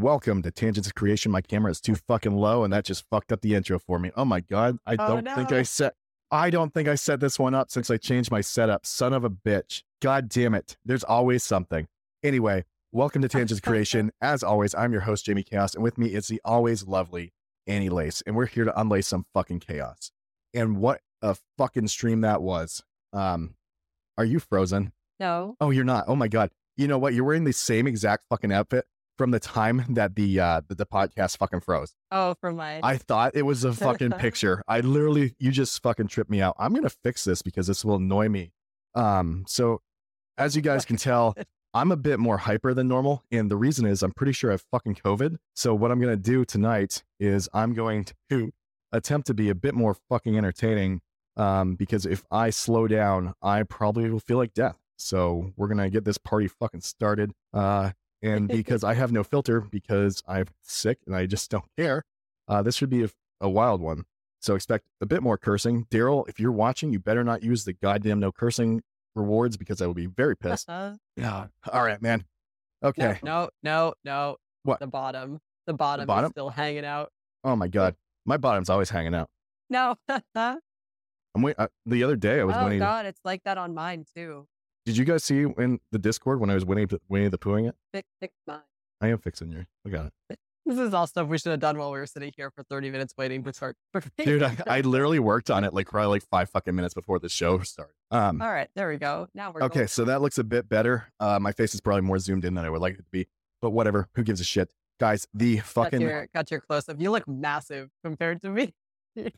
welcome to Tangents of Creation. My camera is too fucking low, and that just fucked up the intro for me. Oh my god, I Oh, don't think I no. set. I don't think I set this one up since I changed my setup. Son of a bitch. God damn it. There's always something. Anyway, welcome to Tangents of Creation. As always, I'm your host Jamie Kaos, and with me is the always lovely Anie Lace, and we're here to unlace some fucking chaos. And what a fucking stream that was. Um, are you frozen? No. Oh, you're not. Oh my god. You know what? You're wearing the same exact fucking outfit from the time that the uh the, the podcast fucking froze. Oh, for my. I thought it was a fucking picture. I literally you just fucking tripped me out. I'm gonna fix this because this will annoy me. Um, so as you guys can tell, I'm a bit more hyper than normal, and the reason is I'm pretty sure I've fucking COVID. So what I'm gonna do tonight is I'm going to attempt to be a bit more fucking entertaining. Um, because if I slow down, I probably will feel like death. So we're gonna get this party fucking started. Uh, and because I have no filter because I'm sick and I just don't care, uh, this should be a, a wild one. So expect a bit more cursing. Daryl, if you're watching, you better not use the goddamn no cursing rewards because I will be very pissed. Uh, yeah. All right, man. Okay. No, no, no. What? The bottom. The bottom, bottom? is still hanging out. Oh my god, my bottom's always hanging out. No. oh I'm wait. Uh, the other day I was winning. God, it's like that on mine too. Did you guys see in the Discord when I was winning Winnie the Poohing it? Fix, fix mine. I am fixing yours. I got it. This is all stuff we should have done while we were sitting here for 30 minutes waiting to start. Dude, I, I literally worked on it like probably like five fucking minutes before the show started. Um, All right, there we go. Now we're Okay, so that looks a bit better. Uh, my face is probably more zoomed in than I would like it to be, but whatever. Who gives a shit, guys? The Got fucking your, got your close up. You look massive compared to me.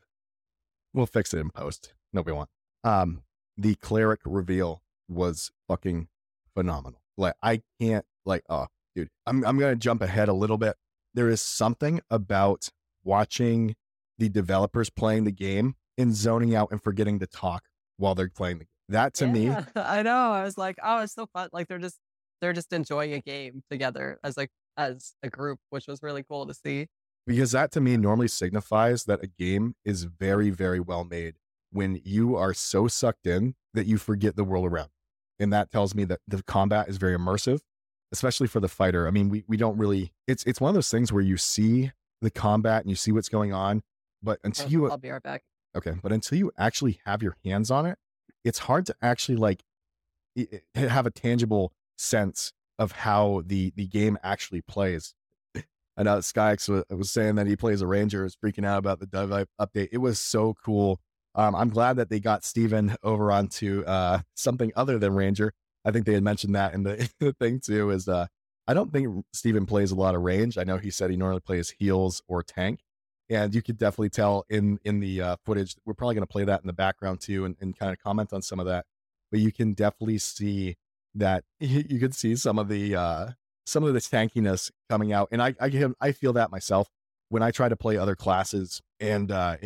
we'll fix it in post. Nobody want. Um, the cleric reveal was fucking phenomenal. Like I can't like oh dude. I'm I'm gonna jump ahead a little bit. There is something about watching the developers playing the game and zoning out and forgetting to talk while they're playing the game. That to me I know. I was like, oh, it's so fun. Like they're just they're just enjoying a game together as like as a group, which was really cool to see. because that to me normally signifies that a game is very very well made when you are so sucked in that you forget the world around and that tells me that the combat is very immersive especially for the fighter i mean we, we don't really it's it's one of those things where you see the combat and you see what's going on but until Oh, you I'll be right back. okay but until you actually have your hands on it it's hard to actually like have a tangible sense of how the the game actually plays I know Skyx was, was saying that he plays a ranger, is freaking out about the dev up- update. It was so cool. Um, I'm glad that they got Steven over onto uh, something other than ranger. I think they had mentioned that in the, the thing too. Is uh, I don't think Steven plays a lot of range. I know he said he normally plays heals or tank, and you could definitely tell in in the uh, footage. We're probably going to play that in the background too, and, and kind of comment on some of that. But you can definitely see that you could see some of the uh, some of the tankiness coming out, and I I, I feel that myself when I try to play other classes and uh,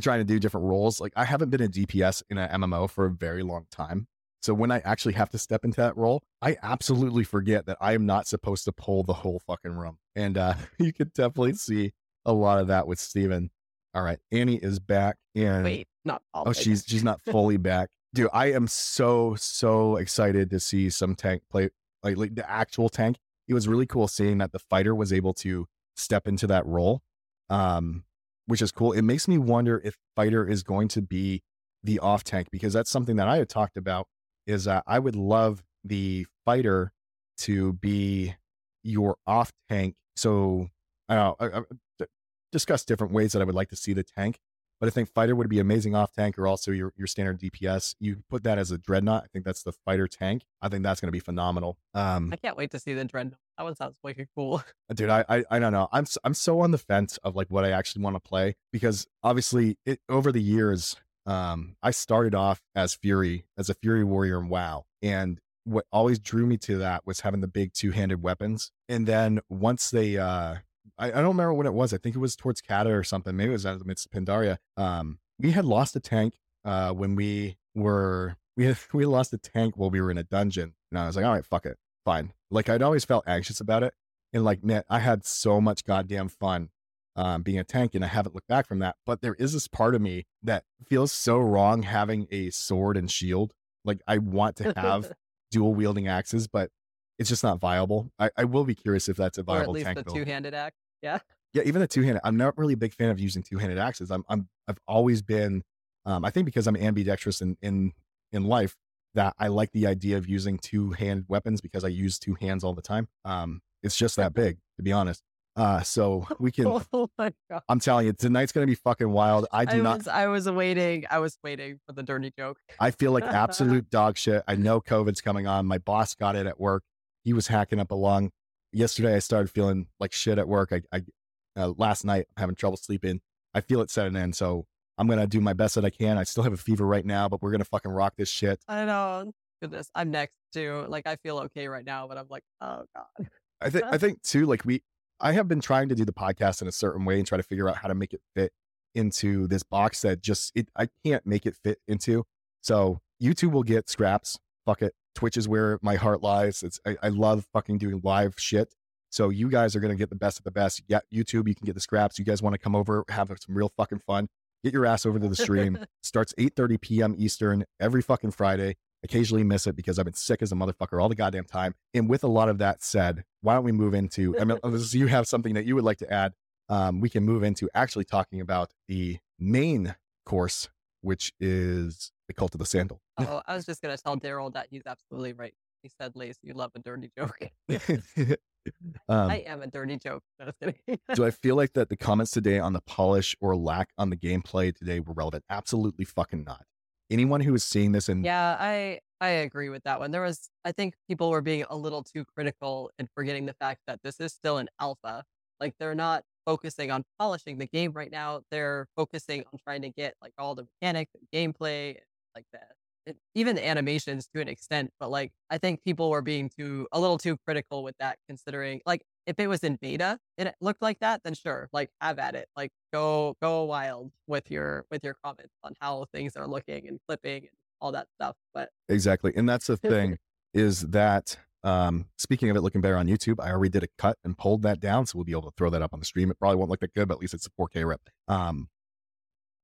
trying to do different roles. Like I haven't been a DPS in an MMO for a very long time, so when I actually have to step into that role, I absolutely forget that I am not supposed to pull the whole fucking room, and uh, you could definitely see a lot of that with Steven. All right, Anie is back, and Wait, not all. Oh, she's she's not fully back. Dude, I am so so excited to see some tank play like, like the actual tank. It was really cool seeing that the fighter was able to step into that role. Um which is cool. It makes me wonder if fighter is going to be the off tank because that's something that I had talked about is I would love the fighter to be your off tank. So I don't know, discuss different ways that I would like to see the tank. But I think fighter would be amazing off tank or also your, your standard DPS. You put that as a dreadnought. I think that's the fighter tank. I think that's going to be phenomenal. Um, I can't wait to see the dreadnought. That one sounds wicked cool. dude, I, I I don't know. I'm I'm so on the fence of like what I actually want to play because obviously it over the years, um, I started off as Fury as a Fury warrior in WoW, and what always drew me to that was having the big two handed weapons. And then once they, uh, I, I don't remember when it was. I think it was towards Cata or something. Maybe it was out of the Mists of Pandaria. Um, we had lost a tank uh when we were we had we lost a tank while we were in a dungeon, and I was like, all right, fuck it, fine. Like I'd always felt anxious about it, and like man, I had so much goddamn fun um, being a tank, and I haven't looked back from that. But there is this part of me that feels so wrong having a sword and shield. Like I want to have dual wielding axes, but it's just not viable. I, I will be curious if that's a viable or at least the two-handed axe. Yeah. Yeah, even the two handed. I'm not really a big fan of using two handed axes. I'm I'm I've always been, um, I think because I'm ambidextrous in in in life that I like the idea of using two hand weapons because I use two hands all the time. Um, it's just that big, to be honest. Uh, so we can. Oh my god. I'm telling you, tonight's gonna be fucking wild. I I, do not. was I was waiting. I was waiting for the dirty joke. I feel like absolute dog shit. I know COVID's coming on. My boss got it at work. He was hacking up a lung. Yesterday, I started feeling like shit at work. I, I uh, last night I'm having trouble sleeping. I feel it setting in, so I'm gonna do my best that I can. I still have a fever right now, but we're gonna fucking rock this shit. I know. Goodness, I'm next too. Like I feel okay right now, but I'm like, oh god. I think I think too, like we I have been trying to do the podcast in a certain way and try to figure out how to make it fit into this box that just it I can't make it fit into. So YouTube will get scraps. Fuck it. Twitch is where my heart lies. It's I, I love fucking doing live shit. So you guys are gonna get the best of the best. Yeah, YouTube, you can get the scraps. You guys want to come over, have some real fucking fun. Get your ass over to the stream. Starts 8:30 p.m. Eastern every fucking Friday. Occasionally miss it because I've been sick as a motherfucker all the goddamn time. And with a lot of that said, why don't we move into? I mean, unless you have something that you would like to add, um, we can move into actually talking about the main course, which is the cult of the sandal. Oh, I was just gonna tell Daryl that he's absolutely right. He said, "Lace, you love a dirty joke." um, I am a dirty joke. Do I feel like that the comments today on the polish or lack on the gameplay today were relevant? Absolutely fucking not. Anyone who is seeing this and yeah, I I agree with that one. There was, I think, people were being a little too critical and forgetting the fact that this is still an alpha. Like they're not focusing on polishing the game right now. They're focusing on trying to get like all the mechanics and gameplay, like that. Even the animations to an extent, but like I think people were being too a little too critical with that, considering like if it was in beta, it looked like that, then sure, like have at it, like go go wild with your with your comments on how things are looking and clipping and all that stuff. But Exactly. And that's the thing is that um speaking of it looking better on YouTube, I already did a cut and pulled that down. So we'll be able to throw that up on the stream. It probably won't look that good, but at least it's a 4K rip. Um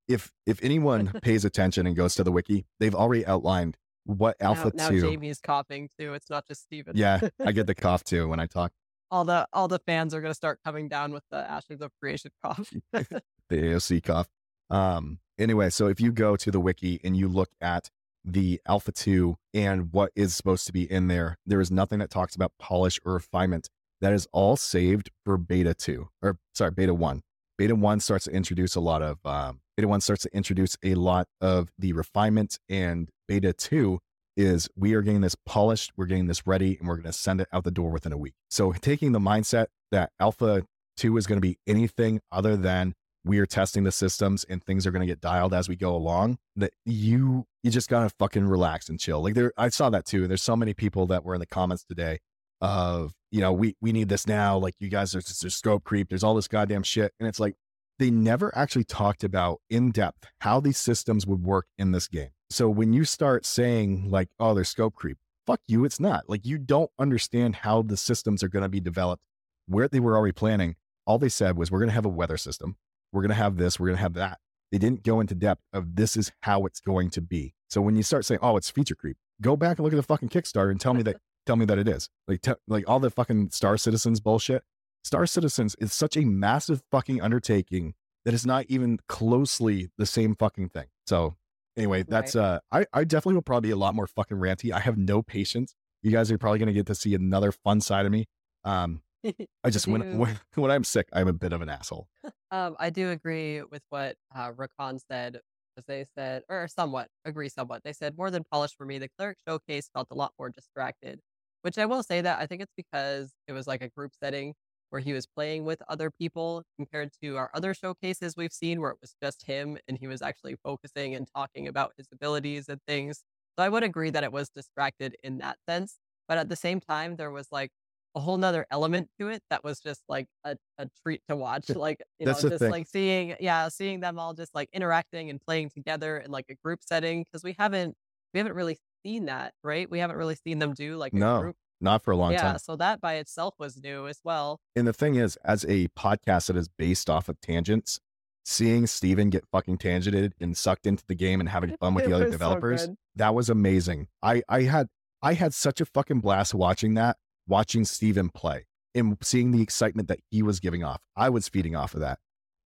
if if anyone pays attention and goes to the wiki, they've already outlined what Alpha now, now 2. Jamie's coughing too. It's not just Steven. Yeah, I get the cough too when I talk. all the all the fans are gonna start coming down with the Ashes of Creation cough. the AOC cough. Um, anyway, so if you go to the wiki and you look at the Alpha 2 and what is supposed to be in there, there is nothing that talks about polish or refinement. That is all saved for beta 2, or sorry, beta 1. Beta 1 starts to introduce a lot of, um, beta 1 starts to introduce a lot of the refinement, and beta 2 is we are getting this polished, we're getting this ready, and we're going to send it out the door within a week. So taking the mindset that Alpha 2 is going to be anything other than we are testing the systems and things are going to get dialed as we go along that you you just gotta fucking relax and chill like there i saw that too there's so many people that were in the comments today of you know we we need this now like you guys just there's scope creep there's all this goddamn shit and it's like they never actually talked about in depth how these systems would work in this game. So when you start saying like oh there's scope creep fuck you it's not. Like you don't understand how the systems are going to be developed where they were already planning. All they said was we're going to have a weather system. We're going to have this, we're going to have that. They didn't go into depth of this is how it's going to be. So when you start saying, "Oh, it's feature creep," go back and look at the fucking Kickstarter and tell me that tell me that it is. Like te- like all the fucking Star Citizens bullshit. Star Citizens is such a massive fucking undertaking that is not even closely the same fucking thing. So anyway, that's uh I I definitely will probably be a lot more fucking ranty. I have no patience. You guys are probably going to get to see another fun side of me. Um I just when, when when I'm sick, I'm a bit of an asshole. um, I do agree with what uh, Rakan said, because they said, or somewhat agree somewhat. They said more than polished for me. The cleric showcase felt a lot more distracted, which I will say that I think it's because it was like a group setting where he was playing with other people compared to our other showcases we've seen where it was just him and he was actually focusing and talking about his abilities and things. So I would agree that it was distracted in that sense. But at the same time, there was like a whole nother element to it that was just like a, a treat to watch. Like, you That's know, just thing. like seeing, yeah, seeing them all just like interacting and playing together in like a group setting. Cause we haven't, we haven't really seen that, right? We haven't really seen them do like a No, group. Not for a long Yeah. time. So that by itself was new as well. And the thing is, as a podcast that is based off of tangents, seeing Steven get fucking tangented and sucked into the game and having fun with It the other was so developers, that was amazing. I I had I had such a fucking blast watching that watching Steven play and seeing the excitement that he was giving off. I was feeding off of that.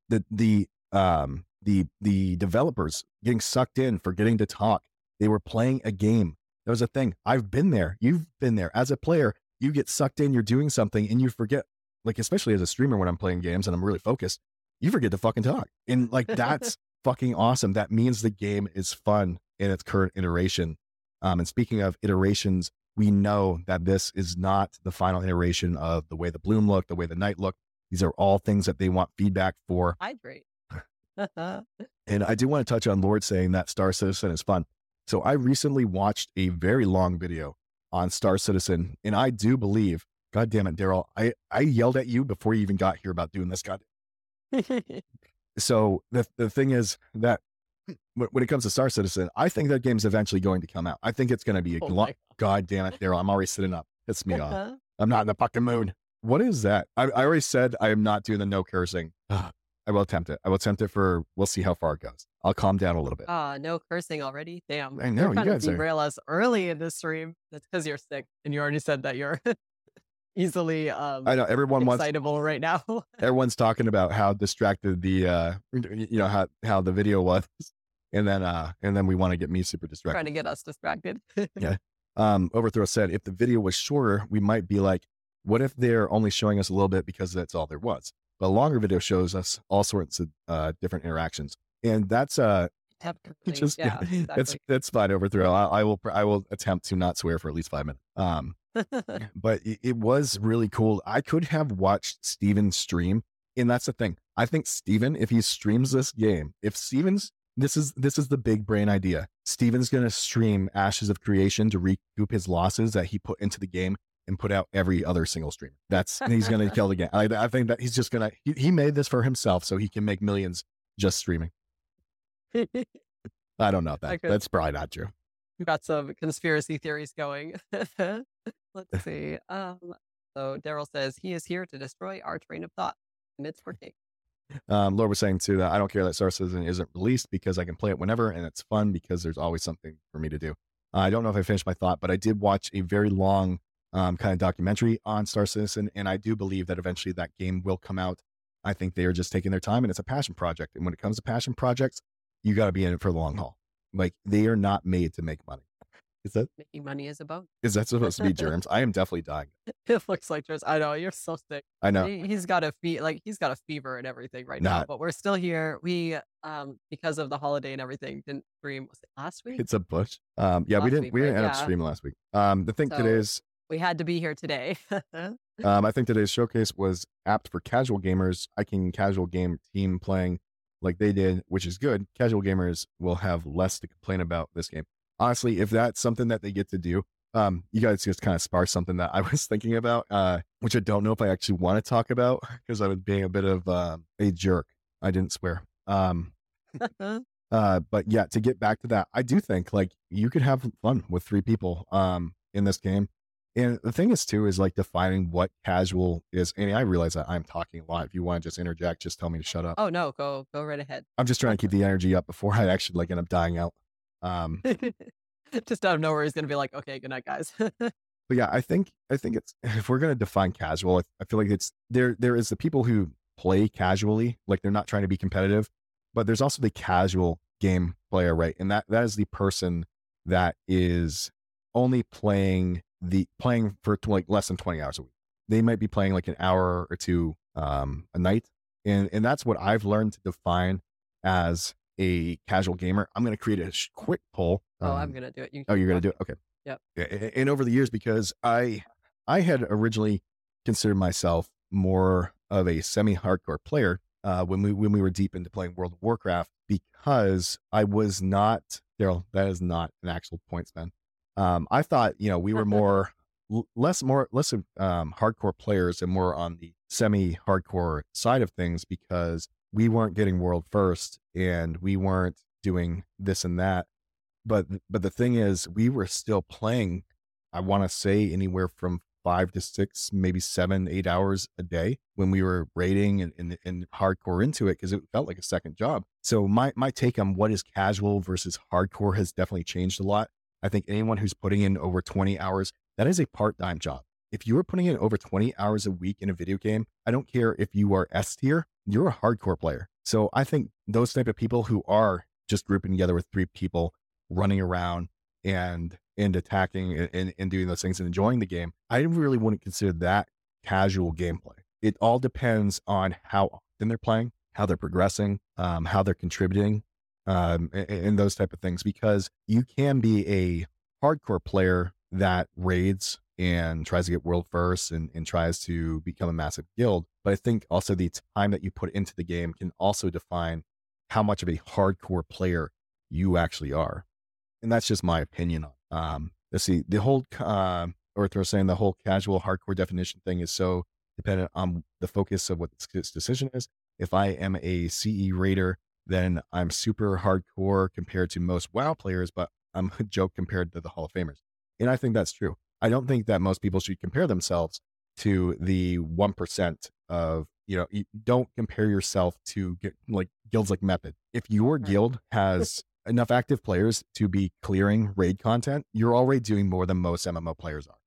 The the um the the developers getting sucked in for getting to talk. They were playing a game. That was a thing. I've been there. You've been there. As a player, you get sucked in, you're doing something, and you forget, like, especially as a streamer when I'm playing games and I'm really focused, you forget to fucking talk. And like that's fucking awesome. That means the game is fun in its current iteration. Um, and speaking of iterations, we know that this is not the final iteration of the way the bloom looked, the way the night looked. These are all things that they want feedback for. Hydrate. And I do want to touch on Lord saying that Star Citizen is fun. So I recently watched a very long video on Star Citizen, and I do believe, God damn it, Daryl, I, I yelled at you before you even got here about doing this. God. So the the thing is that when it comes to Star Citizen, I think that game's eventually going to come out. I think it's going to be a Oh God damn it, Daryl. I'm already sitting up. It's me off. Uh-huh. I'm not in the fucking mood. What is that? I, I already said I am not doing the no cursing. I will attempt it. I will attempt it for. We'll see how far it goes. I'll calm down a little bit. Ah, no cursing already. Damn. I You're know, you trying to guys are- derail us early in this stream. That's because you're sick, and you already said that you're easily um I know everyone wants. excitable right now. Everyone's talking about how distracted the, uh, you know, how how the video was, and then, uh, and then we want to get me super distracted. trying to get us distracted. Yeah. Um, Overthrow said, if the video was shorter, we might be like, what if they're only showing us a little bit because that's all there was? But longer video shows us all sorts of uh, different interactions, and that's uh, Definitely. just yeah, that's exactly. that's fine. Overthrow. I, I will I will attempt to not swear for at least five minutes. Um, but it, it was really cool. I could have watched Steven stream, and that's the thing. I think Steven, if he streams this game, if Steven's this is this is the big brain idea. Steven's gonna stream Ashes of Creation to recoup his losses that he put into the game and put out every other single stream. That's he's gonna kill the game. I, I think that he's just gonna he, he made this for himself so he can make millions just streaming. I don't know if that. That's probably not true. We've got some conspiracy theories going. Let's see. Um, so Daryl says he is here to destroy our train of thought, and it's working. Um, Laura was saying too that I don't care that Star Citizen isn't released because I can play it whenever and it's fun because there's always something for me to do. Uh, I don't know if I finished my thought, but I did watch a very long um, kind of documentary on Star Citizen, and I do believe that eventually that game will come out. I think they are just taking their time, and it's a passion project. And when it comes to passion projects, you got to be in it for the long haul. Like they are not made to make money. Is that Making money is a bonus. is that supposed to be germs? I am definitely dying. It looks like germs. I know you're so sick. I know. He, he's got a fe- like he's got a fever and everything right now, but we're still here. We um because of the holiday and everything didn't stream. Was it last week? It's a bush. Um, yeah, we didn't week, we didn't right? end up streaming last week. Um, the thing So- today's we had to be here today. Um, I think today's showcase was apt for casual gamers. I can casual game team playing like they did, which is good. Casual gamers will have less to complain about this game. Honestly, if that's something that they get to do, um, you guys just kind of sparse something that I was thinking about, uh, which I don't know if I actually want to talk about because I was being a bit of uh, a jerk. I didn't swear. Um, uh, but yeah, to get back to that, I do think like you could have fun with three people um in this game. And the thing is too is like defining what casual is. And I realize that I'm talking a lot. If you want to just interject, just tell me to shut up. oh no, go go right ahead. I'm just trying to keep the energy up before I actually like end up dying out. Um, Just out of nowhere, he's gonna be like, "Okay, good night, guys." but yeah, I think I think it's if we're gonna define casual, I, I feel like it's there. There is the people who play casually, like they're not trying to be competitive, but there's also the casual game player, right? And that that is the person that is only playing the playing for like less than 20 hours a week. They might be playing like an hour or two um, a night, and and that's what I've learned to define as a casual gamer. I'm gonna create a sh- quick poll. oh, um, I'm gonna do it. You Oh, you're gonna do it. Okay. Yep. And over the years, because I, I had originally considered myself more of a semi-hardcore player uh, when we when we were deep into playing World of Warcraft, because I was not Daryl. That is not an actual point span. Um, I thought you know we were more less more less um, hardcore players and more on the semi-hardcore side of things because we weren't getting world first and we weren't doing this and that. But but the thing is we were still playing i want to say anywhere from five to six maybe seven eight hours a day when we were raiding and, and, and hardcore into it because it felt like a second job. So my my take on what is casual versus hardcore has definitely changed a lot i think anyone who's putting in over 20 hours that is a part-time job if you are putting in over 20 hours a week in a video game, I don't care if you are S tier, you're a hardcore player. So I think those type of people who are just grouping together with three people running around and and attacking and, and, and doing those things and enjoying the game, I really wouldn't consider that casual gameplay. It all depends on how often they're playing, how they're progressing, um, how they're contributing, um, and, and those type of things. Because you can be a hardcore player that raids and tries to get world first and, and tries to become a massive guild. But I think also the time that you put into the game can also define how much of a hardcore player you actually are. And that's just my opinion on. Um, let's see, the whole uh, or they're saying the whole casual hardcore definition thing is so dependent on the focus of what this decision is. If I am a CE raider, then I'm super hardcore compared to most WoW players, but I'm a joke compared to the Hall of Famers. And I think that's true. I don't think that most people should compare themselves to the 1% of, you know, you don't compare yourself to like guilds like Method. If your guild has enough active players to be clearing raid content, you're already doing more than most MMO players are.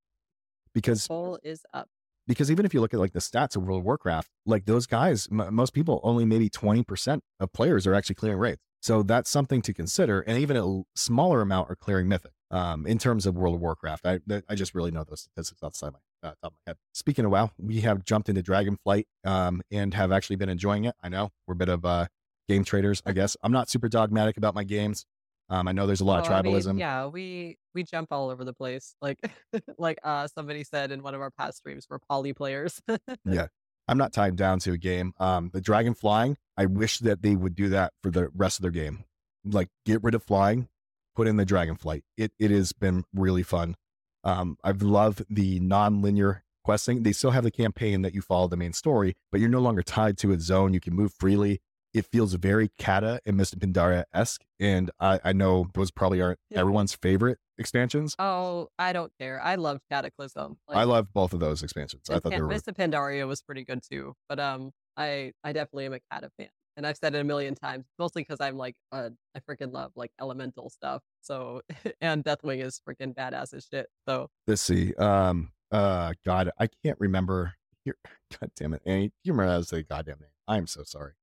Because Goal is up. Because even if you look at like the stats of World of Warcraft, like those guys, m- most people only maybe 20% of players are actually clearing raids. So that's something to consider. And even a smaller amount are clearing Mythic um, in terms of World of Warcraft. I, I just really know those statistics outside my, uh, top of my head. Speaking of WoW, we have jumped into Dragonflight um, and have actually been enjoying it. I know we're a bit of uh, game traders, I guess. I'm not super dogmatic about my games. Um, I know there's a lot of Oh, I mean, tribalism. yeah, we we jump all over the place. Like like uh somebody said in one of our past streams, we're poly players. yeah. I'm not tied down to a game. Um, the dragon flying, I wish that they would do that for the rest of their game. Like get rid of flying, put in the dragon flight. It it has been really fun. Um, I've loved the non-linear questing. They still have the campaign that you follow the main story, but you're no longer tied to a zone. You can move freely. It feels very Cata and Mists Pandaria esque, and I, I know those probably aren't Yeah. everyone's favorite expansions. oh, I don't care. I love Cataclysm. I love both of those expansions. I thought they were of Pandaria was pretty good too. But um I I definitely am a Cata fan. And I've said it a million times, mostly because I'm like uh, I freaking love like elemental stuff. So and Deathwing is freaking badass as shit. So let's see. Um, uh, God, I can't remember. God damn it, Anie, you remember how to say goddamn name? I'm so sorry.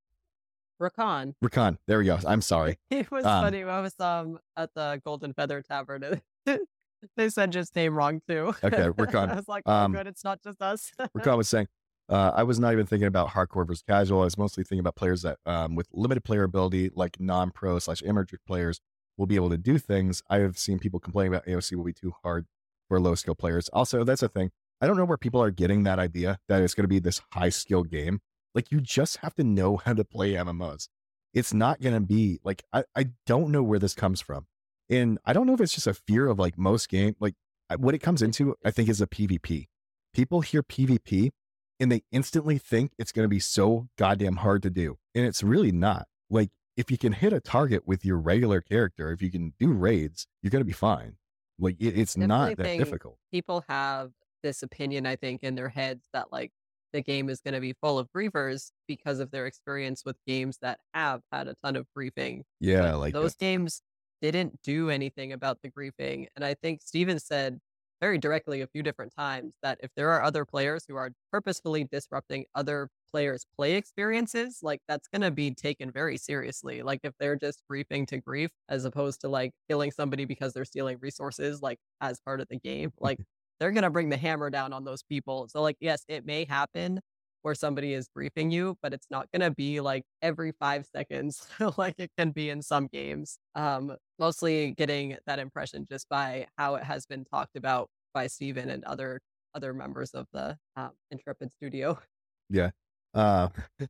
Rakan. Rakan. There we go. I'm sorry. It was Um, funny. I was um at the Golden Feather Tavern they said just name wrong too. Okay, Rakan. I was like, oh Um, good, it's not just us. Rakan was saying. Uh, I was not even thinking about hardcore versus casual. I was mostly thinking about players that, um, with limited player ability, like non-pro slash amateur players, will be able to do things. I have seen people complain about AOC will be too hard for low skill players. Also, that's a thing. I don't know where people are getting that idea that it's going to be this high skill game. Like you just have to know how to play MMOs. It's not going to be like I, I don't know where this comes from, and I don't know if it's just a fear of like most game. Like what it comes into, I think, is a PvP. People hear PvP and they instantly think it's going to be so goddamn hard to do, and it's really not. Like if you can hit a target with your regular character, if you can do raids, you're going to be fine. Like it, it's not that difficult. People have this opinion, I think, in their heads that like the game is going to be full of griefers because of their experience with games that have had a ton of griefing. Yeah, but like those that. games didn't do anything about the griefing. And I think Steven said very directly a few different times that if there are other players who are purposefully disrupting other players' play experiences, like that's going to be taken very seriously. Like if they're just griefing to grief as opposed to like killing somebody because they're stealing resources, like as part of the game, like they're going to bring the hammer down on those people. So, like, yes, it may happen where somebody is griefing you, but it's not going to be like every five seconds, like it can be in some games. Um, mostly getting that impression just by how it has been talked about by Steven and other other members of the um, Intrepid Studio. Yeah. Uh,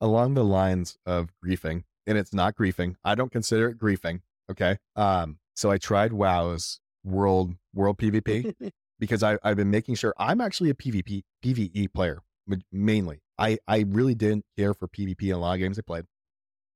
along the lines of griefing, and it's not griefing. I don't consider it griefing. Okay. Um, so I tried WoW's world world PvP because I, I've been making sure I'm actually a PvP PvE player mainly. I I really didn't care for PvP in a lot of games I played,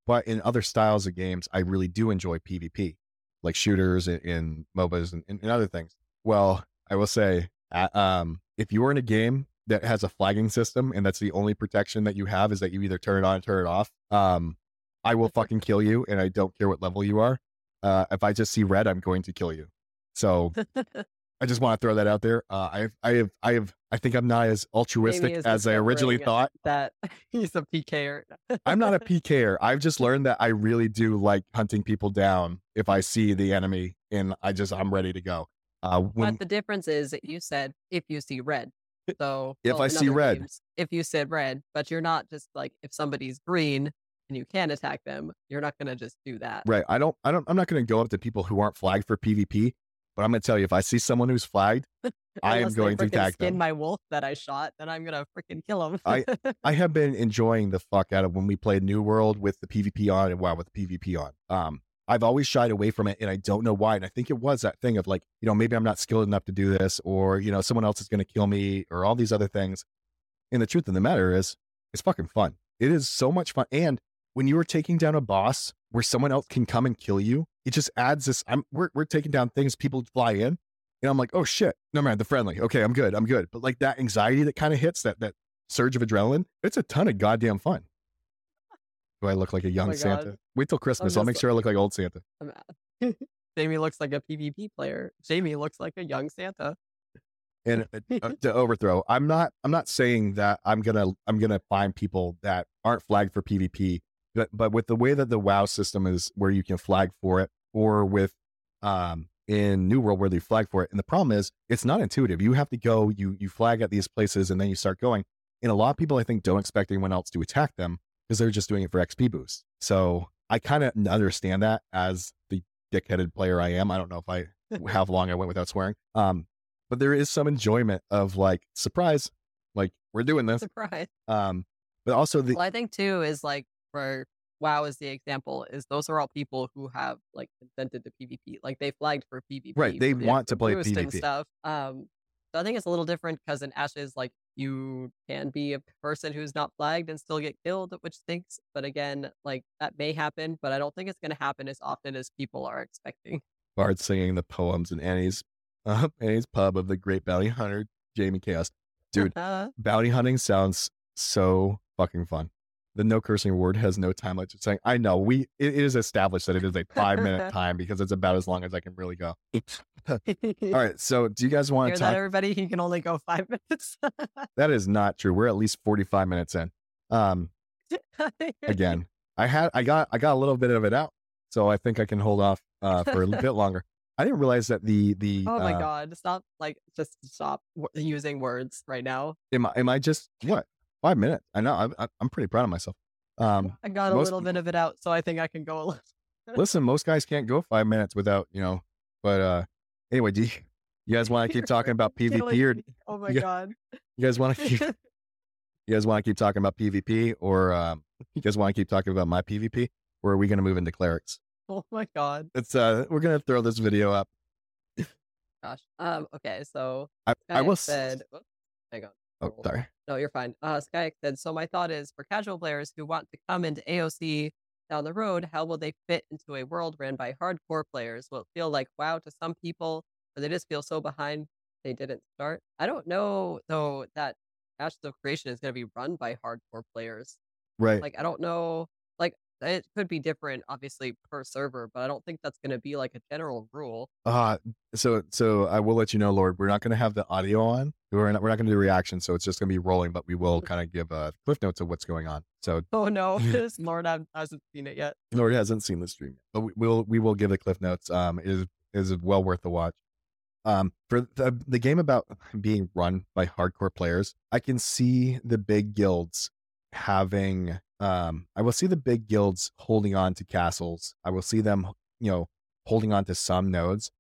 but in other styles of games, I really do enjoy PvP, like shooters and, and MOBAs and, and, and other things. Well, I will say, uh, um, if you're in a game that has a flagging system and that's the only protection that you have is that you either turn it on or turn it off, um, I will fucking kill you, and I don't care what level you are. Uh, if I just see red, I'm going to kill you. So I just want to throw that out there. Uh, I I have, I have, I think I'm not as altruistic as I originally thought. that he's a PKer. I'm not a PKer. I've just learned that I really do like hunting people down if I see the enemy and I just I'm ready to go. Uh, when But the difference is that you said if you see red. So If well, I see red. if you said red, but you're not just like if somebody's green and you can attack them, you're not gonna just do that. right, I don't, I don't, I'm not going to go up to people who aren't flagged for PvP. But I'm going to tell you, if I see someone who's flagged, I am going to attack skin them. my wolf that I shot, then I'm gonna freaking kill him. I- I have been enjoying the fuck out of when we played New World with the PvP on and WoW with the PvP on. Um, I've always shied away from it, and I don't know why. And I think it was that thing of like, you know, maybe I'm not skilled enough to do this, or you know, someone else is going to kill me, or all these other things. And the truth of the matter is, it's fucking fun. It is so much fun. And when you are taking down a boss where someone else can come and kill you, it just adds this. I'm we're we're taking down things, people fly in, and I'm like, oh shit, no man, the friendly. Okay, I'm good, I'm good. But like that anxiety that kind of hits that that surge of adrenaline, it's a ton of goddamn fun. Do I look like a young Oh Santa? God. Wait till Christmas. I'll make sure I look like old Santa. I'm. Jamie looks like a PvP player. Jamie looks like a young Santa. And uh, uh, to overthrow, I'm not. I'm not saying that I'm gonna. I'm gonna find people that aren't flagged for PvP. But but with the way that the WoW system is, where you can flag for it, or with um in New World where they flag for it, and the problem is it's not intuitive. You have to go. You you flag at these places, and then you start going. And a lot of people, I think, don't expect anyone else to attack them because they're just doing it for XP boost. So I kind of understand that as the dickheaded player I am. I don't know if I how long I went without swearing. Um, but there is some enjoyment of like surprise, like we're doing this. Surprise. Um, but also the Well, I think too is like for WoW as the example is those are all people who have like consented to PvP, like they flagged for PvP, Right, they the want to play boost and PvP. stuff. Um, so I think it's a little different because in Ashes, like you can be a person who's not flagged and still get killed, which stinks. But again, like that may happen, but I don't think it's going to happen as often as people are expecting. bard singing the poems in Anie's uh, Anie's pub of the great bounty hunter Jamie Kaos. Dude, bounty hunting sounds so fucking fun. The no cursing word has no time limit. Saying, I know we it, it is established that it is a five minute time because it's about as long as I can really go. All right, so do you guys want Hear to talk? everybody? He can only go five minutes. That is not true. We're at least forty five minutes in. Um, again, I had I got I got a little bit of it out, so I think I can hold off uh, for a bit longer. I didn't realize that the the Oh my uh, god! Stop! Like, just stop w- using words right now. am I am I just what five minutes? I know I'm I'm pretty proud of myself. Um, I got a most little bit of it out, so I think I can go a little. listen, most guys can't go five minutes without you know. But uh, anyway, do you, you guys want to keep talking about PvP or. Oh my Yeah. god! you guys want to keep you guys want to keep talking about PvP or um, you guys want to keep talking about my PvP or are we going to move into clerics? oh my god! It's uh, we're gonna throw this video up. Gosh. Um. Okay. So I, I will. said. Whoops, hang on. Oh, sorry. No, you're fine. Uh, Skyak said, so my thought is for casual players who want to come into AOC down the road, how will they fit into a world ran by hardcore players? Will it feel like WoW to some people, or they just feel so behind they didn't start? I don't know, though, that Ashes of Creation is going to be run by hardcore players. Right. Like, I don't know. Like, it could be different, obviously, per server, but I don't think that's going to be like a general rule. Uh so so I will let you know, Lord. We're not going to have the audio on. We're not. We're not going to do reactions, So it's just going to be rolling. But we will kind of give uh, cliff notes of what's going on. So Oh no, this Lord hasn't seen it yet. Lord hasn't seen the stream yet, but we will. We will give the cliff notes. Um, it is is well worth the watch. Um, for the the game about being run by hardcore players, I can see the big guilds having. Um, I will see the big guilds holding on to castles. I will see them, you know, holding on to some nodes,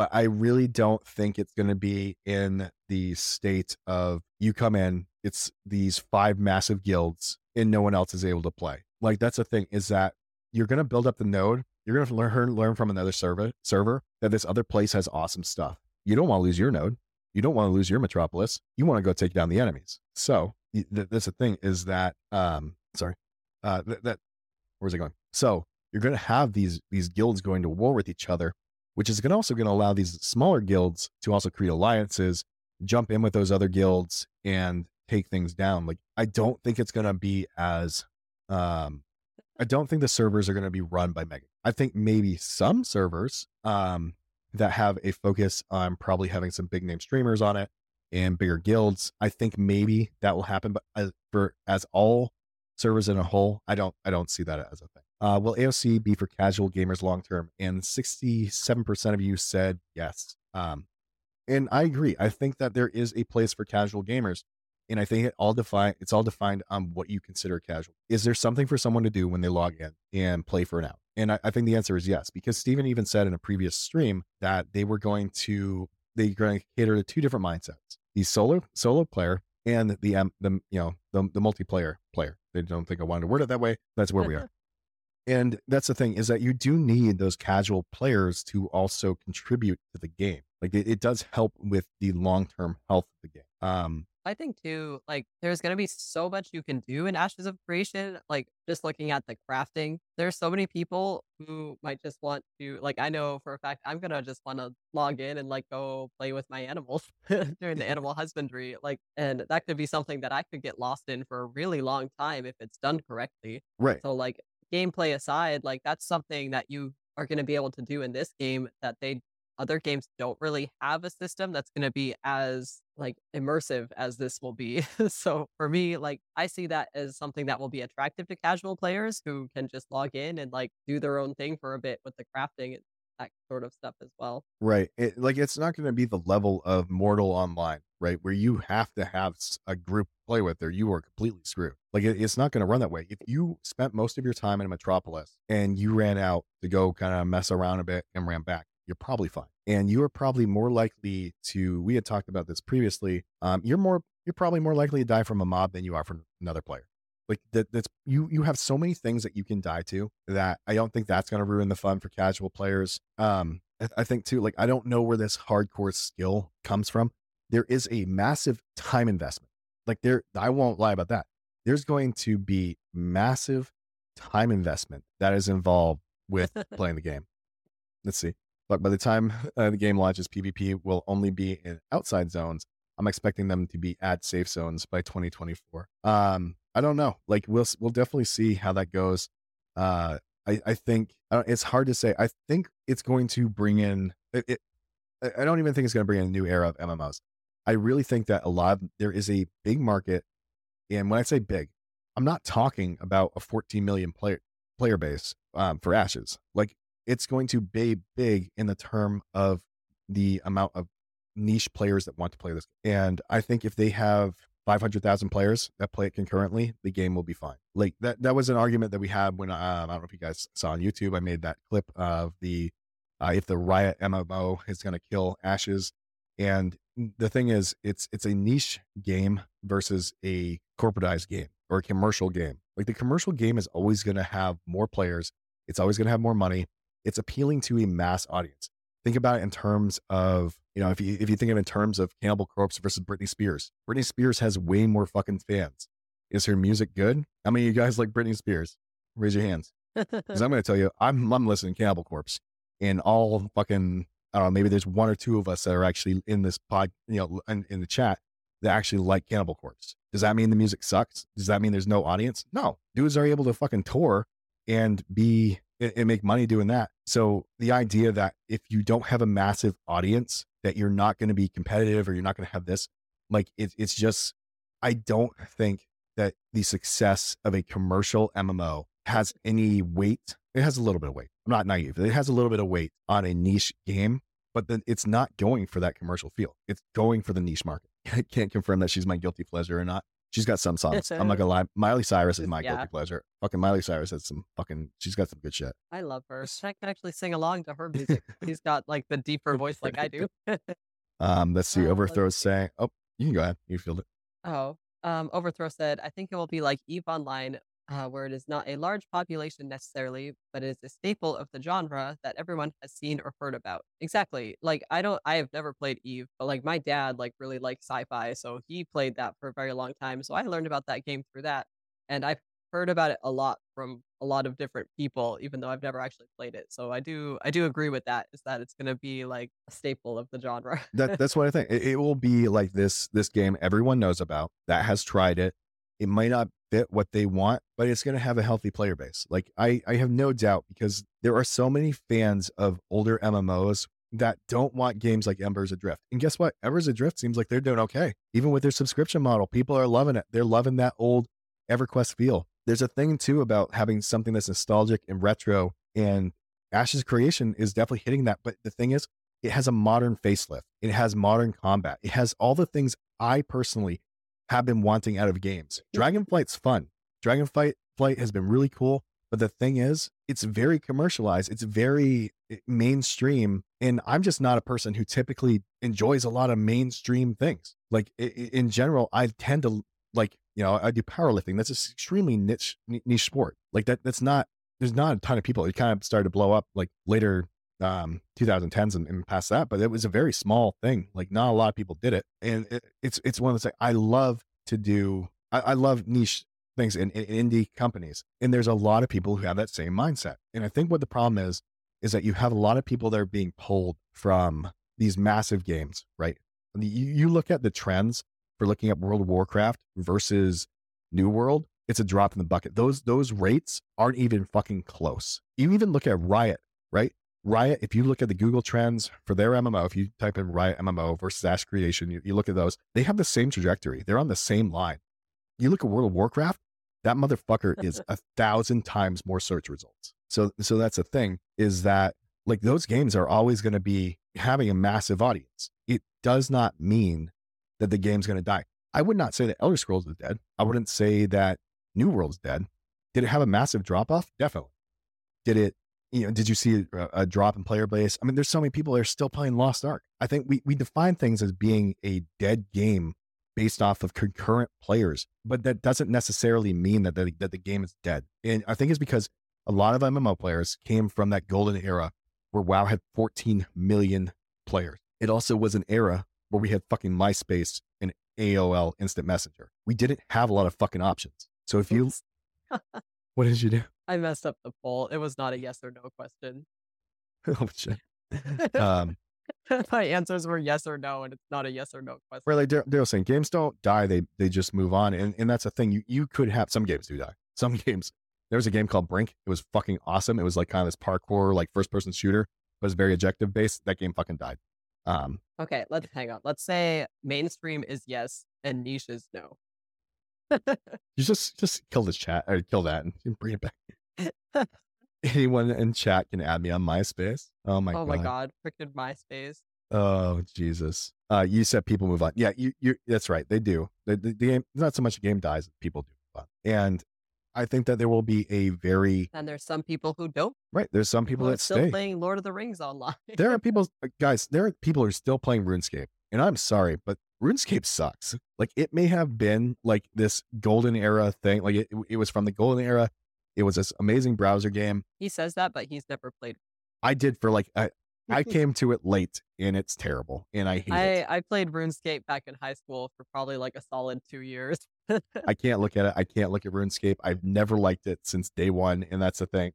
but I really don't think it's going to be in the state of you come in, it's these five massive guilds, and no one else is able to play. Like that's the thing is that you're going to build up the node. You're going to learn learn from another server server that this other place has awesome stuff. You don't want to lose your node. You don't want to lose your metropolis. You want to go take down the enemies. So th- that's the thing is that um sorry uh th- that where's it going? So you're going to have these these guilds going to war with each other, which is going also going to allow these smaller guilds to also create alliances, jump in with those other guilds and take things down. Like I don't think it's going to be as um I don't think the servers are going to be run by Mega. I think maybe some servers um that have a focus on probably having some big name streamers on it and bigger guilds. I think maybe that will happen, but as, for as all servers in a whole, I don't I don't see that as a thing. Uh, will AOC be for casual gamers long term? And 67% of you said yes. Um, and I agree. I think that there is a place for casual gamers. And I think it all define it's all defined on what you consider casual. Is there something for someone to do when they log in and play for an hour? And I, I think the answer is yes, because Steven even said in a previous stream that they were going to they're going to cater to two different mindsets: the solo solo player and the um, the you know the, the multiplayer player. They don't think I wanted to word it that way. That's where we are. And that's the thing is that you do need those casual players to also contribute to the game. Like it, it does help with the long term health of the game. Um, I think too, like there's gonna be so much you can do in Ashes of Creation. Like just looking at the crafting, there's so many people who might just want to like I know for a fact I'm gonna just want to log in and like go play with my animals during the animal husbandry. Like and that could be something that I could get lost in for a really long time if it's done correctly. right. So like gameplay aside, like that's something that you are going to be able to do in this game that they other games don't really have a system that's going to be as like immersive as this will be. so for me, like I see that as something that will be attractive to casual players who can just log in and like do their own thing for a bit with the crafting and that sort of stuff as well. Right. It, like it's not going to be the level of Mortal Online, right? Where you have to have a group play with or you are completely screwed. Like it, it's not going to run that way. If you spent most of your time in metropolis and you ran out to go kind of mess around a bit and ran back, you're probably fine. And you are probably more likely to, we had talked about this previously. Um, you're more, you're probably more likely to die from a mob than you are from another player. Like that, that's you, you have so many things that you can die to that I don't think that's going to ruin the fun for casual players. Um, I, I think too, like, I don't know where this hardcore skill comes from. There is a massive time investment. Like there, I won't lie about that. There's going to be massive time investment that is involved with playing the game. Let's see. But by the time uh, the game launches, PvP will only be in outside zones. I'm expecting them to be at safe zones by 2024. Um, I don't know. Like we'll we'll definitely see how that goes. Uh, I I think uh, it's hard to say. I think it's going to bring in. It, it, I- I don't even think it's going to bring in a new era of MMOs. I really think that a lot of, there is a big market, and when I say big, I'm not talking about a 14 million player player base um, for Ashes. Like it's going to be big in the term of the amount of niche players that want to play this. And I think if they have 500,000 players that play it concurrently, the game will be fine. Like that, that was an argument that we had when, um, I don't know if you guys saw on YouTube, I made that clip of the, uh, if the Riot MMO is going to kill Ashes. And the thing is, it's, it's a niche game versus a corporatized game or a commercial game. Like the commercial game is always going to have more players. It's always going to have more money. It's appealing to a mass audience think about it in terms of you know if you if you think of it in terms of Cannibal Corpse versus Britney Spears. Britney Spears has way more fucking fans. Is her music good? How many of you guys like Britney Spears? Raise your hands. Because I'm going to tell you, I'm I'm listening to Cannibal Corpse, and all fucking I don't know. Maybe there's one or two of us that are actually in this pod, you know, in, in the chat that actually like Cannibal Corpse. Does that mean the music sucks? Does that mean there's no audience? No, dudes are able to fucking tour and be and and make money doing that. So the idea that if you don't have a massive audience, that you're not going to be competitive or you're not going to have this, like it, it's just, I don't think that the success of a commercial MMO has any weight. It has a little bit of weight. I'm not naive. It has a little bit of weight on a niche game, but then it's not going for that commercial feel. It's going for the niche market. I can't confirm that she's my guilty pleasure or not. She's got some songs. I'm not gonna lie. Miley Cyrus is my Yeah. guilty pleasure. Fucking Miley Cyrus has some fucking. She's got some good shit. I love her. I can actually sing along to her music. She's got like the deeper voice like I do. Um, let's see. Uh, Overthrow saying, "Oh, you can go ahead. You feel it." Oh, um, Overthrow said, I think it will be like EVE Online, uh, where it is not a large population necessarily, but it is a staple of the genre that everyone has seen or heard about. Exactly. Like, I don't, I have never played EVE, but like my dad, like, really liked sci fi. So he played that for a very long time. So I learned about that game through that. And I've heard about it a lot from a lot of different people, even though I've never actually played it. So I do, I do agree with that, is that it's going to be like a staple of the genre. That that's what I think. It, it will be like this this game everyone knows about that has tried it. It might not fit what they want, but it's going to have a healthy player base. Like I I have no doubt because there are so many fans of older MMOs that don't want games like Embers Adrift. And guess what? Embers Adrift seems like they're doing okay. Even with their subscription model, people are loving it. They're loving that old EverQuest feel. There's a thing too about having something that's nostalgic and retro, and Ash's creation is definitely hitting that. But the thing is, it has a modern facelift. It has modern combat. It has all the things I personally have been wanting out of games. Dragonflight's fun. Dragonflight Flight has been really cool. But the thing is, it's very commercialized. It's very eh, mainstream. And I'm just not a person who typically enjoys a lot of mainstream things. Like in general, I tend to like, you know, I do powerlifting. That's an extremely niche niche sport. Like that that's not there's not a ton of people. It kind of started to blow up like later um 2010s and, and past that, but it was a very small thing. Like not a lot of people did it. And it, it's it's one of those things. I love to do I, I love niche things in, in indie companies. And there's a lot of people who have that same mindset. And I think what the problem is, is that you have a lot of people that are being pulled from these massive games, right? You, you look at the trends for looking at World of Warcraft versus New World, it's a drop in the bucket. Those those rates aren't even fucking close. You even look at Riot, right? Riot, if you look at the Google trends for their MMO, if you type in Riot MMO versus Ash Creation, you, you look at those, they have the same trajectory. They're on the same line. You look at World of Warcraft, that motherfucker is a thousand times more search results. So, so that's the thing is that like those games are always going to be having a massive audience. It does not mean that the game's going to die. I would not say that Elder Scrolls is dead. I wouldn't say that New World's dead. Did it have a massive drop off? Definitely. Did it, you know, did you see a, a, drop in player base? I mean, there's so many people that are still playing Lost Ark. I think we, we define things as being a dead game based off of concurrent players, but that doesn't necessarily mean that the, that the game is dead. And I think it's because a lot of MMO players came from that golden era where WoW had 14 million players. It also was an era where we had fucking MySpace and AOL Instant Messenger. We didn't have a lot of fucking options. So if you, what did you do? I messed up the poll. It was not a yes or no question. oh shit. Um, My answers were yes or no, and it's not a yes or no question. Like they're, saying games don't die; they they just move on, and and that's a thing. You you could have some games do die. Some games. There was a game called Brink. It was fucking awesome. It was like kind of this parkour, like first person shooter, but it's very objective based. That game fucking died. Um. Okay, let's hang on. Let's say mainstream is yes and niche is no. you just just kill this chat or kill that and bring it back. anyone in chat can add me on MySpace. Oh my oh god. my god, freaking MySpace. Oh Jesus. Uh, you said people move on. Yeah, you you that's right. They do. The, the, the game not so much a game dies, people do move on. And I think that there will be a very and there's some people who don't. Right. There's some people, that still stay. playing Lord of the Rings online. there are people uh, guys, there are people who are still playing RuneScape. And I'm sorry, but RuneScape sucks. Like it may have been like this golden era thing. Like it, it was from the golden era it was this amazing browser game. He says that, but he's never played. I did for like I, I came to it late and it's terrible and I hate I, it. I played RuneScape back in high school for probably like a solid two years. I can't look at it. I can't look at RuneScape. I've never liked it since day one, and that's the thing.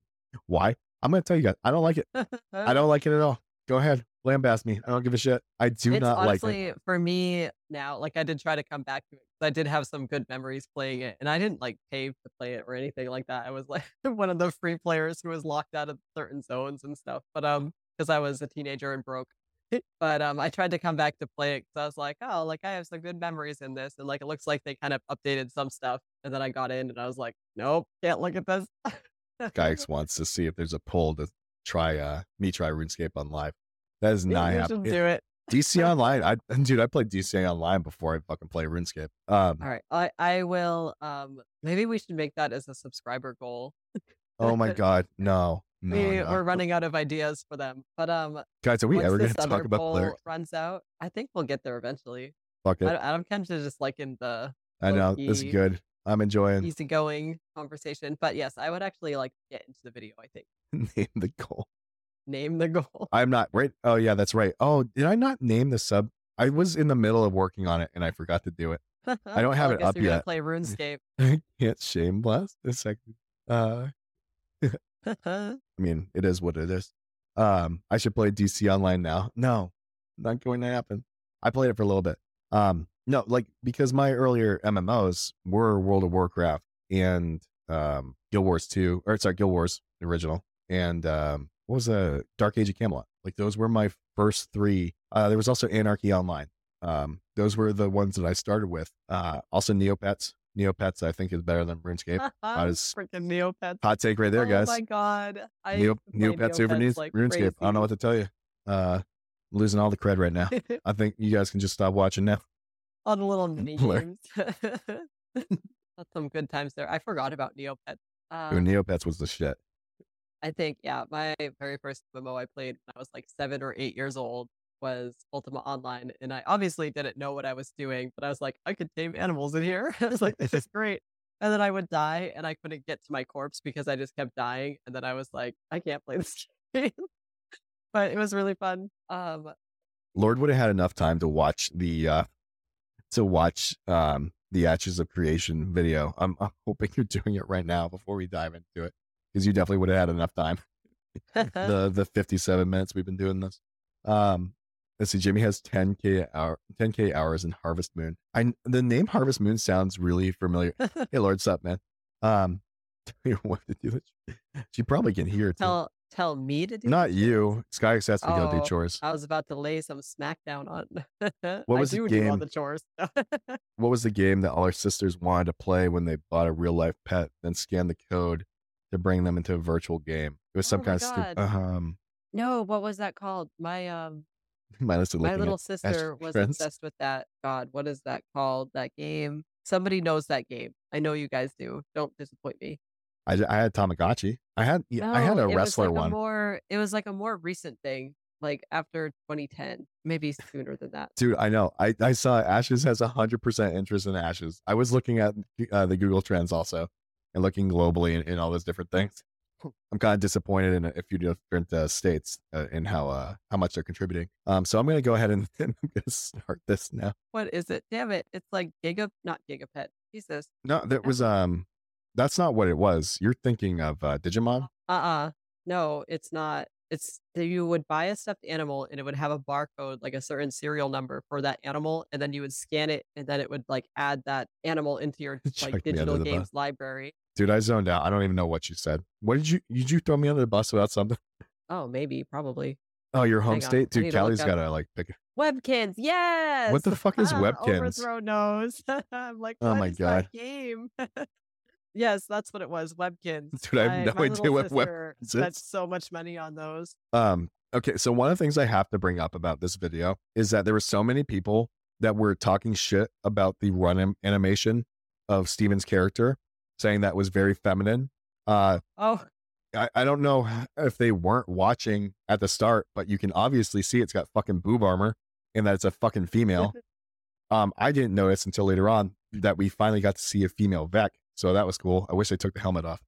Why? I'm gonna tell you guys. I don't like it. I don't like it at all. Go ahead, lambast me. I don't give a shit. I do it's not honestly, like it. For me now, like I did try to come back to it. I did have some good memories playing it, and I didn't like pay to play it or anything like that. I was like one of the free players who was locked out of certain zones and stuff. But um, because I was a teenager and broke. but um, I tried to come back to play it because I was like, oh, like I have some good memories in this, and like it looks like they kind of updated some stuff. And then I got in, and I was like, nope, can't look at this. Geix wants to see if there's a pull to try uh me try RuneScape on live. That is not happening. Do it. DC Online. I dude, I played DC Online before I fucking play RuneScape. Um, All right, I I will. Um, maybe we should make that as a subscriber goal. oh my god, no, no, we, no. We're running out of ideas for them, but um, guys, are we ever going to talk about cleric? runs out, I think we'll get there eventually. Fuck it. I, I'm kind of just liking the I know this is good. I'm enjoying. easygoing conversation. But yes, I would actually like get into the video. I think Name the goal. name the goal. I'm not right. Oh yeah, that's right. Oh, did I not name the sub? I was in the middle of working on it and I forgot to do it. I don't have Well, it guess up yet. Play RuneScape. I can't shame blast a second. Uh, I mean, it is what it is. Um, I should play DC Online now. No, not going to happen. I played it for a little bit. Um, no, like because my earlier MMOs were World of Warcraft and um Guild Wars 2, or sorry, Guild Wars original and um what was a Dark Age of Camelot. Like those were my first three. Uh, there was also Anarchy Online. Um, those were the ones that I started with. Uh, also Neopets. Neopets, I think, is better than RuneScape. Is freaking Neopets. hot take right there, oh guys. my god. I Neo, play Neopets over Neo, like RuneScape. I don't know what to tell you. Uh, I'm losing all the cred right now. I think you guys can just stop watching now. The little mini games. That's some good times there. I forgot about Neopets. Um, Neopets was the shit. I think, yeah, my very first MMO I played when I was like seven or eight years old was Ultima Online. And I obviously didn't know what I was doing, but I was like, I could tame animals in here. I was like, this is great. And then I would die and I couldn't get to my corpse because I just kept dying. And then I was like, I can't play this game. but it was really fun. Um, Lord would have had enough time to watch the uh to watch um the Ashes of Creation video. I'm, I'm hoping you're doing it right now before we dive into it because you definitely would have had enough time. the the 57 minutes we've been doing this. Um, let's see. Jimmy has 10k hour 10k hours in Harvest Moon. I the name Harvest Moon sounds really familiar. hey, Lord, sup, man? Um, tell you what to do. She probably can hear it. Too. tell tell me to do Not you. Sky has to go do Oh, chores. I was about to lay some smackdown on. What was the do do all game? the chores. what was the game that all our sisters wanted to play when they bought a real life pet, then scanned the code to bring them into a virtual game? It was some Oh my kind of stupid. Um, no, what was that called? My um the my little sister was Friends. obsessed with that. God, what is that called? That game. Somebody knows that game. I know you guys do. Don't disappoint me. I, I had Tamagotchi. I had yeah, I had a wrestler like a one. more it was like a more recent thing, like after 2010, maybe sooner than that. Dude, I know. I, I saw Ashes has hundred percent interest in Ashes. I was looking at uh, the Google Trends also, and looking globally in, in all those different things. I'm kind of disappointed in a few different uh, states uh, in how uh, how much they're contributing. Um, so I'm gonna go ahead and, and I'm gonna start this now. What is it? Damn it! It's like Giga, not Gigapet. Jesus. No, that was um, that's not what it was. You're thinking of uh, Digimon. Uh-uh. No, it's not. It's you would buy a stuffed animal and it would have a barcode, like a certain serial number for that animal, and then you would scan it, and then it would like add that animal into your like digital games bus. library. Dude, I zoned out. I don't even know what you said. What did you did you throw me under the bus about something? Oh, maybe, probably. Oh, your home Hang state, I dude. to Callie's gotta like pick. It. Webkinz, yes. What the fuck is Ah, Webkinz? Overthrow knows. I'm like, Oh my God. game? Yes, that's what it was. Webkinz. Dude, I have My- no idea what Webkinz spent is. so much money on those. Um, okay, so one of the things I have to bring up about this video is that there were so many people that were talking shit about the run animation of Steven's character, saying that was very feminine. Uh, Oh, I, I don't know if they weren't watching at the start, but you can obviously see it's got fucking boob armor and that it's a fucking female. um, I didn't notice until later on that we finally got to see a female Vek, so that was cool. I wish they took the helmet off.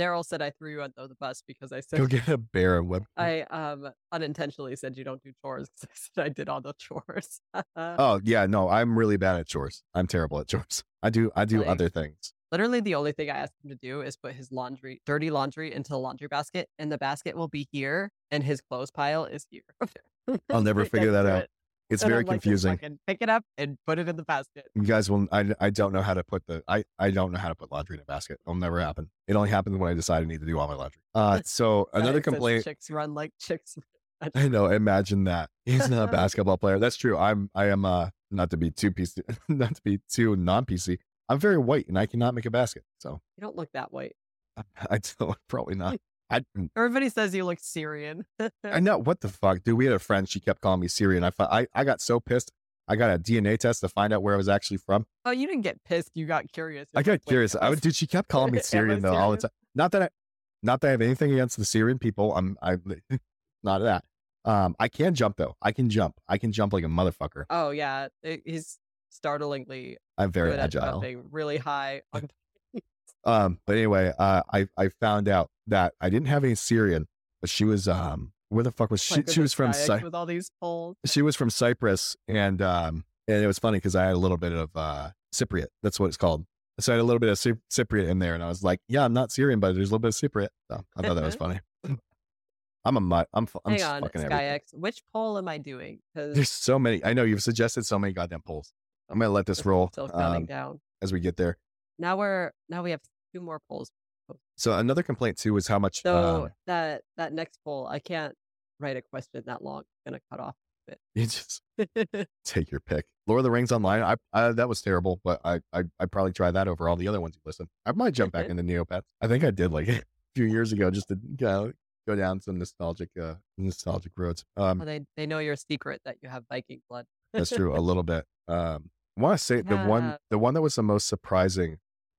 Daryl said I threw you under the bus because I said Go get a bear and web. I um unintentionally said you don't do chores I said I did all the chores. Oh yeah, no, I'm really bad at chores. I'm terrible at chores. I do I do Like- other things. Literally, the only thing I asked him to do is put his laundry, dirty laundry, into the laundry basket, and the basket will be here, and his clothes pile is here. I'll never figure that out. it. It's very like, confusing. fucking Pick it up and put it in the basket. You guys will I I don't know how to put the I I don't know how to put laundry in a basket. It'll never happen. It only happens when I decide I need to do all my laundry. Uh so another complaint Chicks run like chicks. I know, imagine that. He's not a basketball player. That's true. I'm I am uh not to be too PC not to be too non PC. I'm very white and I cannot make a basket. So You don't look that white. I don't probably not. I Everybody says you look Syrian. I know what the fuck, dude. We had a friend. She kept calling me Syrian. I I I got so pissed. I got a DNA test to find out where I was actually from. oh, you didn't get pissed. You got curious. I got curious. I would, dude. She kept calling me Syrian though all the time. Not that I, not that I have anything against the Syrian people. I'm I, not that. Um, I can jump though. I can jump. I can jump like a motherfucker. Oh yeah, it- he's startlingly I'm very agile. jumping really high. On... Um, but anyway, uh, I I found out that I didn't have any Syrian, but she was um, where the fuck was she? like, she was from Cy- Cy- with all these poles. she was from Cyprus, and um, and it was funny because I had a little bit of uh Cypriot. That's what it's called. So I had a little bit of Cy- Cypriot in there, and I was like, "Yeah, I'm not Syrian, but there's a little bit of Cypriot." So I thought that was funny. I'm a mutt. I'm I'm Hang on, fucking. SkyX. Which poll am I doing? Because There's so many. I know you've suggested so many goddamn polls. I'm gonna let this roll Still counting um, down. as we get there. Now we're now we have two more polls. So another complaint too is how much. So Um, that that next poll, I can't write a question that long. I'm gonna cut off a bit. you just take your pick. Lord of the Rings online. I, I that was terrible, but I I I probably try that over all the other ones you listen. I might jump back into Neopets. I think I did like a few years ago just to go go down some nostalgic uh nostalgic roads. Um, Well, they they know your secret that you have Viking blood. That's true, a little bit. Um, I want to say the one the one that was the most surprising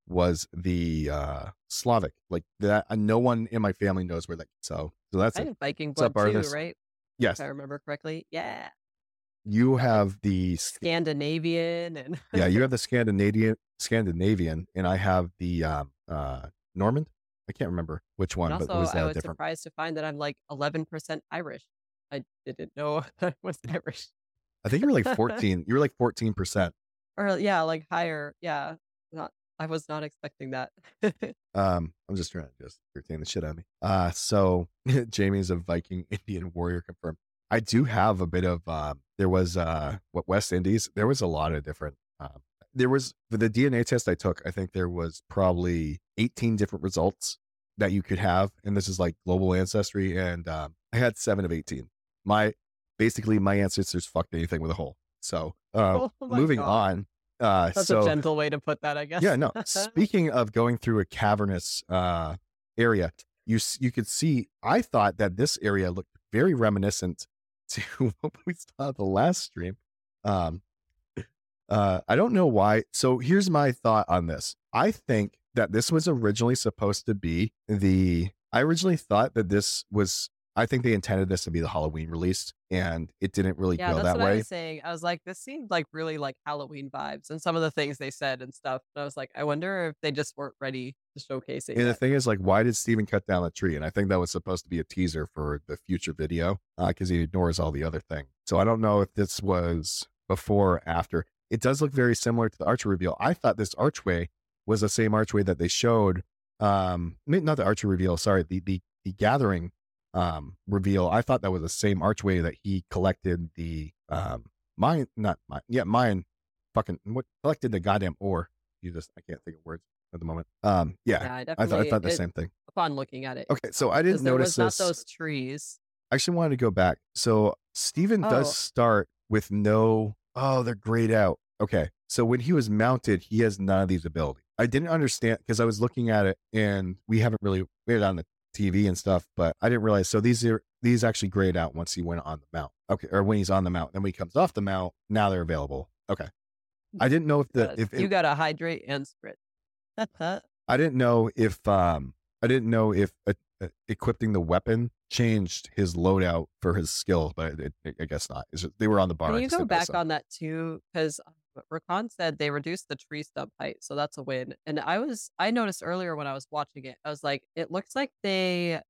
was the uh Slavic. Like that, uh, no one in my family knows where that. So, so that's I it. have Viking blood too, Arthas? right? Yes, If I remember correctly. Yeah. you have the Scandinavian and yeah, you have the Scandinavian Scandinavian, and I have the um uh Normand. I can't remember which one, And but it also, was I uh, was different. surprised to find that I'm like 11% Irish. I didn't know I was Irish. I think you were like fourteen. You were like fourteen percent. Or yeah, like higher. Yeah. I was not expecting that. Um, I'm just trying to just entertain the shit out of me. Uh, so Jamie's a Viking Indian warrior confirmed. I do have a bit of um there was uh what West Indies, there was a lot of different um there was for the DNA test I took, I think there was probably 18 different results that you could have. And this is like global ancestry, and um I had seven of 18. My basically my ancestors fucked anything with a hole. So uh Oh moving God. on. Uh That's so a gentle way to put that, I guess. yeah, no. Speaking of going through a cavernous uh, area, you you could see. I thought that this area looked very reminiscent to what we saw the last stream. Um, uh, I don't know why. So here's my thought on this. I think that this was originally supposed to be the. I originally thought that this was. I think they intended this to be the Halloween release, and it didn't really Yeah, go that what I way. was saying. I was like, this seemed like really like Halloween vibes and some of the things they said and stuff. And I was like, I wonder if they just weren't ready to showcase it. And the thing is, like, why did Steven cut down the tree? And I think that was supposed to be a teaser for the future video because he ignores all the other thing. So I don't know if this was before or after. It does look very similar to the archer reveal. I thought this archway was the same archway that they showed. Um, not the archer reveal. Sorry, the the the gathering um reveal. I thought that was the same archway that he collected the um mine, not mine, yeah, mine. Fucking what collected the goddamn ore. You just I can't think of words at the moment. Um, yeah, yeah, I I thought I thought the it- same thing. Upon looking at it, Okay, so I didn't there notice was not those trees. I actually wanted to go back. So Steven Oh. does start with no. Oh, they're grayed out. Okay, so when he was mounted, he has none of these abilities. I didn't understand because I was looking at it, and we haven't really we had on the TV and stuff, but I didn't realize. So these are these actually grayed out once he went on the mount. Okay, or when he's on the mount. Then when he comes off the mount, now they're available. Okay, I didn't know if the if you got to hydrate and sprint. I didn't know if um I didn't know if uh, uh, equipping the weapon changed his loadout for his skill, but it, it, I guess not. It's just- they were on the bar. Can I you go back on that too? Because Rakan said they reduced the tree stump height, so that's a win. And I was I noticed earlier when I was watching it, I was like, it looks like they,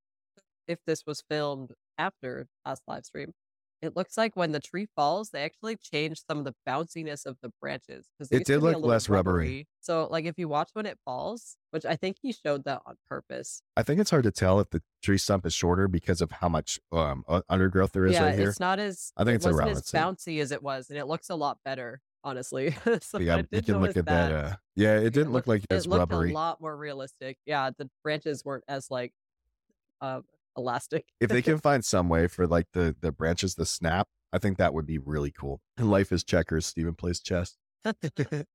if this was filmed after last live stream, it looks like when the tree falls, they actually changed some of the bounciness of the branches because It did look less rubbery. So like if you watch when it falls, which I think he showed that on purpose. I think it's hard to tell if the tree stump is shorter because of how much um undergrowth there is yeah, right here. it's not as I think it it's around as bouncy as it was, and it looks a lot better, honestly. so yeah, I you did can look at that. Uh, yeah, it didn't look like it as looked rubbery. a lot more realistic. Yeah, the branches weren't as like um elastic. if they can find some way for like the the branches to snap, I think that would be really cool. Life is checkers. Steven plays chess. that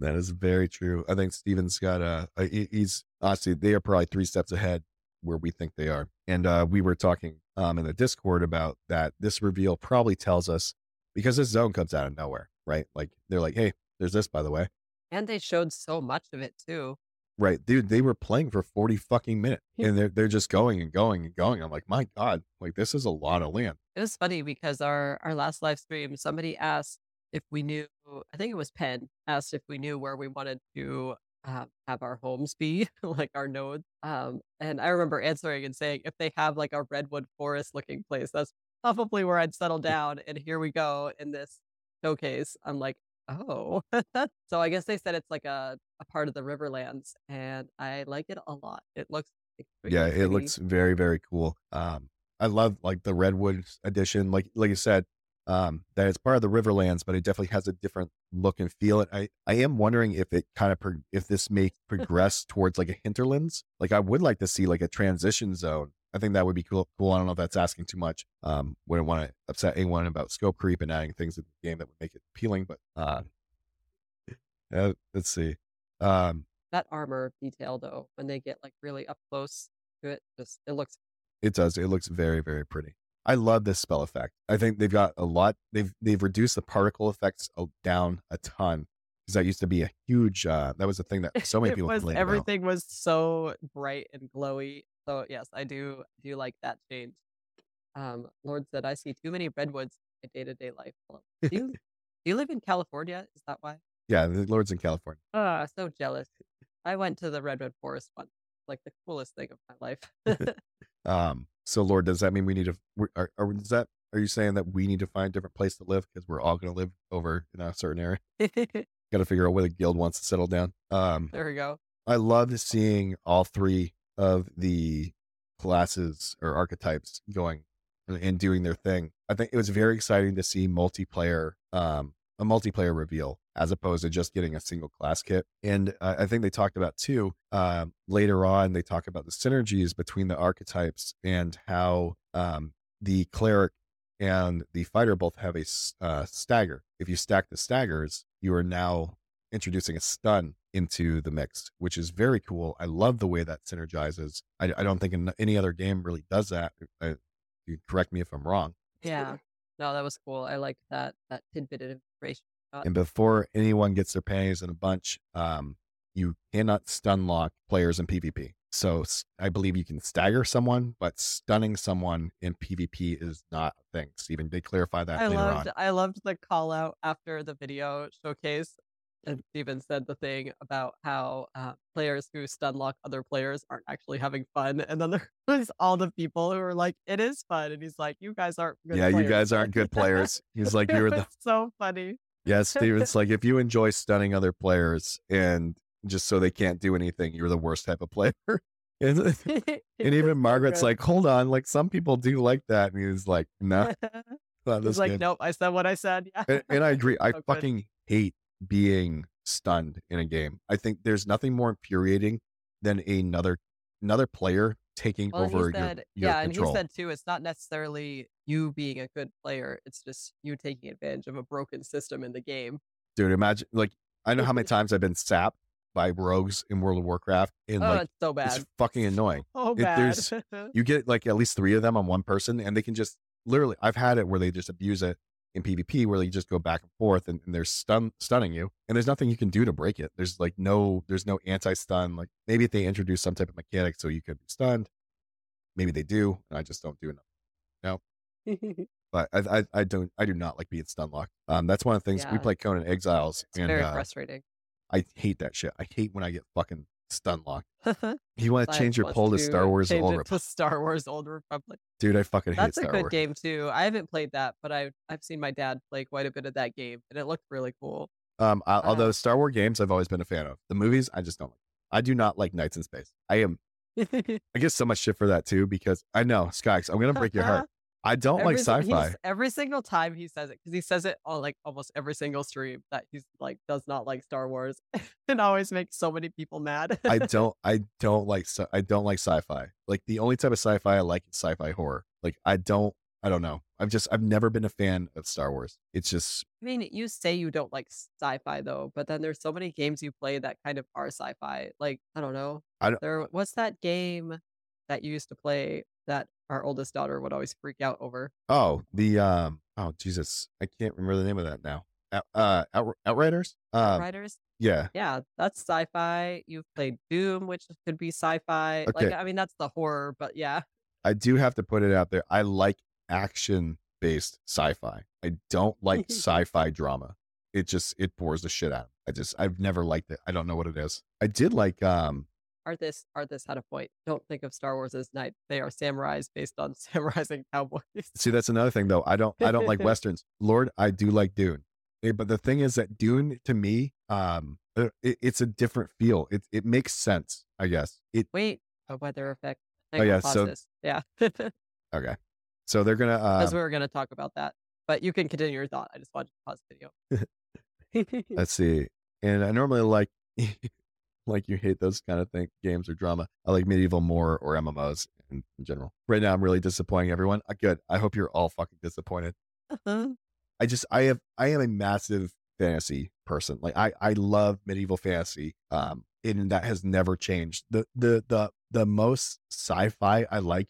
is very true. I think Steven's got a, a he- he's honestly they are probably three steps ahead where we think they are. And uh we were talking um in the Discord about that this reveal probably tells us because this zone comes out of nowhere, right? Like they're like, hey, there's this by the way. and they showed so much of it too. Right, dude, they were playing for 40 fucking minutes and they're they're just going and going and going. I'm like, my God, like this is a lot of land. It was funny because our our last live stream, somebody asked if we knew. I think it was Penn asked if we knew where we wanted to uh, have our homes be, like our nodes. Um, and I remember answering and saying, if they have like a redwood forest looking place, that's probably where I'd settle down. And here we go in this showcase. I'm like, oh, so I guess they said it's like a, a part of the Riverlands, and I like it a lot. It looks yeah it looks very very cool um i love like the redwood edition like like you said um, that it's part of the Riverlands, but it definitely has a different look and feel. And I, I am wondering if it kind of pro- if this may progress towards like a hinterlands. Like I would like to see like a transition zone. I think that would be cool. Cool. I don't know if that's asking too much. Um, wouldn't want to upset anyone about scope creep and adding things to the game that would make it appealing. But uh, let's see. Um, that armor detail though, when they get like really up close to it, just it looks. It does. It looks very very pretty. I love this spell effect. I think they've got a lot. They've they've reduced the particle effects down a ton because that used to be a huge. Uh, that was a thing that so many people was, Everything about. was so bright and glowy. So yes, I do do like that change. Um, Lord said, "I see too many redwoods in my day to day life." Do you do you live in California? Is that why? Yeah, the Lord's in California. Ah, so jealous. I went to the redwood forest once. Like the coolest thing of my life. um. So, Lord, does that mean we need to? Are, are is that? Are you saying that we need to find a different place to live because we're all going to live over in a certain area? Got to figure out where the guild wants to settle down. Um, there we go. I loved seeing all three of the classes or archetypes going and doing their thing. I think it was very exciting to see multiplayer, um, a multiplayer reveal as opposed to just getting a single class kit. And uh, I think they talked about too uh, later on. They talk about the synergies between the archetypes and how um, the cleric and the fighter both have a uh, stagger. If you stack the staggers, you are now introducing a stun into the mix, which is very cool. I love the way that synergizes. I, I don't think any other game really does that. I, you correct me if I'm wrong. Yeah. No, that was cool. I like that that tidbit of information. And before anyone gets their panties in a bunch, um, you cannot stun lock players in PvP. So I believe you can stagger someone, but stunning someone in PvP is not a thing. Steven did clarify that I later loved on. I loved the call out after the video showcase. And Steven said the thing about how uh, players who stun lock other players aren't actually having fun, and then there's all the people who are like, "It is fun," and he's like, "You guys aren't good yeah, you guys aren't good players. He's like, you're the so funny. yeah, Steve. It's like if you enjoy stunning other players and just so they can't do anything, you're the worst type of player. and, and even Margaret's like, hold on, like some people do like that, and he's like, no, not he's like, good. "Nope, I said what I said." Yeah, and, and I agree. I So good. fucking hate being stunned in a game. I think there's nothing more infuriating than another another player taking Well, over said, your, your yeah, control. and he said too, it's not necessarily you being a good player; it's just you taking advantage of a broken system in the game. Dude, imagine like I know how many times I've been sapped by rogues in World of Warcraft, and oh, like it's so bad. it's fucking annoying. Oh, bad. there's- You get like at least three of them on one person, and they can just literally. I've had it where they just abuse it in PvP, where they just go back and forth, and, and they're stun stunning you, and there's nothing you can do to break it. There's like no, there's no anti stun. Like maybe if they introduce some type of mechanic so you could be stunned, maybe they do, and I just don't do enough. No. But I, I, I don't, I do not like being stun locked. Um, that's one of the things we play Conan Exiles, it's and very uh, frustrating. I hate that shit. I hate when I get fucking stun locked. You want to change your poll to Star Wars Old Republic, to Star Wars Old Republic. dude? I fucking hate That's a good Wars. game too. I haven't played that, but I've I've seen my dad play quite a bit of that game, and it looked really cool. Um, I, although Uh, Star Wars games, I've always been a fan of. The movies, I just don't like. I do not like Knights in Space. I am. I get so much shit for that too because I know Skyx. I'm gonna break your heart. I don't like Every si- sci-fi. Every single time he says it, because he says it on like almost every single stream that he's like does not like Star Wars. and always makes so many people mad. I don't. I don't like. I don't like sci-fi. Like the only type of sci-fi I like is sci-fi horror. Like I don't. I don't know. I've just. I've never been a fan of Star Wars. It's just. I mean, you say you don't like sci-fi though, but then there's so many games you play that kind of are sci-fi. Like I don't know. I don't- There, what's that game that you used to play that our oldest daughter would always freak out over? Oh, the um. Oh Jesus, I can't remember the name of that now. Out, uh, Out, Outriders. Um, Riders. yeah. Yeah, that's sci-fi. You've played Doom, which could be sci-fi. Like Okay. I mean, that's the horror, but yeah. I do have to put it out there. I like action based sci-fi. I don't like sci-fi drama. It just it bores the shit out. of me. I just I've never liked it. I don't know what it is. I did like um Arthas Arthas had a point. Don't think of Star Wars as knights. They are samurais based on samurais and cowboys. see that's another thing though. I don't I don't like westerns. Lord, I do like Dune. Eh, But the thing is that Dune to me um uh, it, it's a different feel. It it makes sense, I guess. It Wait, a weather effect. Oh, yeah, so- this. Yeah, okay. So they're going to as we were going to talk about that. But you can continue your thought. I just wanted to pause the video. Let's see. And I normally like like you hate those kind of thing games or drama. I like medieval more or MMOs in, in general. Right now, I'm really disappointing everyone. Uh, good. I hope you're all fucking disappointed. Uh-huh. I just I have I am a massive fantasy person. Like I I love medieval fantasy. Um, and that has never changed. The the the the most sci-fi I like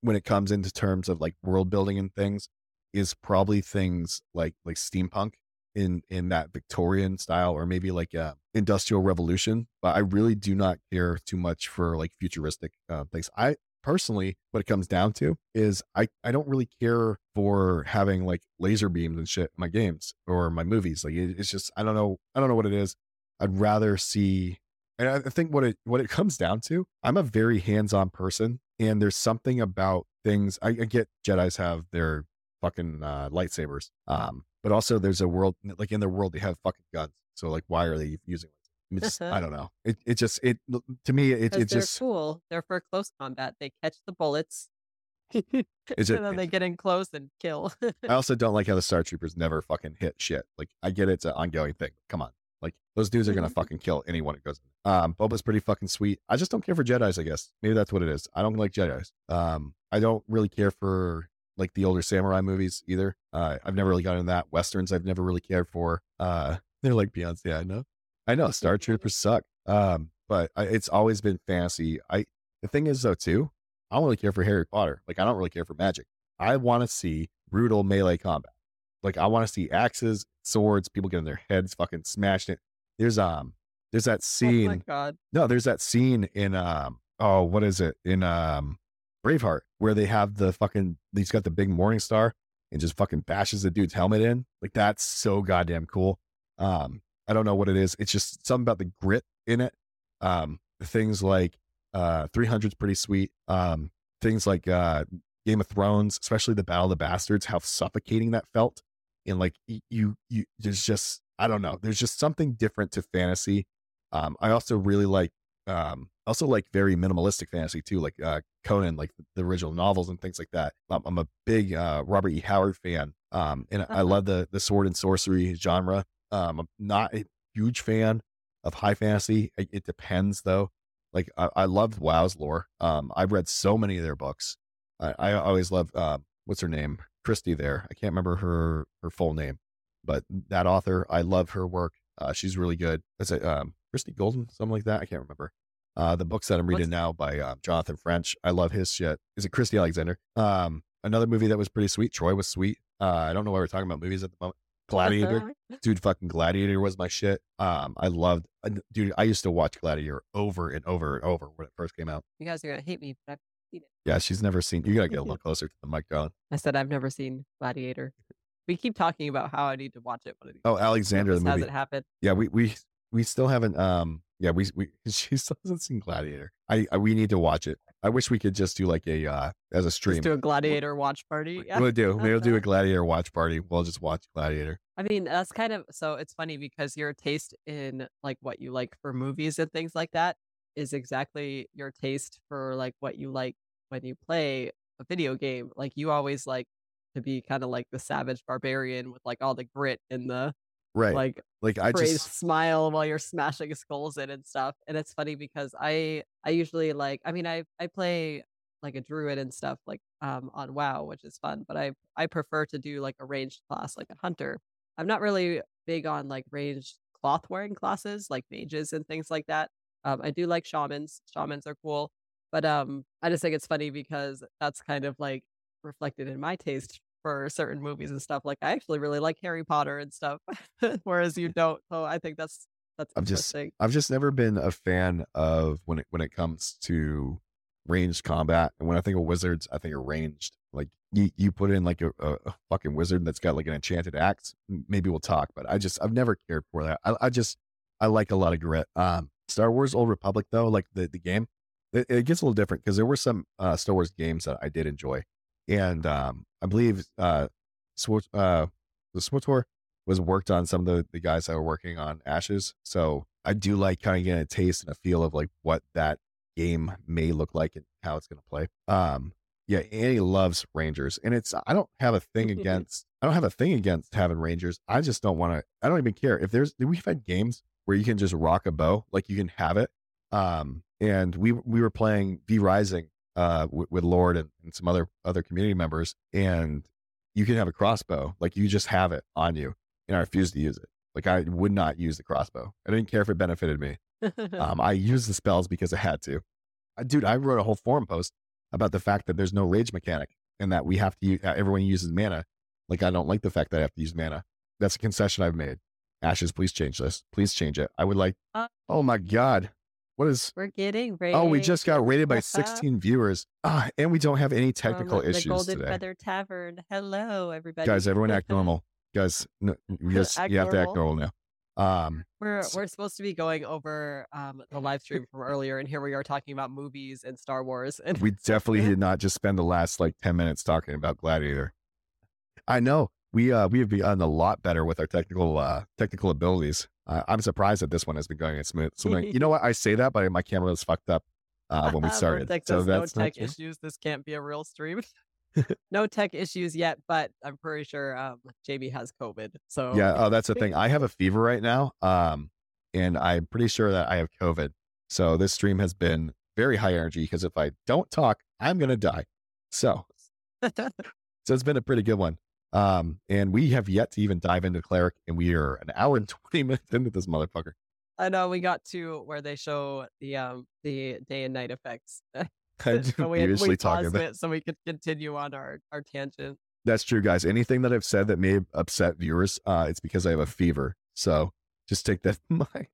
when it comes into terms of like world building and things is probably things like like steampunk in in that Victorian style or maybe like industrial revolution. But I really do not care too much for like futuristic uh, things. I personally, what it comes down to is I I don't really care for having like laser beams and shit in my games or my movies. Like it, it's just I don't know I don't know what it is. I'd rather see. And I think what it what it comes down to, I'm a very hands-on person, and there's something about things. I, I get Jedi's have their fucking uh, lightsabers, um, but also there's a world like in their world they have fucking guns. So like, why are they using? I, mean, I don't know. It it just it to me it Because just cool. They're for close combat. They catch the bullets. is and it. then they get in close and kill. I also don't like how the Star Troopers never fucking hit shit. Like I get it's an ongoing thing. Come on. Like those dudes are gonna Mhm. fucking kill anyone that goes. in. Um, Boba's pretty fucking sweet. I just don't care for Jedi's. I guess maybe that's what it is. I don't like Jedi's. Um, I don't really care for like the older samurai movies either. Uh, I've never really gotten into that. Westerns I've never really cared for. Uh, they're like Beyonce. I know. I know. Star Troopers suck. Um, but I, it's always been fantasy. I the thing is though too, I don't really care for Harry Potter. Like I don't really care for magic. I want to see brutal melee combat. Like I want to see axes, swords, people getting their heads fucking smashed in. There's um there's that scene. oh my god. no, there's that scene in um oh what is it? In um Braveheart where they have the fucking he's got the big morning star and just fucking bashes the dude's helmet in. Like that's so goddamn cool. Um I don't know what it is. It's just something about the grit in it. Um things like uh 300's pretty sweet. Um things like uh Game of Thrones, especially the Battle of the Bastards, how suffocating that felt. And like you, you, there's just, I don't know, there's just something different to fantasy. Um, I also really like, um, also like very minimalistic fantasy too, like uh, Conan, like the, original novels and things like that. Um, I'm a big uh, Robert E. Howard fan, um, and I Uh-huh. love the the sword and sorcery genre. Um, I'm not a huge fan of high fantasy. It, it depends though. Like I, I love WoW's lore. Um, I've read so many of their books. I, I always love uh, what's her name, Christie. There, I can't remember her her full name, but that author, I love her work. Uh, she's really good. Is it um, Christie Golden, something like that? I can't remember. Uh, the books that I'm reading What's- now by uh, Jonathan French. I love his shit. Is it Christy Alexander? Um, another movie that was pretty sweet. Troy was sweet. Uh, I don't know why we're talking about movies at the moment. Gladiator, dude, fucking Gladiator was my shit. Um, I loved, uh, dude. I used to watch Gladiator over and over and over when it first came out. You guys are gonna hate me, but I've seen it. Yeah, she's never seen. You gotta get a little closer to the mic, darling. I said I've never seen Gladiator. We keep talking about how I need to watch it. One of these Oh. Alexander, the movie. Has it happened. Yeah, we we we still haven't. Um, yeah, we we she still hasn't seen Gladiator. I, I we need to watch it. I wish we could just do like a uh as a stream. Just do a Gladiator watch party. Yeah. We'll do. We'll do a Gladiator watch party. We'll just watch Gladiator. I mean, that's kind of so it's funny because your taste in like what you like for movies and things like that is exactly your taste for like what you like when you play a video game. Like you always like to be kind of like the savage barbarian with like all the grit and the Right. Like, like I just smile while you're smashing skulls in and stuff. And it's funny because I I usually like I mean I I play like a druid and stuff like um on WoW, which is fun, but I I prefer to do like a ranged class like a hunter. I'm not really big on like ranged cloth wearing classes like mages and things like that. Um I do like shamans. Shamans are cool. But um I just think it's funny because that's kind of like reflected in my taste for certain movies and stuff. Like I actually really like Harry Potter and stuff, whereas you don't. So I think that's that's I'm just interesting. I've just never been a fan of when it when it comes to ranged combat. And when I think of wizards, I think of ranged. Like you, you put in like a, a, a fucking wizard that's got like an enchanted axe. Maybe we'll talk, but I just I've never cared for that. I, I just I like a lot of grit. Um, Star Wars Old Republic though, like the the game, it, it gets a little different because there were some uh, Star Wars games that I did enjoy, and um, I believe uh, Swart, uh, the SWTOR was worked on some of the, the guys that were working on Ashes. So I do like kind of getting a taste and a feel of like what that game may look like and how it's going to play. Um, yeah, Anie loves Rangers, and it's I don't have a thing against. I don't have a thing against having rangers. I just don't want to. I don't even care if there's. We've had games where you can just rock a bow, like you can have it. Um, and we we were playing V Rising uh with, with Lord and, and some other other community members, and you can have a crossbow, like you just have it on you, and I refuse to use it. Like I would not use the crossbow. I didn't care if it benefited me. Um, I used the spells because I had to. I, dude, I wrote a whole forum post about the fact that there's no rage mechanic and that we have to use, everyone uses mana. Like I don't like the fact that I have to use mana. That's a concession I've made. Ashes, please change this. Please change it. I would like. Uh, oh my god, what is? We're getting rated. Oh, we just got rated by 16 viewers. Ah, and we don't have any technical from issues the Golden today. Feather Tavern. Hello, everybody. Guys, everyone act normal. Guys, no, you, just, you have to act normal. now. Um, We're we're supposed to be going over um, the live stream from earlier, and here we are talking about movies and Star Wars. And we definitely did not just spend the last like 10 minutes talking about Gladiator. I know we uh we have gotten a lot better with our technical uh technical abilities. Uh, I'm surprised that this one has been going as smooth. So like, you know what? I say that, but my camera was fucked up uh, when we started. So no that's not tech true. issues. This can't be a real stream. no tech issues yet, but I'm pretty sure um, Jamie has COVID. So Yeah. Oh, that's the thing. I have a fever right now. Um, and I'm pretty sure that I have COVID. So this stream has been very high energy because if I don't talk, I'm gonna die. So so it's been a pretty good one. Um, and we have yet to even dive into cleric, and we are an hour and 20 minutes into this motherfucker. I know we got to where they show the um the day and night effects. So we, had, we talking paused about it so we could continue on our our tangent. that's true, guys. Anything that I've said that may upset viewers, uh, it's because I have a fever. So just take that in mind.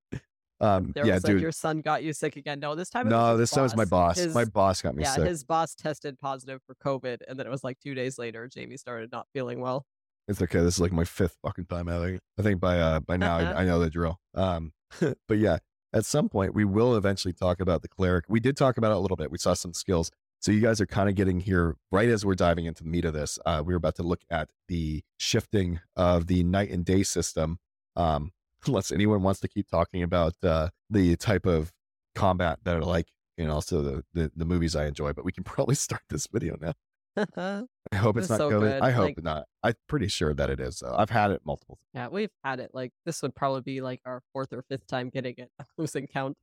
Um, There yeah, was like dude. your son got you sick again. No, this time it No, this time was my boss. His- my boss got me yeah, sick. his boss tested positive for COVID, and then it was like two days later, Jamie started not feeling well. It's okay. This is like my fifth fucking time. I think. I think by uh by now I, I know the drill. Um, but yeah, at some point we will eventually talk about the cleric. We did talk about it a little bit. We saw some skills. So you guys are kind of getting here right as we're diving into the meat of this. Uh, we're about to look at the shifting of the night and day system. Um, unless anyone wants to keep talking about uh, the type of combat that I like, and also the, the the movies I enjoy. But we can probably start this video now. I hope it's It's not so COVID. good, I hope like- not. I'm pretty sure that it is. Though. I've had it multiple. yeah, we've had it. Like this would probably be like our fourth or fifth time getting it. I'm losing count.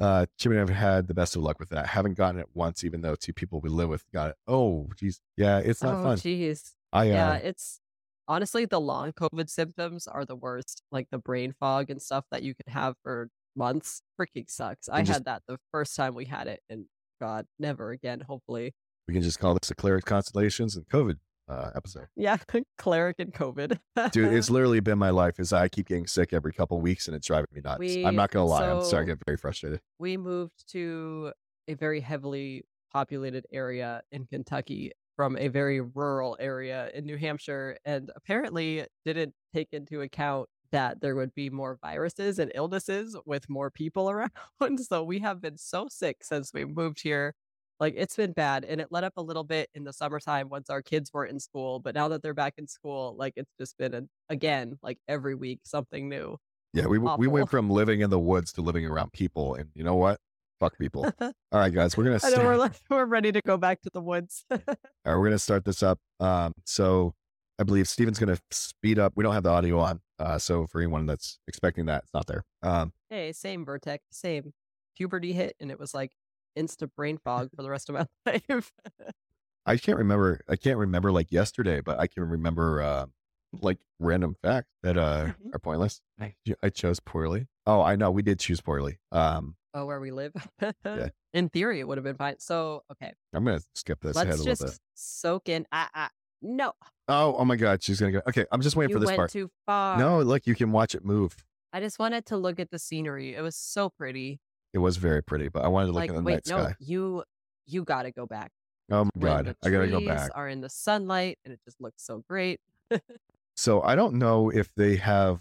Uh, Jimmy and I've had the best of luck with that. I haven't gotten it once, even though two people we live with got it. Oh, geez, yeah, it's not oh, fun. jeez. I uh, Yeah, it's honestly the long COVID symptoms are the worst. Like the brain fog and stuff that you can have for months. Freaking sucks. I just- had that the first time we had it, and God, never again. Hopefully. we can just call this the Cleric Constellations and COVID uh, episode. Yeah, cleric and COVID. Dude, it's literally been my life. Is I keep getting sick every couple weeks, and it's driving me nuts. We- I'm not gonna lie. I'm starting so- to get very frustrated. we moved to a very heavily populated area in Kentucky from a very rural area in New Hampshire and apparently didn't take into account that there would be more viruses and illnesses with more people around. So we have been so sick since we moved here. Like it's been bad and it let up a little bit in the summertime once our kids were in school, but now that they're back in school, like it's just been an, again like every week something new. Yeah, we we went from living in the woods to living around people, and you know what? Fuck people. All right, guys, we're gonna I know we're like, we're ready to go back to the woods. All right, we're gonna start this up. Um, so I believe Steven's gonna speed up. We don't have the audio on, uh, so for anyone that's expecting that, it's not there. Um, Hey, same Vertex, same. Puberty hit, and it was like instant brain fog for the rest of my life. I can't remember. I can't remember like yesterday, but I can remember uh, like random facts that uh Mhm. are pointless. I I chose poorly. Oh, I know we did choose poorly. Um, oh, where we live. Yeah. In theory, it would have been fine. So, okay, I'm gonna skip this ahead a let's little just bit. soak in. No, Oh, oh my God, she's gonna go. Okay, I'm just waiting you for this went part. too far. No, look, you can watch it move. I just wanted to look at the scenery. It was so pretty. It was very pretty, but I wanted to look like, at the wait, night no, sky. you, you got to go back. Oh my When God, I gotta go back. Are in the sunlight, and it just looks so great. So I don't know if they have,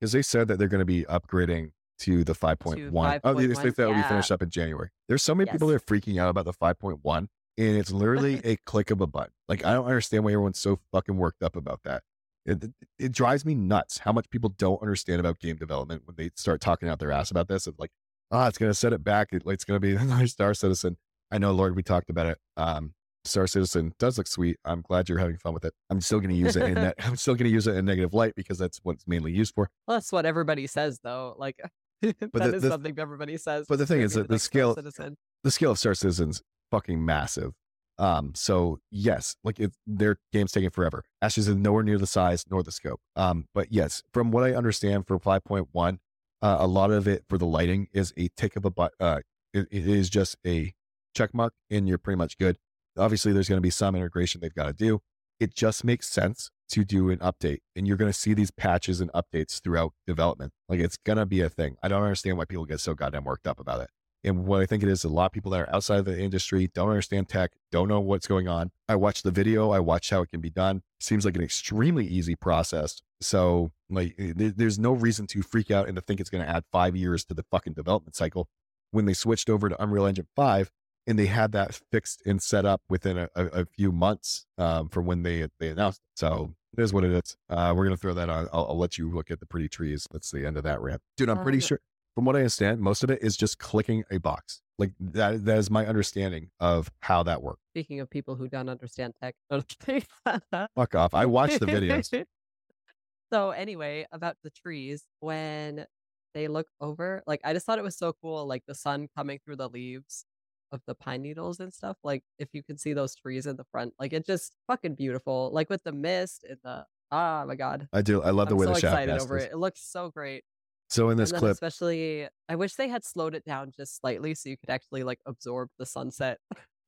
because they said that they're going to be upgrading to the 5.1. Oh, 5.1, said that we yeah. finished up in January. There's so many people that are freaking out about the 5.1, and it's literally a click of a button. Like I don't understand why everyone's so fucking worked up about that. It, it, drives me nuts how much people don't understand about game development when they start talking out their ass about this. Of like, ah, it's going to set it back. It, it's going to be another Star Citizen. I know, Lord, we talked about it. Um, Star Citizen does look sweet. I'm glad you're having fun with it. I'm still going to use it in that. I'm still going to use it in negative light because that's what it's mainly used for. Well, that's what everybody says, though. Like that is the- the- something everybody says. but the thing is that the scale- Citizen. the scale of Star Citizen's fucking massive. Um, so yes, like it, their game's taking forever. Ashes is nowhere near the size nor the scope. Um, but yes, from what I understand for 5.1, uh, a lot of it for the lighting is a tick of a but. Uh, it, it is just a check mark, and you're pretty much good. Obviously, there's going to be some integration they've got to do. It just makes sense to do an update, and you're going to see these patches and updates throughout development. Like it's going to be a thing. I don't understand why people get so goddamn worked up about it. And what I think it is, a lot of people that are outside of the industry don't understand tech, don't know what's going on. I watched the video, I watched how it can be done. Seems like an extremely easy process. So, like, eh, there's no reason to freak out and to think it's going to add five years to the fucking development cycle. When they switched over to Unreal Engine 5 and they had that fixed and set up within a, a, a few months um, from when they they announced. it. So, it is what it is. Uh, we're going to throw that on. I'll, I'll let you look at the pretty trees. That's the end of that rant. Dude, I'm pretty Um, sure from what I understand, most of it is just clicking a box. Like that that is my understanding of how that works. Speaking of people who don't understand tech. Fuck off. I watched the videos. so anyway, about the trees, when they look over, like I just thought it was so cool, like the sun coming through the leaves of the pine needles and stuff. Like if you can see those trees in the front, like it's just fucking beautiful. Like with the mist and the oh my god. I do. I love the I'm way so the excited over is. it. It looks so great. So in this clip, especially I wish they had slowed it down just slightly so you could actually like absorb the sunset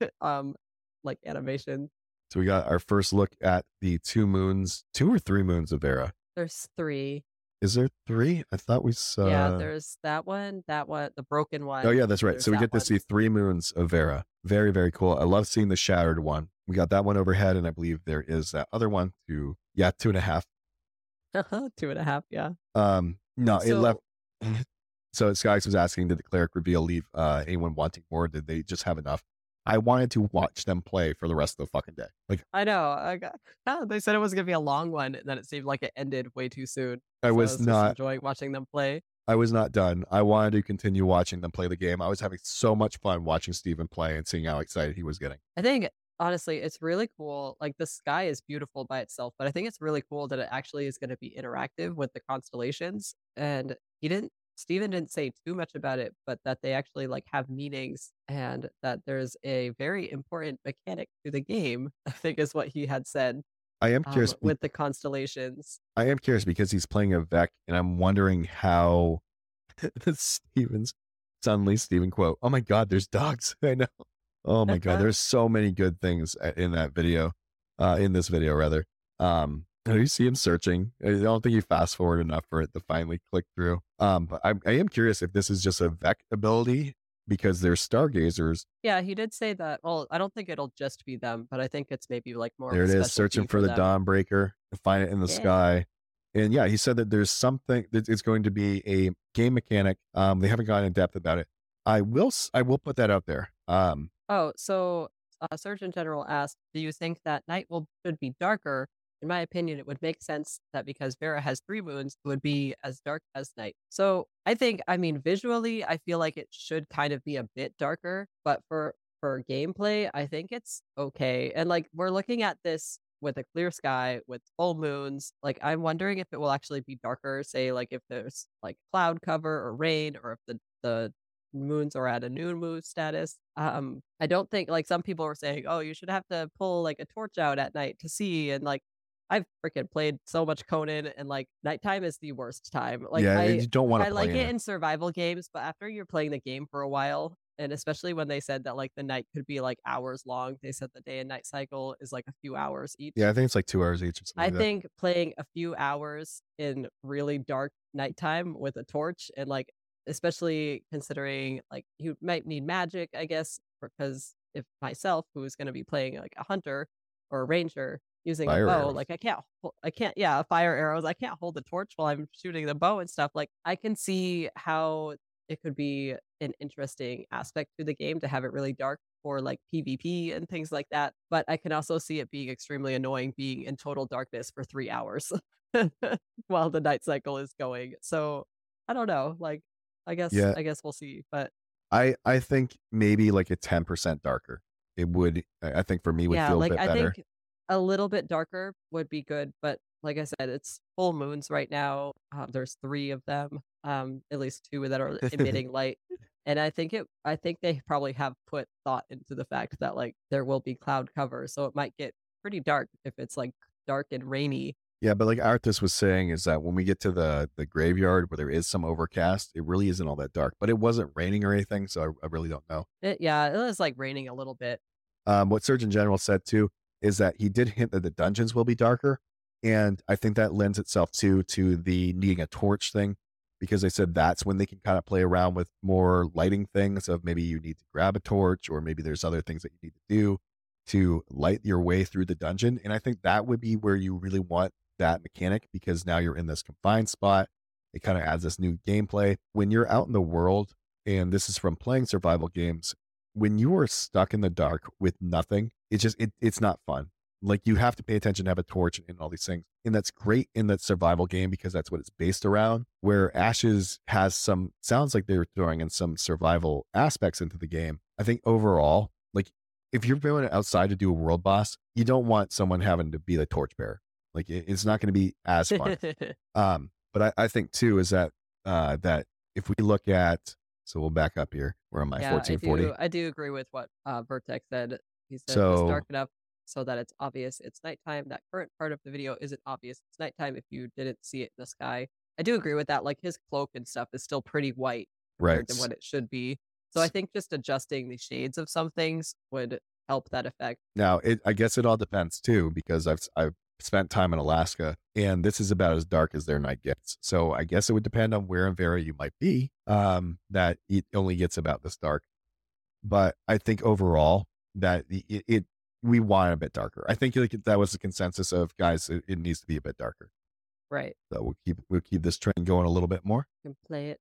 um like animation. so we got our first look at the two moons, two or three moons of Vera. There's three. Is there three? I thought we saw. yeah, there's that one, that one, the broken one. Oh yeah, that's right. there's So we get to see three moons of Vera. Very very cool. I love seeing the shattered one. We got that one overhead, and I believe there is that other one. Two, yeah, two and a half. Two and a half, yeah. Um, no, it left. so Skys was asking, did the cleric reveal leave uh, anyone wanting more? Did they just have enough? I wanted to watch them play for the rest of the fucking day. Like I know. I got, they said it was gonna be a long one, and then it seemed like it ended way too soon. I So was just not, enjoying watching them play. I was not done. I wanted to continue watching them play the game. I was having so much fun watching Steven play and seeing how excited he was getting. I think honestly, it's really cool. Like the sky is beautiful by itself, but I think it's really cool that it actually is going to be interactive with the constellations. And he didn't, Steven didn't say too much about it, but that they actually like have meanings and that there's a very important mechanic to the game. I think is what he had said I am um, curious. be- with the constellations. I am curious because he's playing a Vek, and I'm wondering how Steven's suddenly Steven quote. Oh my God, there's dogs. I know. Oh my God, there's so many good things in that video, uh, in this video rather. Um, and you see him searching. I don't think he fast forward enough for it to finally click through. Um, but I, I am curious if this is just a Vek ability because they're stargazers. Yeah, he did say that. Well, I don't think it'll just be them, but I think it's maybe like more. of There it is, searching for the dawn breaker and find it in the Yeah. sky. And yeah, he said that there's something that it's going to be a game mechanic. Um, they haven't gone in depth about it. I will, s- I will put that out there. Um, Oh, so uh, Surgeon General asked, "Do you think that night will should be darker?" In my opinion, it would make sense that because Vera has three moons, it would be as dark as night. So I think, I mean, visually, I feel like it should kind of be a bit darker, but for for gameplay, I think it's okay. And like we're looking at this with a clear sky with full moons. Like I'm wondering if it will actually be darker. Say like if there's like cloud cover or rain, or if the the moons are at a new moon status. Um, I don't think like some people were saying, oh, you should have to pull like a torch out at night to see. And like I've freaking played so much Conan, and like nighttime is the worst time. Like yeah, I, you don't want to I play like it it. in survival games, but after you're playing the game for a while, and especially when they said that like the night could be like hours long, they said the day and night cycle is like a few hours each. Yeah, I think it's like two hours each. Or I like think playing a few hours in really dark nighttime with a torch and like especially considering like you might need magic, I guess, because if myself who is going to be playing like a hunter or a ranger using Fire a bow, arrows. like I can't, I can't, yeah, fire arrows. I can't hold the torch while I'm shooting the bow and stuff. Like I can see how it could be an interesting aspect to the game to have it really dark for like PvP and things like that. But I can also see it being extremely annoying being in total darkness for three hours while the night cycle is going. So I don't know. Like I guess Yeah. I guess we'll see. But I I think maybe like a ten percent darker. it would I think for me would Yeah, feel a bit I better. think a little bit darker would be good, but like I said, it's full moons right now. Uh, there's three of them, um, at least two that are emitting light, and I think it. I think they probably have put thought into the fact that like there will be cloud cover, so it might get pretty dark if it's like dark and rainy. Yeah, but like Arthas was saying, is that when we get to the the graveyard where there is some overcast, it really isn't all that dark. But it wasn't raining or anything, so I, I really don't know. It, yeah, it was like raining a little bit. Um, what Surgeon General said too is that he did hint that the dungeons will be darker, and I think that lends itself to to the needing a torch thing, because they said that's when they can kind of play around with more lighting things of maybe you need to grab a torch or maybe there's other things that you need to do to light your way through the dungeon, and I think that would be where you really want that mechanic because now you're in this confined spot. It kind of adds this new gameplay. When you're out in the world, and this is from playing survival games, when you are stuck in the dark with nothing, it's just it, it's not fun. Like you have to pay attention to have a torch and all these things. And that's great in that survival game because that's what it's based around. Where Ashes has some sounds like they're throwing in some survival aspects into the game. I think overall, like if you're going outside to do a world boss, you don't want someone having to be the torchbearer. Like it, it's not going to be as fun. um, but I, I think too is that uh, that if we look at so we'll back up here. Where am I? Yeah, I Fourteen forty. do. I do agree with what uh, Vertex said. He said it's So dark enough so that it's obvious it's nighttime. That current part of the video isn't obvious. It's nighttime if you didn't see it in the sky. I do agree with that. Like his cloak and stuff is still pretty white right. to what it should be. So I think just adjusting the shades of some things would help that effect. Now, it I guess it all depends too, because I've I've spent time in Alaska, and this is about as dark as their night gets. So I guess it would depend on where in Vera you might be. Um, that it only gets about this dark. But I think overall that it, it we want it a bit darker. I think like that was the consensus of guys. It, it needs to be a bit darker. Right. So we'll keep we'll keep this trend going a little bit more. Can play it.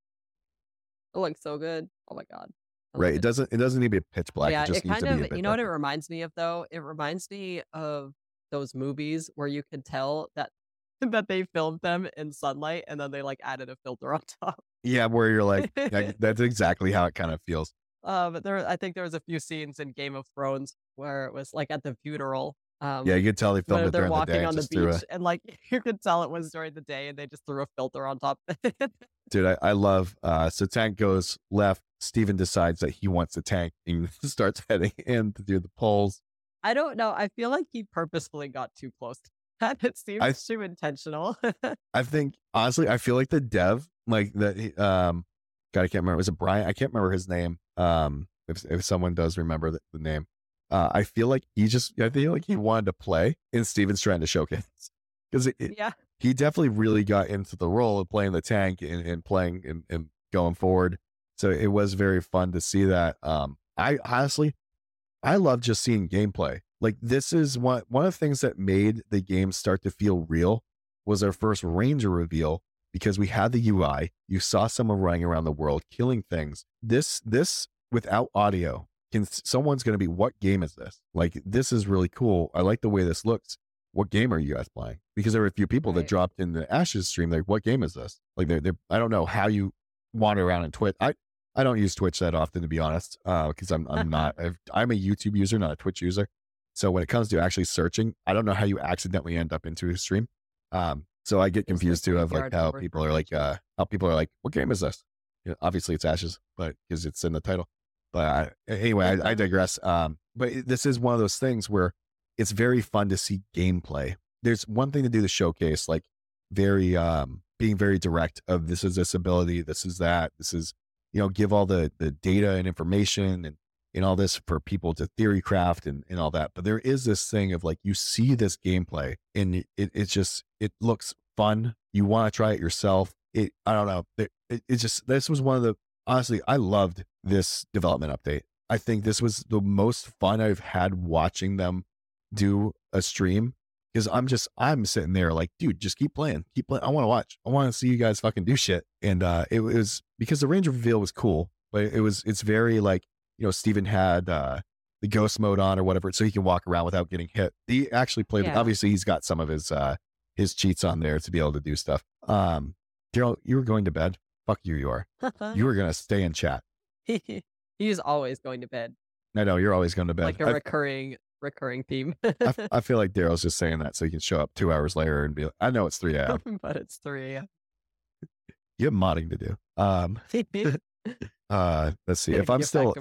It looks so good. Oh my god. Right. It it. doesn't it doesn't need to be pitch black. Yeah, it just it needs kind to be a of, bit you know what it reminds me of though? It reminds me of those movies where you can tell that that they filmed them in sunlight and then they like added a filter on top. Yeah, where you're like, that's exactly how it kind of feels. Uh, but there, I think there was a few scenes in Game of Thrones where it was like at the funeral, um, Yeah, you could tell they filmed it. They're during the walking day. and on the threw a- beach and like you could tell it was during the day and they just threw a filter on top. Dude, I, I love uh so tank goes left, Steven decides that he wants to tank and starts heading in to do the pulls. I don't know. I feel like he purposefully got too close to that. It seems I- too intentional. I think honestly, I feel like the dev, like that um God, I can't remember. Was it Brian? I can't remember his name. Um if if someone does remember the, the name. Uh I feel like he just I feel like he wanted to play and Steven's trying to showcase. Because yeah. he definitely really got into the role of playing the tank and, and playing and, and going forward. So it was very fun to see that. Um, I honestly, I love just seeing gameplay. Like this is one one of the things that made the game start to feel real was our first Ranger reveal because we had the UI. You saw someone running around the world killing things. This this without audio, can someone's going to be what game is this? Like this is really cool. I like the way this looks what game are you guys playing? Because there were a few people that dropped in the Ashes stream, like, what game is this? Like, they're, they're, I don't know how you wander around in Twitch. I, I don't use Twitch that often, to be honest, because I'm, I'm not, I've, I'm a YouTube user, not a Twitch user. So when it comes to actually searching, I don't know how you accidentally end up into a stream. Um, so I get confused too of like how people are like, uh, how people are like, what game is this? Obviously it's Ashes, but because it's in the title. But I, anyway, I, I digress. Um, but it- this is one of those things where it's very fun to see gameplay. There's one thing to do the showcase, like very um being very direct of this is this ability, this is that, this is you know, give all the the data and information and and all this for people to theory craft and, and all that. But there is this thing of like you see this gameplay and it, it it's just it looks fun. You want to try it yourself. It I don't know. It, it, it's just this was one of the honestly I loved this development update. I think this was the most fun I've had watching them do a stream because I'm just I'm sitting there like, dude, just keep playing, keep playing. I want to watch. I want to see you guys fucking do shit. And uh, it was because the Ranger reveal was cool, but it was it's very like you know Steven had uh, the ghost mode on or whatever, so he can walk around without getting hit. He actually played. Yeah. Obviously, he's got some of his uh, his cheats on there to be able to do stuff. Um, Daryl, you were going to bed. Fuck you, you are. You were gonna stay in chat. He's always going to bed. I know you're always going to bed. like a recurring recurring theme. I, f- I feel like Daryl's just saying that so he can show up two hours later and be like, I know it's 3 a.m. but it's 3 a.m. You have modding to do. Um, uh, let's see. If I'm still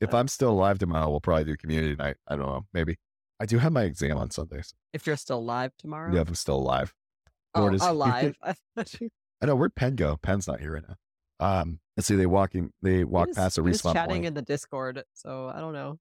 if I'm still alive tomorrow, we'll probably do community night. I don't know. Maybe. I do have my exam on Sundays. if you're still alive tomorrow. Yeah, if I'm still alive. oh, is- alive. I know where'd Penn go? Penn's not here right now. Um, let's see. They walking. They walk He was- past a respawn chatting point. in the Discord, so I don't know.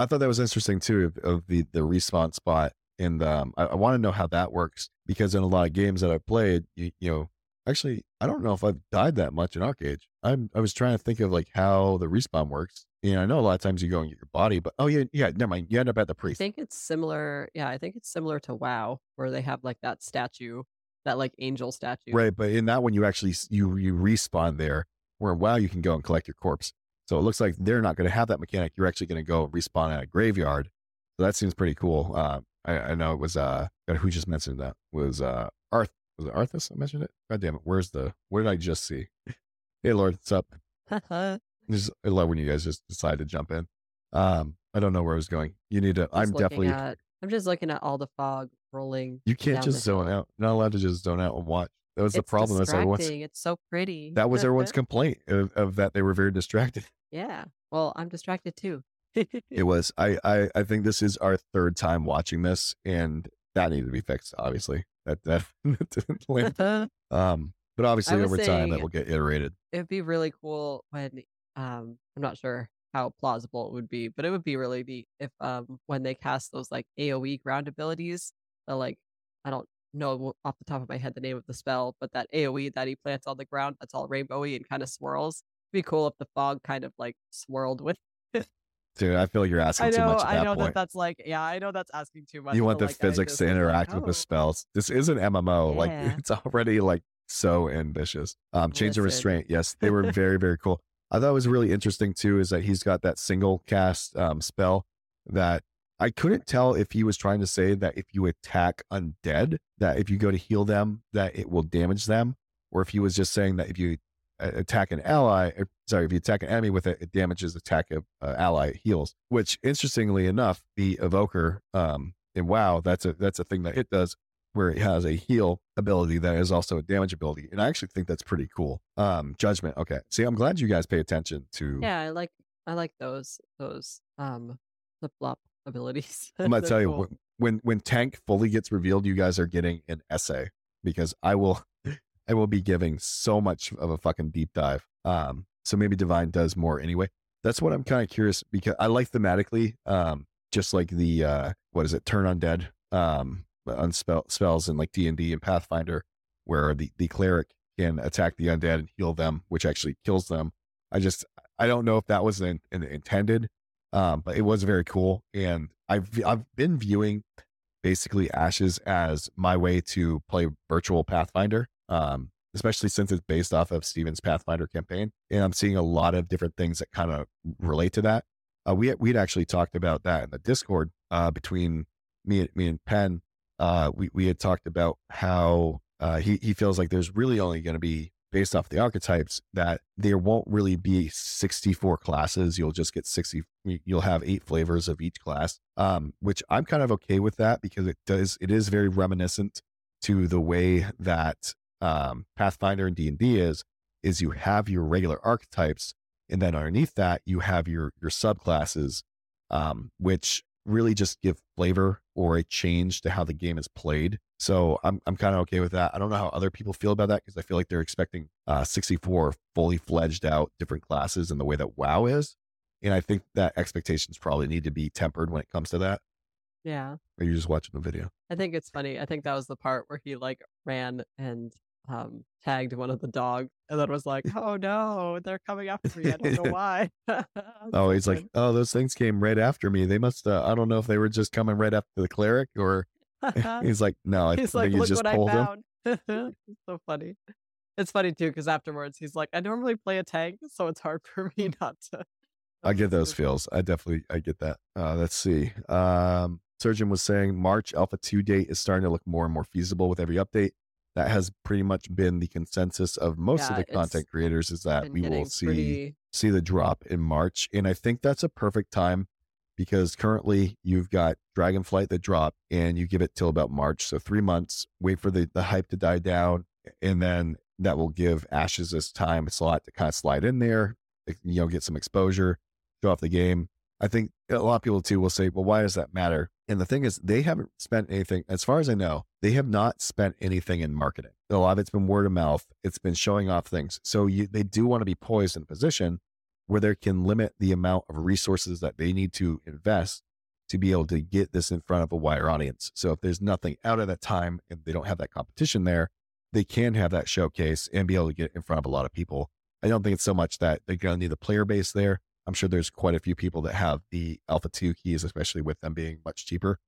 I thought that was interesting too of, of the the respawn spot, and um, I, I want to know how that works because in a lot of games that I played, you, you know, actually, I don't know if I've died that much in Arcade. I'm I was trying to think of like how the respawn works. You know, I know a lot of times you go and get your body, but oh yeah, yeah, never mind. You end up at the priest. I think it's similar. Yeah, I think it's similar to WoW, where they have like that statue, that like angel statue. Right, but in that one, you actually you you respawn there. Where wow, you can go and collect your corpse. So it looks like they're not going to have that mechanic. You're actually going to go respawn at a graveyard. So that seems pretty cool. Uh, I, I know it was uh, who just mentioned that was uh, Arth. Was it Arthas? I mentioned it. God damn it! Where's the? Where did I just see? hey Lord, what's up? Just, I love when you guys just decide to jump in. Um, I don't know where I was going. You need to. I'm definitely. At, I'm just looking at all the fog rolling. you can't just zone hill. out. You're not allowed to just zone out and watch. That was the problem. That's everyone's. It's so pretty. That was everyone's complaint of, of that they were very distracted. Yeah. Well, I'm distracted too. It was. I, I I think this is our third time watching this, and that needed to be fixed. Obviously, that that didn't land. Um, but obviously over time that will get iterated. It'd be really cool when um I'm not sure how plausible it would be, but it would be really neat if um when they cast those like AoE ground abilities, the like I don't know off the top of my head the name of the spell, but that AoE that he plants on the ground that's all rainbowy and kind of swirls. Be cool if the fog kind of like swirled with. Dude, I feel you're asking I too know, much I know that that's like yeah, I know that's asking too much. you want the like, physics to was like, interact with oh, the spells. This is an MMO. Like it's already like so ambitious. Um, change of restraint. Yes, they were very very cool. I thought it was really interesting too is that he's got that single cast um, spell that I couldn't tell if he was trying to say that if you attack undead, that if you go to heal them, that it will damage them, or if he was just saying that if you attack an ally, or, sorry, if you attack an enemy with it, it damages attack of uh, ally it heals. Which, interestingly enough, the evoker um, in WoW, that's a that's a thing that it does, where it has a heal ability that is also a damage ability, and I actually think that's pretty cool. Um, judgment. Okay, see, I'm glad you guys pay attention to. Yeah, I like I like those those um flip flop abilities. I'm gonna tell you cool. when, when when tank fully gets revealed, you guys are getting an essay because I will I will be giving so much of a fucking deep dive. Um, so maybe divine does more anyway. That's what I'm kind of curious because I like thematically, um, just like the uh, what is it, turn undead, um, on spell, spells in like D and D and Pathfinder, where the the cleric can attack the undead and heal them, which actually kills them. I just I don't know if that was an, an intended um, but it was very cool. And I've I've been viewing basically Ashes as my way to play virtual Pathfinder, um, especially since it's based off of Steven's Pathfinder campaign. And I'm seeing a lot of different things that kind of relate to that. Uh, we we'd actually talked about that in the Discord uh, between me me and Penn. Uh, we we had talked about how uh, he he feels like there's really only going to be based off the archetypes that there won't really be 64 classes you'll just get 60 you'll have eight flavors of each class um, which i'm kind of okay with that because it does it is very reminiscent to the way that um, pathfinder and d&d is is you have your regular archetypes and then underneath that you have your your subclasses um, which really just give flavor or a change to how the game is played. So I'm I'm kind of okay with that. I don't know how other people feel about that because I feel like they're expecting uh, 64 fully fledged out different classes in the way that WoW is, and I think that expectations probably need to be tempered when it comes to that. Yeah. Or you're just watching the video. I think it's funny. I think that was the part where he like ran and um tagged one of the dogs and then was like, "Oh no, they're coming after me. I don't know why." Oh, he's like, oh, those things came right after me. They must. Uh, I don't know if they were just coming right after the cleric or. he's like, no, I he's think like, you "Look just what I found." it's so funny. It's funny too because afterwards he's like, "I normally play a tank, so it's hard for me not to." I get those feels. I definitely I get that. Uh, let's see. Um, Surgeon was saying March Alpha 2 date is starting to look more and more feasible with every update. That has pretty much been the consensus of most of the content creators is that we will see pretty see the drop in March. And I think that's a perfect time because currently you've got Dragonflight that drop and you give it till about March. So three months, wait for the, the hype to die down. And then that will give Ashes this time a slot to kind of slide in there, you know, get some exposure, show off the game. I think a lot of people too will say, well, why does that matter? And the thing is, they haven't spent anything, as far as I know, they have not spent anything in marketing. A lot of it's been word of mouth. It's been showing off things. So you, they do want to be poised in a position where they can limit the amount of resources that they need to invest to be able to get this in front of a wider audience. So if there's nothing out at that time and they don't have that competition there, they can have that showcase and be able to get in front of a lot of people. I don't think it's so much that they're going to need the player base there. I'm sure there's quite a few people that have the Alpha 2 keys, especially with them being much cheaper.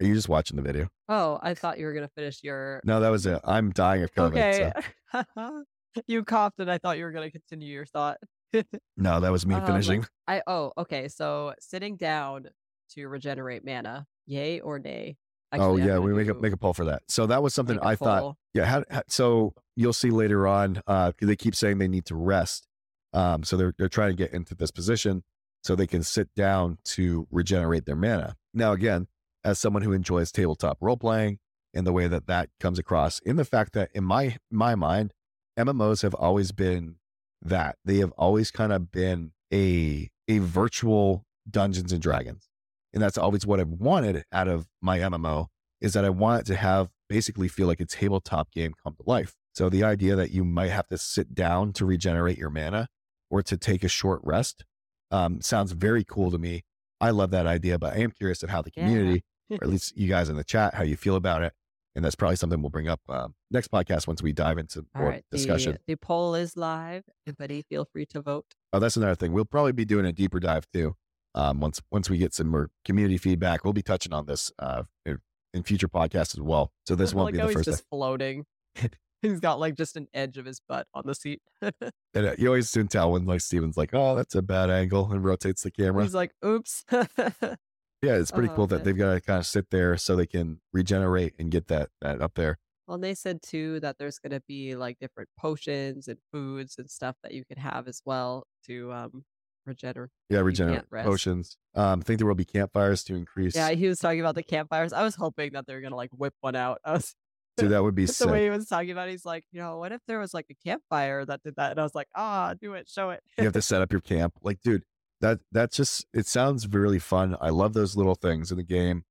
Are you just watching the video? Oh, I thought you were gonna finish your. No, that was it. I'm dying of COVID. Okay. So. you coughed, and I thought you were gonna continue your thought. no, that was me um, finishing. I oh okay. So sitting down to regenerate mana, yay or nay? Actually, oh yeah, we make a make a poll for that. So that was something I thought. Yeah, how, how, so you'll see later on. Uh, they keep saying they need to rest. Um, so they're they're trying to get into this position so they can sit down to regenerate their mana. Now again, as someone who enjoys tabletop role playing and the way that that comes across in the fact that in my my mind mmos have always been that. They have always kind of been a a virtual dungeons and dragons. And that's always what i've wanted out of my mmo is that i want it to have basically feel like a tabletop game come to life. So the idea that you might have to sit down to regenerate your mana or to take a short rest um, sounds very cool to me I love that idea, but I am curious of how the community, yeah. or at least you guys in the chat, how you feel about it. And that's probably something we'll bring up um, next podcast once we dive into more right, discussion. The, the, poll is live. Everybody feel free to vote. Oh, that's another thing. We'll probably be doing a deeper dive too. Um, once once we get some more community feedback, we'll be touching on this uh, in, in future podcasts as well. So this won't like be the first. Just floating. He's got like just an edge of his butt on the seat. and uh, you always soon tell when like Steven's like, oh, that's a bad angle and rotates the camera. He's like, oops. yeah, it's pretty oh, cool that they've got to kind of sit there so they can regenerate and get that that up there. Well, and they said too that there's going to be like different potions and foods and stuff that you can have as well to um regenerate. Yeah, regenerate potions. Um, I think there will be campfires to increase. Yeah, he was talking about the campfires. I was hoping that they were gonna like whip one out. I was Dude, that would be the way he was talking about. It, he's like, you know, what if there was like a campfire that did that? And I was like, ah, do it, show it. you have to set up your camp. Like, dude, that that's just it sounds really fun. I love those little things in the game.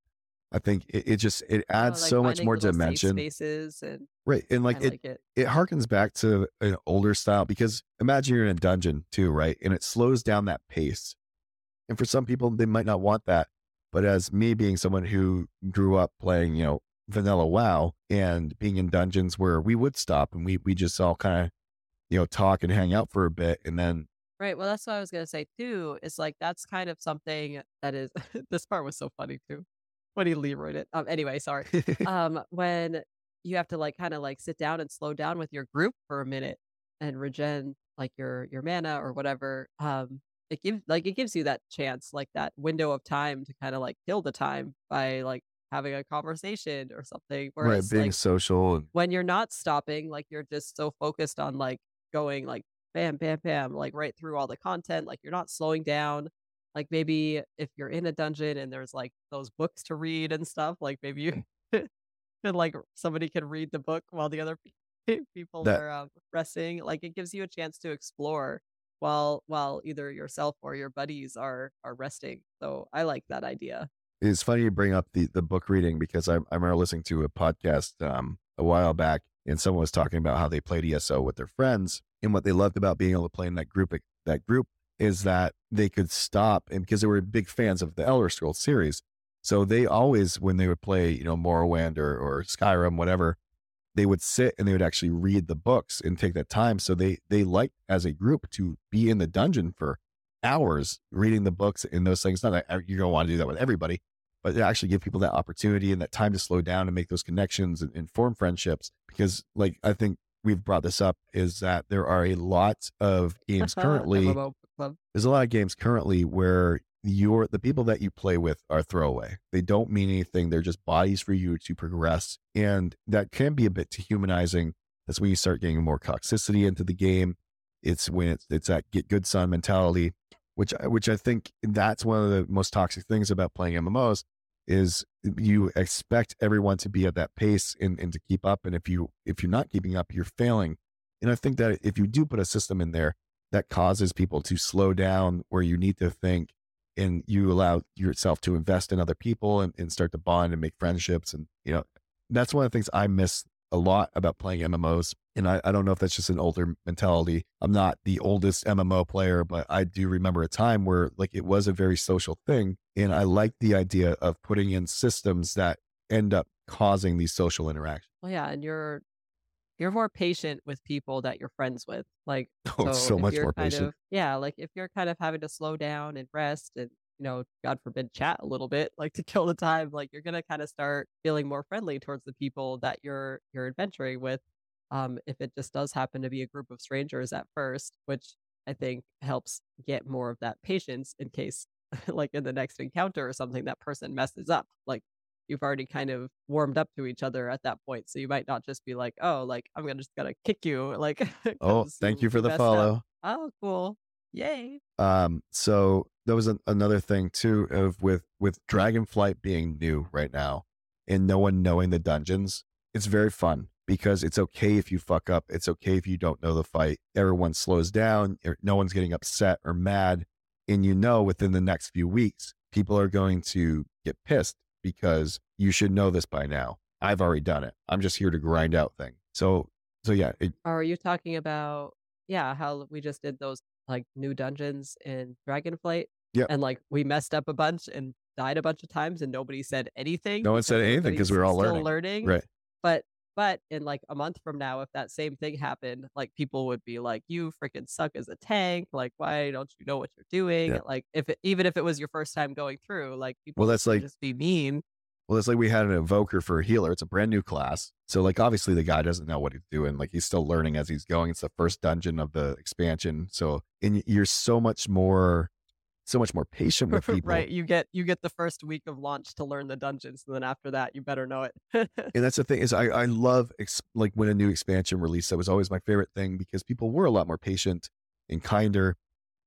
I think it, it just it adds like so much more dimension. Spaces and right, and like it, like it, it harkens back to an older style because imagine you're in a dungeon too, right? And it slows down that pace. And for some people, they might not want that. But as me being someone who grew up playing, you know, vanilla WoW and being in dungeons where we would stop and we we just all kind of you know talk and hang out for a bit and then right well that's what i was going to say too is like that's kind of something that is this part was so funny too when he leroyed it um anyway sorry. Um when you have to like kind of like sit down and slow down with your group for a minute and regen like your your mana or whatever um it gives like it gives you that chance like that window of time to kind of like kill the time by like having a conversation or something. Whereas, right, being like, social. When you're not stopping, like you're just so focused on like going like bam, bam, bam, like right through all the content. Like you're not slowing down. Like maybe if you're in a dungeon and there's like those books to read and stuff, like maybe you can like somebody can read the book while the other people that... are um, resting. Like it gives you a chance to explore while while either yourself or your buddies are are resting. So I like that idea it's funny you bring up the the book reading because I, I remember listening to a podcast um, a while back and someone was talking about how they played ESO with their friends and what they loved about being able to play in that group that group is that they could stop and because they were big fans of the Elder Scrolls series, so they always when they would play you know Morrowind or or Skyrim whatever, they would sit and they would actually read the books and take that time. So they they like as a group to be in the dungeon for hours reading the books and those things. Not that you're going to want to do that with everybody, but to actually give people that opportunity and that time to slow down and make those connections and, and form friendships. Because, like, I think we've brought this up is that there are a lot of games currently. there's a lot of games currently where your the people that you play with are throwaway. They don't mean anything. They're just bodies for you to progress, and that can be a bit dehumanizing. That's when you start getting more toxicity into the game It's when it's it's that get good son mentality, which which I think that's one of the most toxic things about playing MMOs is you expect everyone to be at that pace and, and to keep up. And if you if you're not keeping up, you're failing. And I think that if you do put a system in there that causes people to slow down where you need to think and you allow yourself to invest in other people and, and start to bond and make friendships and you know that's one of the things i miss a lot about playing mmos and I, I don't know if that's just an older mentality i'm not the oldest mmo player but i do remember a time where like it was a very social thing and i like the idea of putting in systems that end up causing these social interactions well yeah and you're you're more patient with people that you're friends with. Like, oh, so, so much more patient. Of, yeah, like if you're kind of having to slow down and rest and you know, God forbid, chat a little bit, like to kill the time, like you're gonna kind of start feeling more friendly towards the people that you're you're adventuring with. Um, if it just does happen to be a group of strangers at first, which I think helps get more of that patience in case, like in the next encounter or something, that person messes up. Like you've already kind of warmed up to each other at that point. So you might not just be like, oh, like I'm gonna just gonna kick you. Like, oh, thank you for the follow. Up. Oh, cool. Yay. Um, so that was an, another thing too of with with Dragonflight being new right now and no one knowing the dungeons. It's very fun because it's okay if you fuck up. It's okay if you don't know the fight. Everyone slows down. Er, no one's getting upset or mad. And you know, within the next few weeks, people are going to get pissed because you should know this by now. I've already done it. I'm just here to grind out things. So, so yeah. It, are you talking about, yeah, how we just did those like new dungeons in Dragonflight? Yeah. And like we messed up a bunch and died a bunch of times and nobody said anything. No one said anything because we were all learning. learning. Right. But but in like a month from now, if that same thing happened, like people would be like, "You freaking suck as a tank! Like, why don't you know what you're doing?" Yeah. Like, if it, even if it was your first time going through, like people well, that's like just be mean. Well, it's like we had an evoker for a healer. It's a brand new class, so like obviously the guy doesn't know what he's doing. Like he's still learning as he's going. It's the first dungeon of the expansion, so and you're so much more so much more patient with people. right. You get you get the first week of launch to learn the dungeons, and then after that, you better know it. and that's the thing is, I I love ex- like when a new expansion released. That was always my favorite thing because people were a lot more patient and kinder.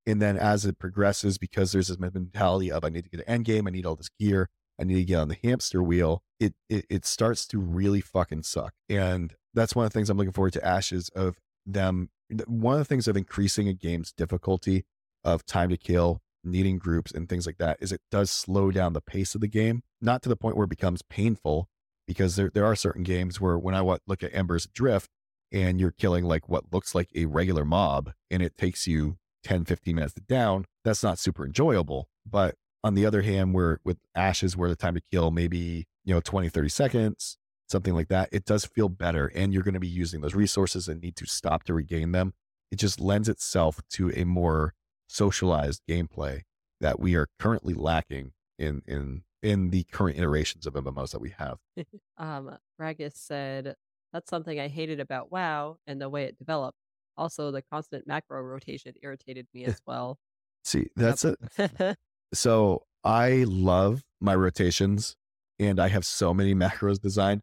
And then as it progresses, because there's this mentality of I need to get an end game, I need all this gear, I need to get on the hamster wheel. It it, it starts to really fucking suck. And that's one of the things I'm looking forward to. Ashes of them. One of the things of increasing a game's difficulty of time to kill needing groups and things like that is it does slow down the pace of the game, not to the point where it becomes painful, because there, there are certain games where when I look at Embers Adrift and you're killing like what looks like a regular mob and it takes you 10, 15 minutes to down, that's not super enjoyable. But on the other hand, where with Ashes, where the time to kill maybe, you know, 20, 30 seconds, something like that, it does feel better. And you're going to be using those resources and need to stop to regain them. It just lends itself to a more socialized gameplay that we are currently lacking in in in the current iterations of MMOs that we have. um, Ragus said that's something I hated about WoW and the way it developed. Also, the constant macro rotation irritated me as well. See, that's yep. it. so I love my rotations, and I have so many macros designed.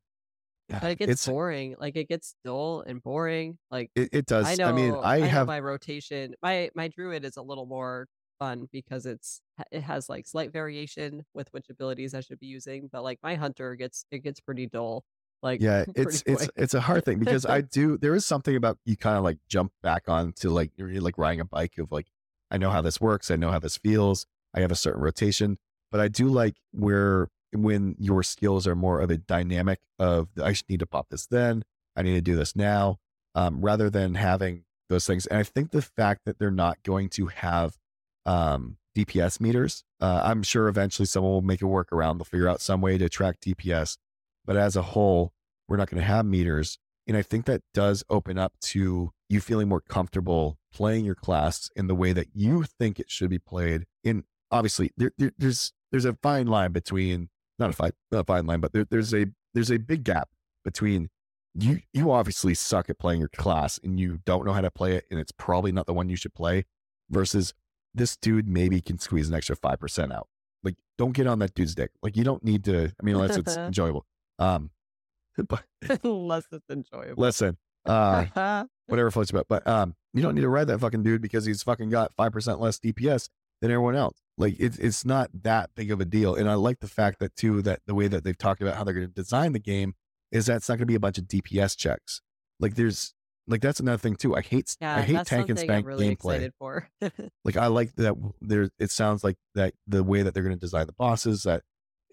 But it gets it's, boring. Like it gets dull and boring. Like it, it does. I know. I mean, I, I have my rotation. My my druid is a little more fun because it's it has like slight variation with which abilities I should be using. But like my hunter gets it gets pretty dull. Like yeah, it's quick. it's it's a hard thing because I do. There is something about you kind of like jump back on to like you're like riding a bike of like I know how this works. I know how this feels. I have a certain rotation, but I do like where when your skills are more of a dynamic of I need to pop this then, I need to do this now, um, rather than having those things. And I think the fact that they're not going to have um, DPS meters, uh, I'm sure eventually someone will make a workaround. They'll figure out some way to track DPS. But as a whole, we're not going to have meters. And I think that does open up to you feeling more comfortable playing your class in the way that you think it should be played. In obviously, there, there, there's there's a fine line between not a fine, not a fine line, but there, there's a there's a big gap between you you obviously suck at playing your class and you don't know how to play it and it's probably not the one you should play versus this dude maybe can squeeze an extra 5% out like don't get on that dude's dick like you don't need to i mean unless it's enjoyable um but unless it's enjoyable listen Uh, whatever floats your boat. But um, you don't need to ride that fucking dude because he's fucking got five percent less DPS than everyone else. Like it's it's not that big of a deal. And I like the fact that too that the way that they've talked about how they're going to design the game is that it's not going to be a bunch of DPS checks. Like there's like that's another thing too. I hate yeah, I hate tank and spank really gameplay. for. Like I like that there. It sounds like that the way that they're going to design the bosses that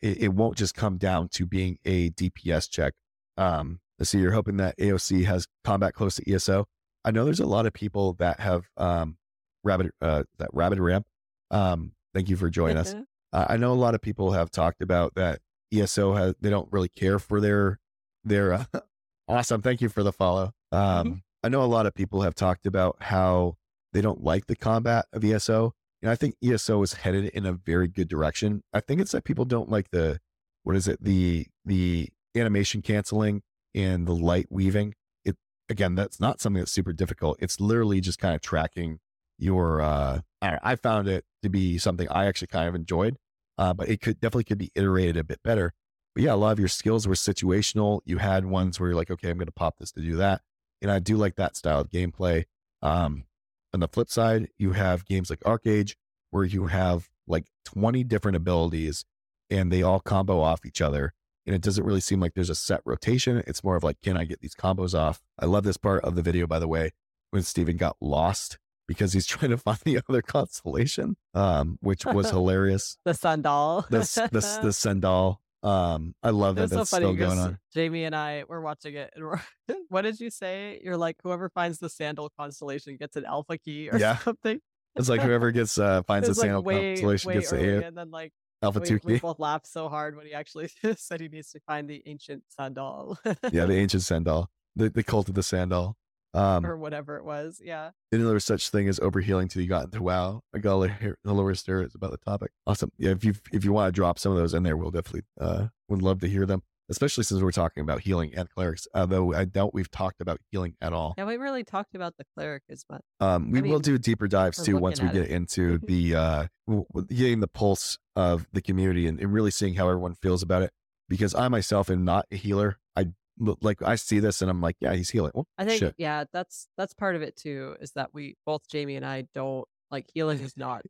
it, it won't just come down to being a DPS check. Um, let's see. You're hoping that AOC has combat close to ESO. I know there's a lot of people that have um, rabbit uh, that rabbit ramp. Um, thank you for joining us. Uh, I know a lot of people have talked about that ESO has they don't really care for their their uh, awesome. Thank you for the follow. Um, I know a lot of people have talked about how they don't like the combat of ESO, and I think ESO is headed in a very good direction. I think it's that people don't like the what is it the the animation canceling and the light weaving. It again, that's not something that's super difficult. It's literally just kind of tracking your. uh I, found it to be something I actually kind of enjoyed uh, but it could definitely could be iterated a bit better. But yeah, a lot of your skills were situational. You had ones where you're like, okay, I'm going to pop this to do that, and I do like that style of gameplay. Um, on the flip side, you have games like ArcheAge where you have like 20 different abilities, and they all combo off each other. And it doesn't really seem like there's a set rotation. It's more of like, can I get these combos off? I love this part of the video, by the way, when Steven got lost because he's trying to find the other constellation, um, which was hilarious. the Sandal. The the the. Um, I love that It's so that's funny still going on. Jamie and I were watching it, and what did you say? You're like, whoever finds the Sandal constellation gets an alpha key or Yeah. something. It's like whoever gets uh finds the like Sandal way, constellation way gets the A- and then like Alpha we, Two we both laughed so hard when he actually said he needs to find the ancient Sandal. Yeah, the ancient Sandal, the the cult of the Sandal. Um, or whatever it was. Yeah. didn't there was such thing as overhealing till you got into WoW. I got a the lower about the topic. Awesome. Yeah, if you if you want to drop some of those in there, we'll definitely uh would love to hear them. Especially since we're talking about healing and clerics. Although I doubt we've talked about healing at all. Yeah, we really talked about the cleric as much. Um, we I will mean, do deeper dives too once we get into the uh, getting the pulse of the community and, and really seeing how everyone feels about it. Because I myself am not a healer. Like I see this and I'm like, yeah, he's healing. Well, I think shit. yeah, that's that's part of it too, is that we both Jamie and I don't like healing is not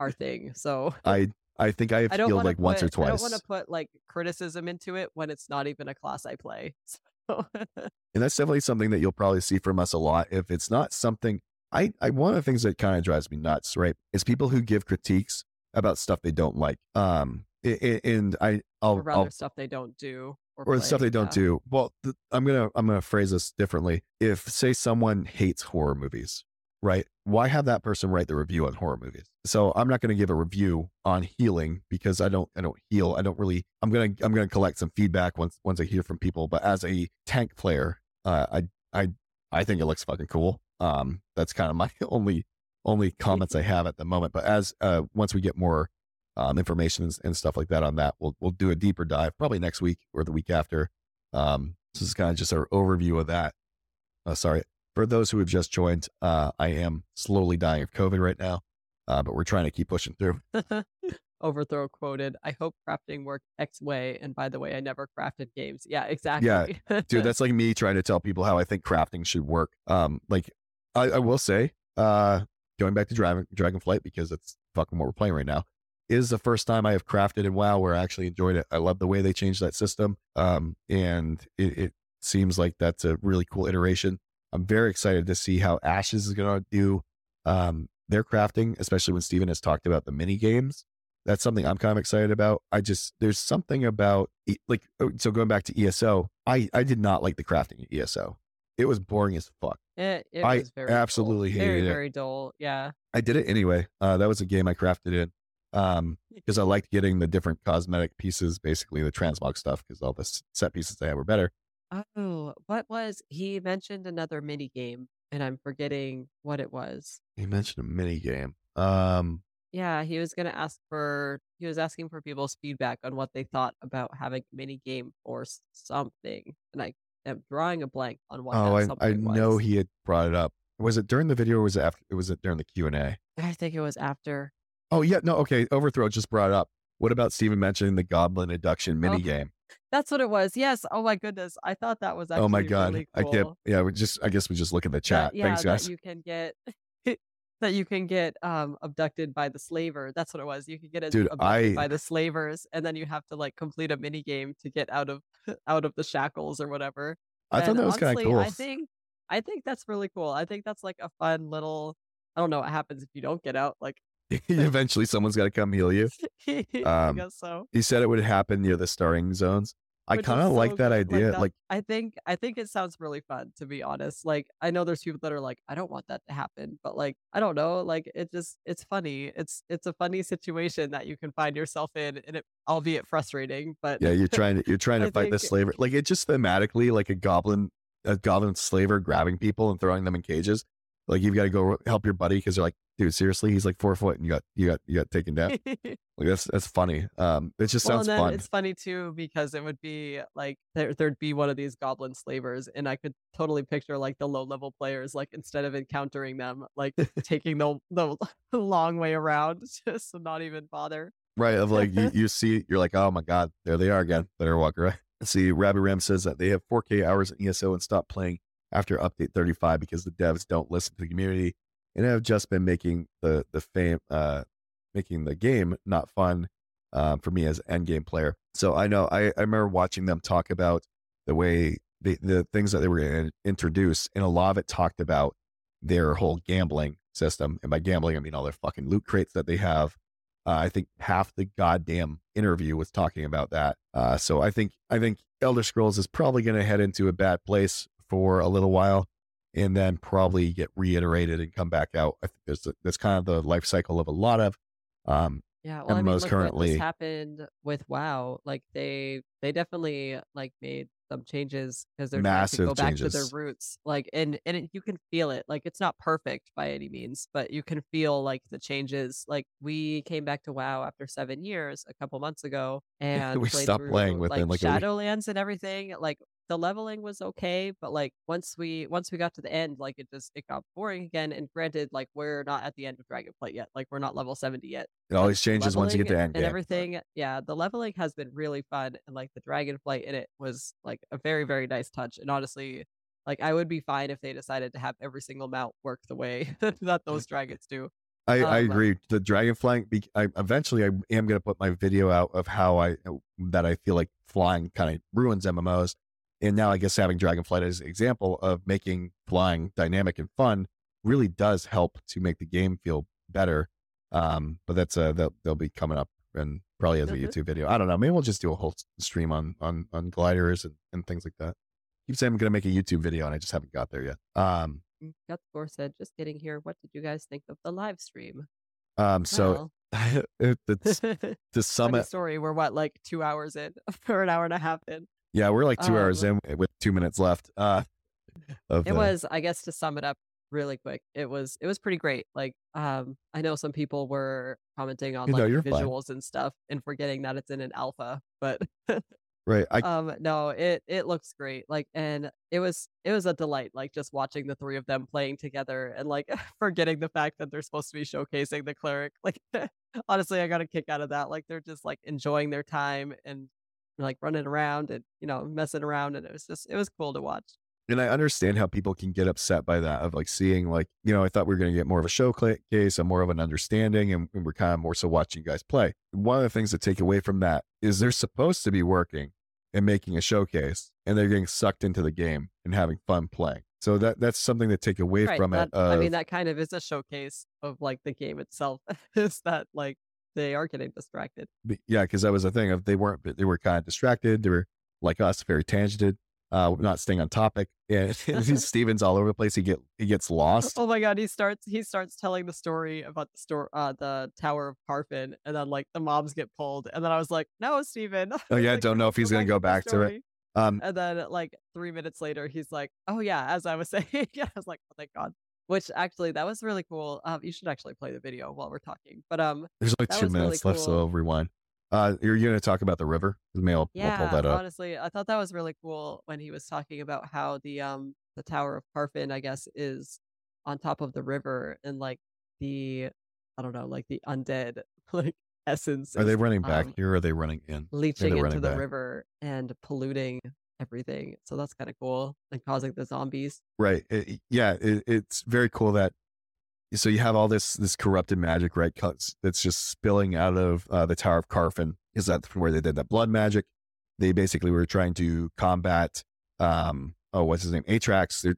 our thing. So I I think I have I don't healed like once or twice. I don't want to put like criticism into it when it's not even a class I play. So and that's definitely something that you'll probably see from us a lot. If it's not something, I, I one of the things that kind of drives me nuts, right, is people who give critiques about stuff they don't like. Um, a- a- and I, I'll, or rather I'll stuff they don't do or, the stuff they don't yeah. do. Well, th- I'm gonna I'm gonna phrase this differently. If say someone hates horror movies, right? Why have that person write the review on horror movies? So I'm not gonna give a review on healing because I don't I don't heal. I don't really. I'm gonna I'm gonna collect some feedback once once I hear from people. But as a tank player, uh, I I I think it looks fucking cool. Um, that's kind of my only only comments I have at the moment. But as uh once we get more um, information and, and stuff like that on that. We'll we'll do a deeper dive probably next week or the week after. Um, this is kind of just our overview of that. Uh, sorry for those who have just joined. Uh, I am slowly dying of COVID right now, uh, but we're trying to keep pushing through. Overthrow quoted, I hope crafting worked X way. And by the way, I never crafted games. Yeah, exactly. Yeah, dude, that's like me trying to tell people how I think crafting should work. Um, like I, I will say, uh, going back to Dragon Dragonflight because that's fucking what we're playing right now. Is the first time I have crafted in WoW where I actually enjoyed it. I love the way they changed that system. Um, and it, it seems like that's a really cool iteration. I'm very excited to see how Ashes is going to do um, their crafting, especially when Steven has talked about the mini games. That's something I'm kind of excited about. I just there's something about like oh, so going back to ESO. I I did not like the crafting in ESO. It was boring as fuck. It, it I was very absolutely dull. hated very, it. very dull. Yeah. I did it anyway. Uh, that was a game I crafted in um, because I liked getting the different cosmetic pieces, basically the transmog stuff, because all the set pieces they had were better. Oh, what was he mentioned another mini game and I'm forgetting what it was. he mentioned a mini game. Um, Yeah, he was gonna ask for he was asking for people's feedback on what they thought about having a mini game or something. And I am drawing a blank on what oh, I, I know he had brought it up. Was it during the video or was it after? Was it during the Q and A? I think it was after. Oh yeah, no, okay. Overthrow just brought up. What about Steven mentioning the Goblin Abduction mini Oh. game? That's what it was. Yes. Oh my goodness. I thought that was Oh my god. really I can't yeah, we just I guess we just look at the That chat. yeah, Thanks, that guys. you can get that you can get um abducted by the slaver. That's what it was. You could get Dude, abducted I by the slavers and then you have to like complete a mini game to get out of out of the shackles or whatever. I thought that was kinda cool. I think I think that's really cool. I think that's like a fun little I don't know what happens if you don't get out. Like Eventually someone's gotta come heal you. I Um, guess so. he said it would happen near the starting zones. I Which is kinda like so that good. Like idea. that Like I think I think it sounds really fun to be honest. Like I know there's people that are like, I don't want that to happen, but like I don't know, like it just it's funny. It's it's a funny situation that you can find yourself in and it albeit frustrating, but Yeah, you're trying to you're trying to I fight the think slaver. Like it just thematically like a goblin a goblin slaver grabbing people and throwing them in cages. Like you've got to go help your buddy because they're like, dude, seriously, he's like four foot and you got you got you got taken down. Like that's that's funny. Um, it just Well, and sounds then fun. it's funny too because it would be like there there'd be one of these goblin slavers, and I could totally picture like the low level players, like instead of encountering them, like taking the the long way around just to not even bother. Right, of like you, you see, you're like, oh my god, there they are again. Better walk right. See, Rabbi Ram says that they have 4K hours in ESO and stopped playing after update 35 because the devs don't listen to the community and have just been making the the fame uh making the game not fun um, for me as an end game player. So I know I, I remember watching them talk about the way the the things that they were going to introduce, and a lot of it talked about their whole gambling system. And by gambling, I mean all their fucking loot crates that they have. Uh, I think half the goddamn interview was talking about that. Uh, so I think I think Elder Scrolls is probably going to head into a bad place for a little while, and then probably get reiterated and come back out. I think there's that's kind of the life cycle of a lot of um, Yeah, well, I mean, MMOs look currently. happened with WoW. Like they they definitely like made some changes because they're trying to Massive go back to their roots. Like and and it, you can feel it. Like it's not perfect by any means, but you can feel like the changes. Like we came back to WoW after seven years a couple months ago and we stopped playing through within like like. Shadowlands and everything. Like the leveling was okay, but like once we once we got to the end, like it just it got boring again. And granted, like we're not at the end of Dragonflight yet. Like we're not level seventy yet It always changes once you get to end and everything, yeah, the leveling has been really fun, and like the dragonflight in it was like a very very nice touch. And honestly, like I would be fine if they decided to have every single mount work the way that those dragons do. I, I Um, agree. The dragonfly. be- I eventually I am going to put my video out of how I that I feel like flying kind of ruins MMOs, and now I guess having dragonflight as an example of making flying dynamic and fun really does help to make the game feel better. Um, but that's uh they'll, they'll be coming up and probably as a Mhm. YouTube video. I don't know. Maybe we'll just do a whole stream on on on gliders and, and things like that. Keep saying I'm going to make a YouTube video and I just haven't got there yet. Um, Mm, Gut Score said, "Just getting here. What did you guys think of the live stream?" um. So Well, it, it's funny summit. story. We're what like two hours in, or an hour and a half in. Yeah, we're like two hours Um, in with two minutes left. Uh, It the, was, I guess, to sum it up really quick. It was, it was pretty great. Like, um, I know some people were commenting on You know, like you're fine. visuals and stuff, and forgetting that it's in an alpha. But right. I um, no, it it looks great. Like, and it was it was a delight. Like just watching the three of them playing together, and like forgetting the fact that they're supposed to be showcasing the cleric. Like, honestly, I got a kick out of that. Like, they're just like enjoying their time and like running around and you know messing around, and it was just it was cool to watch. and I understand how people can get upset by that of like seeing like you know I thought we were going to get more of a showcase and more of an understanding, and, and we're kind of more so watching you guys play. One of the things to take away from that is they're supposed to be working and making a showcase, and they're getting sucked into the game and having fun playing. So that that's something to take away Right. from That it. I mean, that kind of is a showcase of like the game itself. is that like they are getting distracted. But yeah, because that was the thing of they weren't they were kind of distracted. They were like us, very tangented, uh, not staying on topic. And Steven's all over the place. He get he gets lost. Oh my god, he starts he starts telling the story about the store uh the Tower of Carpin and then like the mobs get pulled and then I was like, "No, Steven." Oh yeah, Like, don't know if he's gonna go back to it. Um, And then like 3 minutes later he's like, "Oh yeah, as I was saying." yeah, I was like, "Oh thank god." Which actually that was really cool. Um you should actually play the video while we're talking. But um there's only two was really minutes left, so. I'll rewind. Uh, you're gonna talk about the river? Maybe I'll, I'll pull Yeah, that up. honestly, I thought that was really cool when he was talking about how the um the Tower of Carpin, I guess, is on top of the river and like the I don't know, like the undead like essence. Are they running back um, here or are they running in? leaching they're into the back. river and polluting everything. So that's kind of cool and causing the zombies. Right. It- it- yeah, it, it's very cool that so you have all this this corrupted magic, right? That's just spilling out of uh, the Tower of Carfin. Is that where they did that blood magic? They basically were trying to combat um oh what's his name Atrax.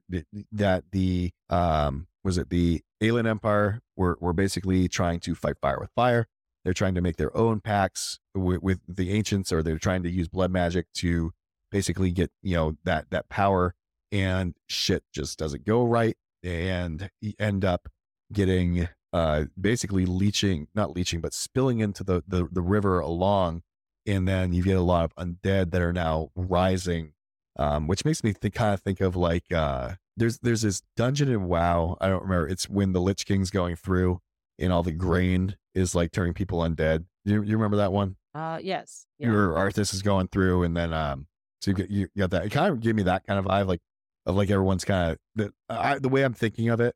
That the um was it the Aelan Empire were were basically trying to fight fire with fire. They're trying to make their own pacts with, with the ancients, or they're trying to use blood magic to basically get you know that that power and shit just doesn't go right and you end up getting uh basically leaching not leaching but spilling into the the, the river along and then you get a lot of undead that are now rising um which makes me think kind of think of like uh there's there's this dungeon in wow i don't remember it's when the lich king's going through and all the grain is like turning people undead you, you remember that one Uh, yes. Yeah. your Arthas is going through, and then um, so you get you got that. It kind of gave me that kind of vibe, like of like everyone's kind of the I, the way I'm thinking of it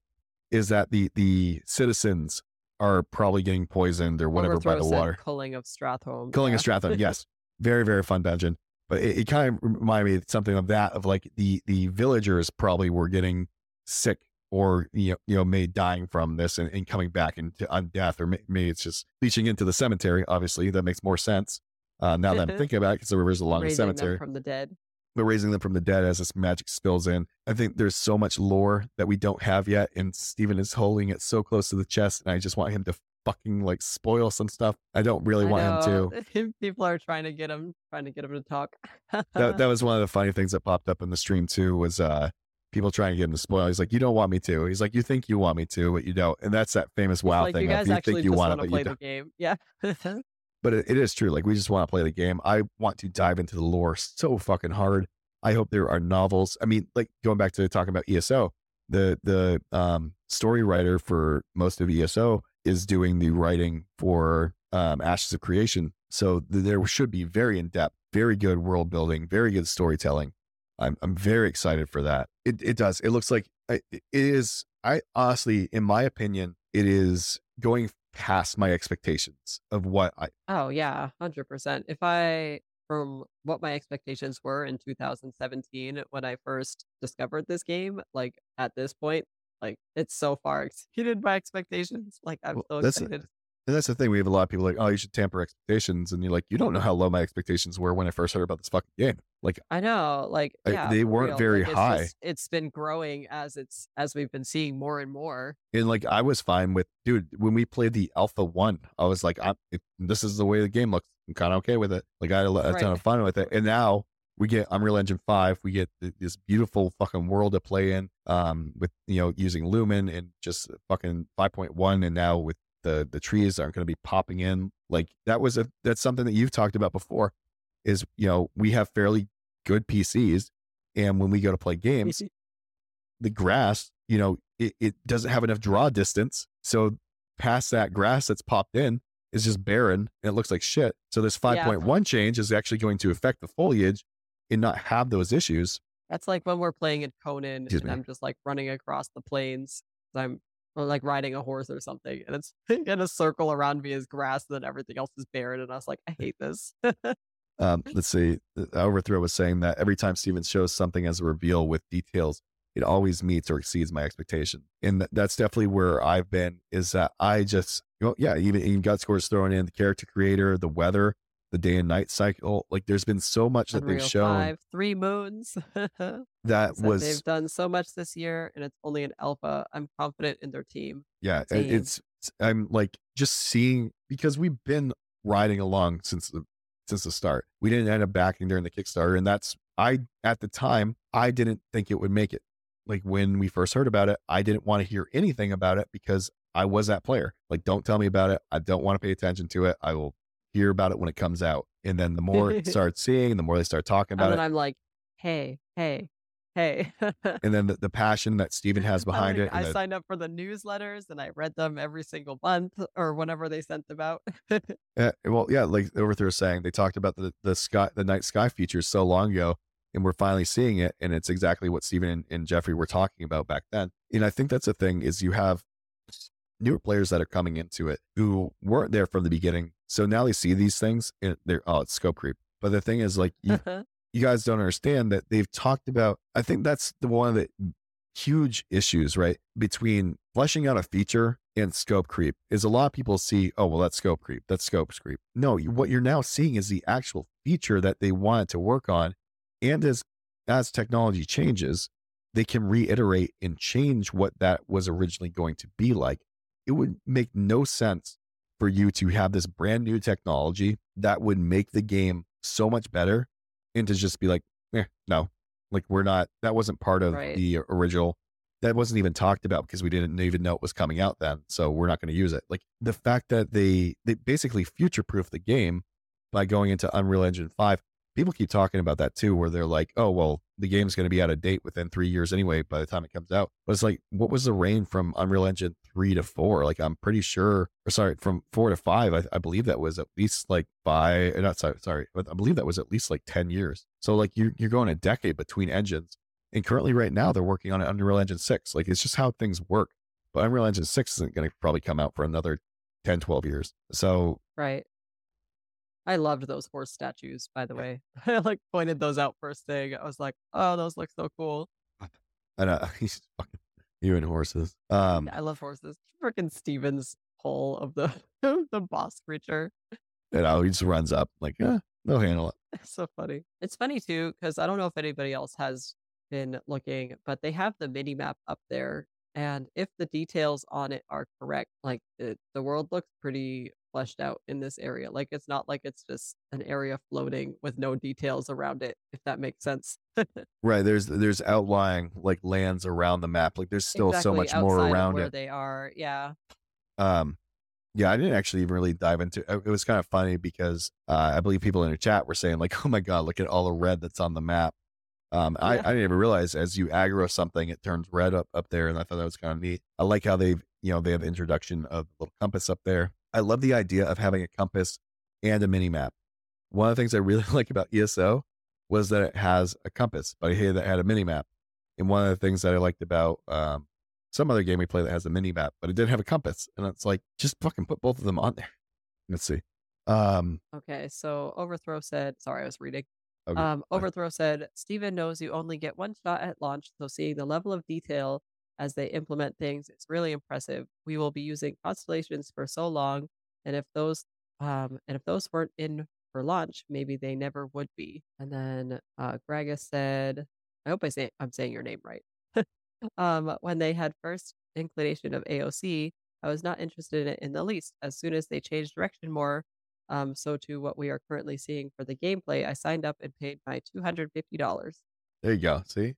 is that the the citizens are probably getting poisoned or whatever by the water. Culling of Stratholme. Killing yeah. a Stratholme, yes, very very fun dungeon. But it, it kind of reminded me of something of that of like the the villagers probably were getting sick or you know, you know maybe dying from this and, and coming back into on death or may- maybe it's just leaching into the cemetery. Obviously, that makes more sense uh, now that I'm thinking about it because the river's along the Raising them cemetery from the dead. but raising them from the dead as this magic spills in. I think there's so much lore that we don't have yet, and Steven is holding it so close to the chest, and I just want him to fucking like spoil some stuff. I don't really I want him to. People are trying to get him, trying to get him to talk. That, that was one of the funny things that popped up in the stream too. Was uh people trying to get him to spoil? He's like, "You don't want me to." He's like, "You think you want me to, but you don't." And that's that famous wow like thing. you of guys you actually think you want it, want to but you play don't. the game. Yeah. but it, it is true. Like we just want to play the game. I want to dive into the lore so fucking hard. I hope there are novels. I mean, like going back to talking about ESO, the the um, story writer for most of ESO is doing the writing for um, Ashes of Creation. So th- there should be very in depth, very good world building, very good storytelling. I'm I'm very excited for that. It it does. It looks like I- it is. I honestly, in my opinion, it is going past my expectations of what I oh yeah, hundred percent. If I, from what my expectations were in 2017 when I first discovered this game, like at this point, like it's so far exceeded my expectations. Like I'm Well, so excited. And that's the thing. We have a lot of people like, oh, you should tamper expectations. And you're like, you don't know how low my expectations were when I first heard about this fucking game. Like, I know, like I- yeah, they weren't real. very Like, it's high. just- it's been growing as it's as we've been seeing more and more. and like, I was fine with, dude, when we played the Alpha 1, I was like, I'm, it, this is the way the game looks. I'm kind of okay with it. Like, I had a, a ton of fun with it. And now we get Unreal Engine 5. We get th- this beautiful fucking world to play in um, with, you know, using Lumen and just fucking 5.1. And now with the, the trees aren't going to be popping in. Like, that was a, that's something that you've talked about before is, you know, we have fairly good PCs. And when we go to play games, mm-hmm. the grass, you know, it, it doesn't have enough draw distance. So past that grass that's popped in is just barren and it looks like shit. So this Yeah. 5.1 change is actually going to affect the foliage and not have those issues. That's like when we're playing in Conan Exiles and me. I'm just like running across the plains I'm or like riding a horse or something, and it's in a circle around me is grass, and then everything else is barren, and I was like, I hate this. Um, let's see. Overthrow was saying that every time Steven shows something as a reveal with details, it always meets or exceeds my expectation. And that's definitely where I've been is that I just, know, yeah, even, even gut scores thrown in the character creator, the weather, the day and night cycle. Like there's been so much that Unreal they've shown 5, three moons. that was they've done so much this year, and it's only an alpha. I'm confident in their team. yeah it's it's- i'm like just seeing because we've been riding along since the since the start we didn't end up backing during the kickstarter and that's i at the time i didn't think it would make it like when we first heard about it i didn't want to hear anything about it because i was that player like don't tell me about it i don't want to pay attention to it i will hear about it when it comes out and then the more it starts seeing the more they start talking And about then it And I'm like, hey, hey, hey. and then the, the passion that steven has behind like- it I the- signed up for the newsletters and I read them every single month or whenever they sent them out. Yeah, well, yeah, like Overthrow was saying, they talked about the the sky, the night sky features so long ago, and we're finally seeing it, and it's exactly what Steven and, and Jeffrey were talking about back then. And I think that's the thing is you have newer players that are coming into it who weren't there from the beginning. So now they see these things and they're, oh, it's scope creep. But the thing is, like, you, uh-huh. you guys don't understand that they've talked about, I think that's the one of the huge issues, right? Between fleshing out a feature and scope creep is a lot of people see, oh, well, that's scope creep. That's scope creep. No, what you're now seeing is the actual feature that they wanted to work on. And as, as technology changes, they can reiterate and change what that was originally going to be like. It would make no sense for you to have this brand new technology that would make the game so much better and to just be like, eh, no, like we're not, that wasn't part of Right. the original. That wasn't even talked about because we didn't even know it was coming out then. So we're not going to use it. Like the fact that they, they basically future proof the game by going into Unreal Engine 5. People keep talking about that too, where they're like, oh, well, the game's going to be out of date within three years anyway by the time it comes out. But it's like, what was the rain from Unreal Engine 3 to 4? Like, I'm pretty sure, or sorry, from 4 to 5, I, I believe that was at least like five, not sorry, sorry, but I believe that was at least like 10 years. So, like, you're, you're going a decade between engines. And currently, right now, they're working on Unreal Engine 6. Like, it's just how things work. But Unreal Engine 6 isn't going to probably come out for another 10, 12 years. So, Right. I loved those horse statues, by the way. I like pointed those out first thing. I was like, oh, those look so cool. I know. he's fucking you and horses. Um, I love horses. Freaking Steven's pull of the the boss creature. you know, he just runs up like, yeah, they'll handle it. It's so funny. It's funny too, because I don't know if anybody else has been looking, but they have the mini map up there. And if the details on it are correct, like it, the world looks pretty fleshed out in this area. Like it's not like it's just an area floating with no details around it, if that makes sense. Right. There's there's outlying like lands around the map. Like there's still so much more around where it. they are. Yeah. Um, yeah, I didn't actually even really dive into. It It was kind of funny because uh, I believe people in the chat were saying like, "Oh my god, look at all the red that's on the map." Um, I, I didn't even realize as you aggro something, it turns red up up there, and I thought that was kind of neat. I like how they've you know they have the introduction of the little compass up there. I love the idea of having a compass and a mini map. One of the things I really like about ESO was that it has a compass, but I hated that it had a mini map. And one of the things that I liked about um, some other game we play that has a mini map, but it didn't have a compass. And it's like, just fucking put both of them on there. Let's see. Um, Okay. So Overthrow said, sorry, I was reading. okay, Um. Overthrow said, Steven knows you only get one shot at launch, so seeing the level of detail as they implement things It's really impressive. We will be using constellations for so long, and if those um and if those weren't in for launch, maybe they never would be. And then uh Gragas said, I hope I say I'm saying your name right. um, when they had first inclination of AOC, I was not interested in it in the least. As soon as they changed direction more, um, so to what we are currently seeing for the gameplay, I signed up and paid my two hundred fifty dollars. there you go. See,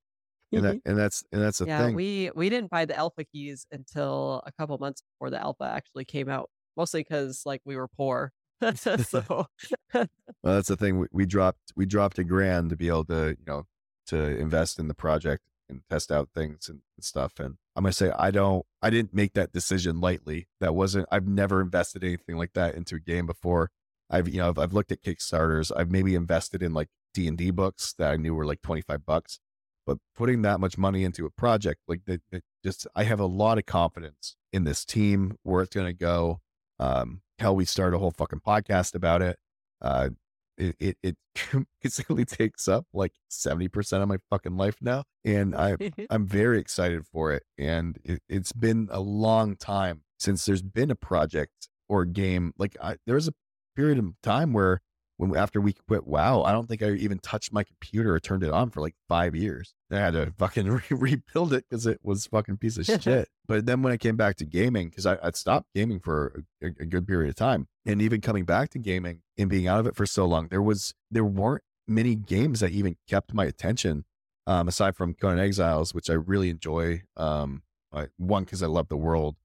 and that, mm-hmm. and that's and that's the yeah, thing. we we didn't buy the alpha keys until a couple months before the alpha actually came out. Mostly because like we were poor, so well, that's the thing. We, we dropped we dropped a grand to be able to you know to invest in the project and test out things and, and stuff. And I'm gonna say I don't I didn't make that decision lightly. That wasn't I've never invested anything like that into a game before. I've you know I've, I've looked at Kickstarters. I've maybe invested in like D and D books that I knew were like 25 bucks. But putting that much money into a project like that, just I have a lot of confidence in this team where it's gonna go. Um, hell, we started a whole fucking podcast about it. Uh, it, it, it basically takes up like 70% of my fucking life now. And I, I'm very excited for it. And it, it's been a long time since there's been a project or a game. Like I, there was a period of time where when after we quit WoW, I don't think I even touched my computer or turned it on for like five years. I had to fucking re- rebuild it because it was fucking piece of shit. But then when I came back to gaming, because I'd stopped gaming for a, a good period of time, and even coming back to gaming and being out of it for so long, there was there weren't many games that even kept my attention. Um, aside from Conan Exiles, which I really enjoy. Um, I, one because I love the world,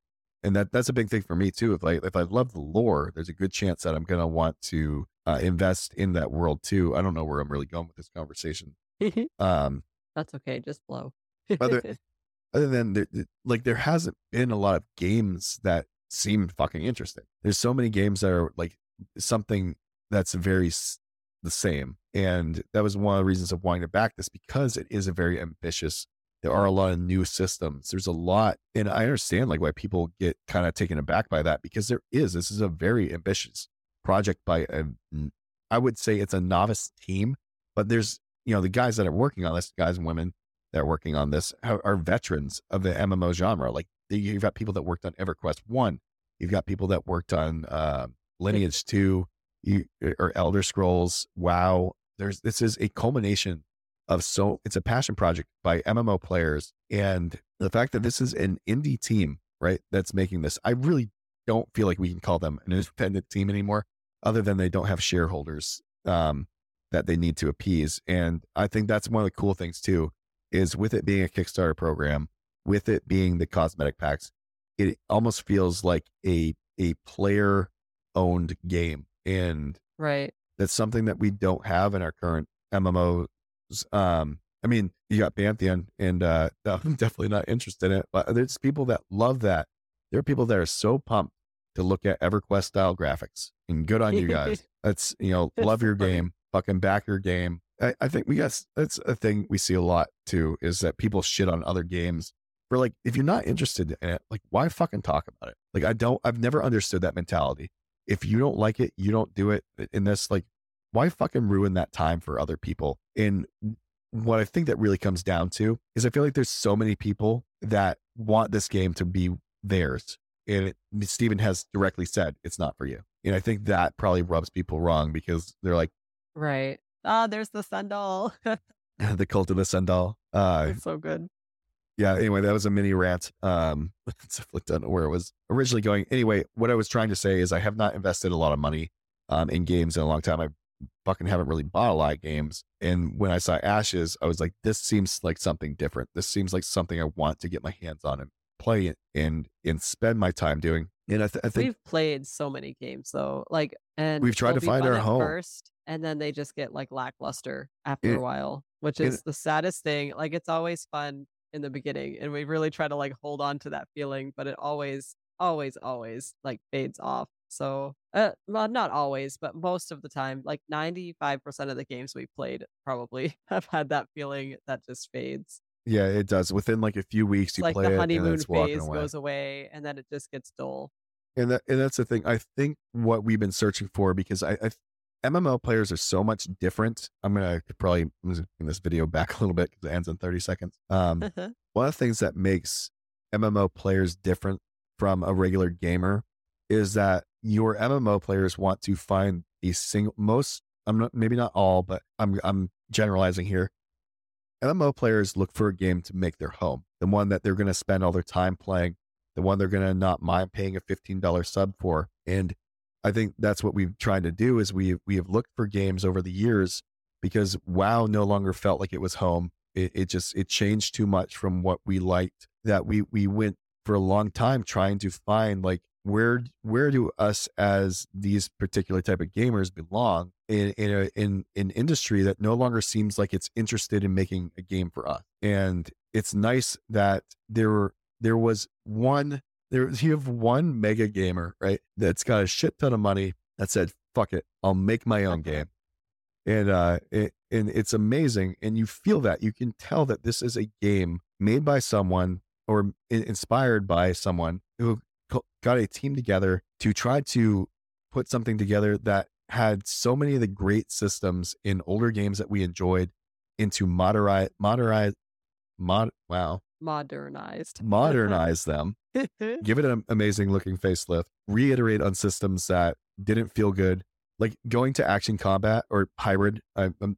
and that that's a big thing for me too. If I if I love the lore, there's a good chance that I'm gonna want to uh, invest in that world too. I don't know where I'm really going with this conversation. Um, That's okay. Just blow. Other- other than there, there- like there hasn't been a lot of games that seem fucking interesting. There's so many games that are like something that's very s- the same, and that was one of the reasons of wanting to back this because it is a very ambitious There are a lot of new systems. There's a lot, and I understand like why people get kind of taken aback by that because there is. This is a very ambitious project by a, I would say it's a novice team, but there's you know the guys that are working on this, guys and women that are working on this are, are veterans of the MMO genre. Like you've got people that worked on EverQuest one, you've got people that worked on uh, Lineage two, you, or Elder Scrolls, WoW. There's this is a culmination of so it's a passion project by MMO players, and the fact that this is an indie team, right, that's making this, I really don't feel like we can call them an independent team anymore, other than they don't have shareholders um, that they need to appease. And I think that's one of the cool things too, is with it being a Kickstarter program, with it being the cosmetic packs, it almost feels like a a player owned game, and right, that's something that we don't have in our current MMOs. Um, I mean, you got Pantheon, and uh, I'm definitely not interested in it, but there's people that love that. There are people that are so pumped to look at EverQuest style graphics, and good on you guys. That's you know, love your game, fucking back your game. I, I think we guess that's a thing we see a lot too, is that people shit on other games for like if you're not interested in it, like why fucking talk about it? Like I don't, I've never understood that mentality. If you don't like it, you don't do it. In this, like, why fucking ruin that time for other people? And what I think that really comes down to is I feel like there's so many people that want this game to be theirs. And it, Steven has directly said it's not for you. And I think that probably rubs people wrong because they're like, right. Ah, there's the Sundal. the cult of the Sundal. Uh, it's so good. Yeah. Anyway, that was a mini rant. Um, I don't know where it was originally going. Anyway, what I was trying to say is I have not invested a lot of money um, in games in a long time. I fucking haven't really bought a lot of games. And when I saw Ashes, I was like, this seems like something different. This seems like something I want to get my hands on and play and and spend my time doing. And I, th- I think we've played so many games, though. Like, and we've tried to find our home first, and then they just get like lackluster after it, a while, which is it, the saddest thing. Like, it's always fun in the beginning, and we really try to like hold on to that feeling, but it always, always, always like fades off. So, uh, well, not always, but most of the time, like 95% of the games we played probably have had that feeling that just fades. Yeah, it does. Within like a few weeks, you like play the honeymoon it phase away. goes away, and then it just gets dull. And that, and that's the thing. I think what we've been searching for because I, I MMO players are so much different. I'm gonna probably bring this video back a little bit because it ends in 30 seconds. Um, one of the things that makes MMO players different from a regular gamer is that your MMO players want to find a single most. I'm not maybe not all, but I'm I'm generalizing here. MMO players look for a game to make their home, the one that they're going to spend all their time playing, the one they're going to not mind paying a $15 sub for. And I think that's what we've tried to do is we we have looked for games over the years because WoW no longer felt like it was home. It, it just it changed too much from what we liked that we we went for a long time trying to find like where where do us as these particular type of gamers belong in in a, in an industry that no longer seems like it's interested in making a game for us? And it's nice that there there was one there you have one mega gamer right that's got a shit ton of money that said fuck it i'll make my own game. And uh it, and it's amazing and you feel that you can tell that this is a game made by someone or inspired by someone who got a team together to try to put something together that had so many of the great systems in older games that we enjoyed into modernize, modernize, mod, wow, modernized, modernize them, give it an amazing looking facelift, reiterate on systems that didn't feel good, like going to action combat or hybrid. I, am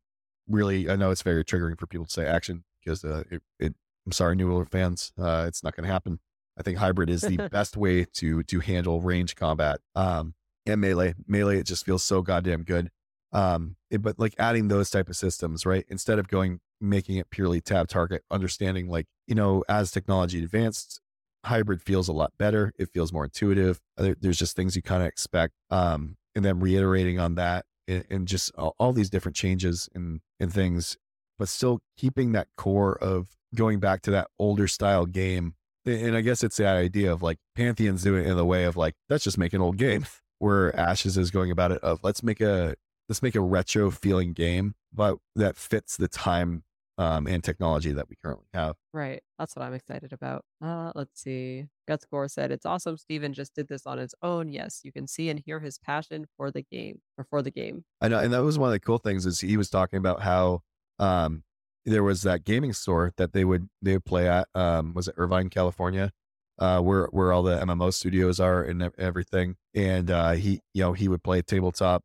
really, I know it's very triggering for people to say action because uh, it, it, I'm sorry, New fans, uh, it's not going to happen. I think hybrid is the best way to to handle range combat. Um, and melee, melee, it just feels so goddamn good. Um, it, but like adding those type of systems, right? Instead of going making it purely tab target, understanding like you know as technology advanced, hybrid feels a lot better. It feels more intuitive. There, there's just things you kind of expect. Um, and then reiterating on that and, and just all, all, these different changes and and things, but still keeping that core of going back to that older style game and I guess it's the idea of like Pantheon's doing it in the way of like, let's just make an old game. Where Ashes is going about it of let's make a let's make a retro feeling game, but that fits the time um, and technology that we currently have. Right. That's what I'm excited about. Uh, let's see. Gutscore said, It's awesome. Steven just did this on his own. Yes, you can see and hear his passion for the game or for the game. I know, and that was one of the cool things is he was talking about how um, there was that gaming store that they would they would play at. Um, was it Irvine, California? Uh, where where all the MMO studios are and everything. And uh, he, you know, he would play tabletop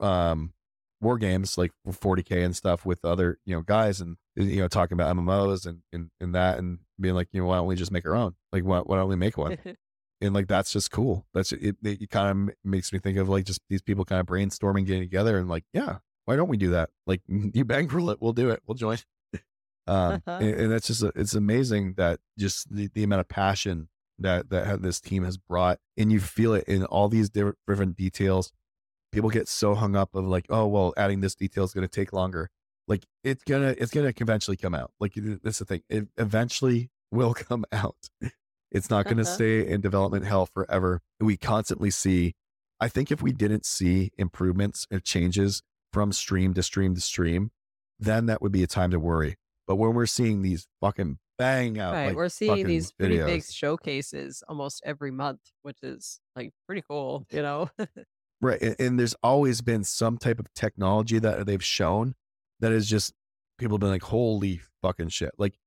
um, war games like 40k and stuff with other you know guys and you know talking about mmos and and, and that and being like you know why don't we just make our own like why, why don't we make one and like that's just cool that's it, it, it kind of makes me think of like just these people kind of brainstorming getting together and like yeah why don't we do that like you bankroll it we'll do it we'll join um and, and, that's just it's amazing that just the, the amount of passion that that this team has brought and you feel it in all these different, different details people get so hung up of like, oh well, adding this detail is going to take longer. Like it's gonna it's gonna eventually come out. Like this is the thing. It eventually will come out. It's not going to uh-huh. stay in development hell forever. We constantly see. I think if we didn't see improvements and changes from stream to stream to stream, then that would be a time to worry. But when we're seeing these fucking bang out, right, like, we're seeing these pretty videos. big showcases almost every month, which is like pretty cool, you know. Right. And, and, there's always been some type of technology that they've shown that is just people have been like, holy fucking shit. Like,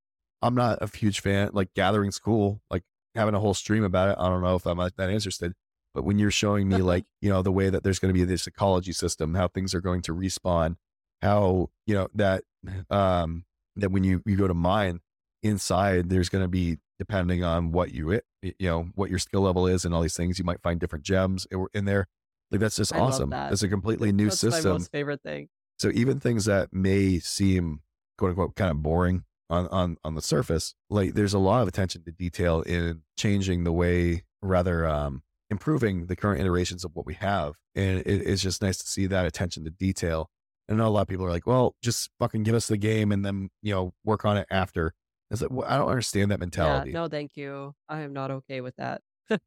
I'm not a huge fan. Like, gathering's cool. Like, having a whole stream about it. I don't know if I'm like that interested. But when you're showing me, like, you know, the way that there's going to be this ecology system, how things are going to respawn, how, you know, that, um, that when you, you go to mine inside, there's going to be, depending on what you, it, you know, what your skill level is and all these things, you might find different gems in there like that's just I awesome. That. It's a completely new that's system. my most favorite thing. So even things that may seem quote unquote kind of boring on on on the surface, like there's a lot of attention to detail in changing the way, rather um, improving the current iterations of what we have, and it, it's just nice to see that attention to detail. I know a lot of people are like, well, just fucking give us the game and then you know work on it after. It's like well, I don't understand that mentality. Yeah, no, thank you. I am not okay with that.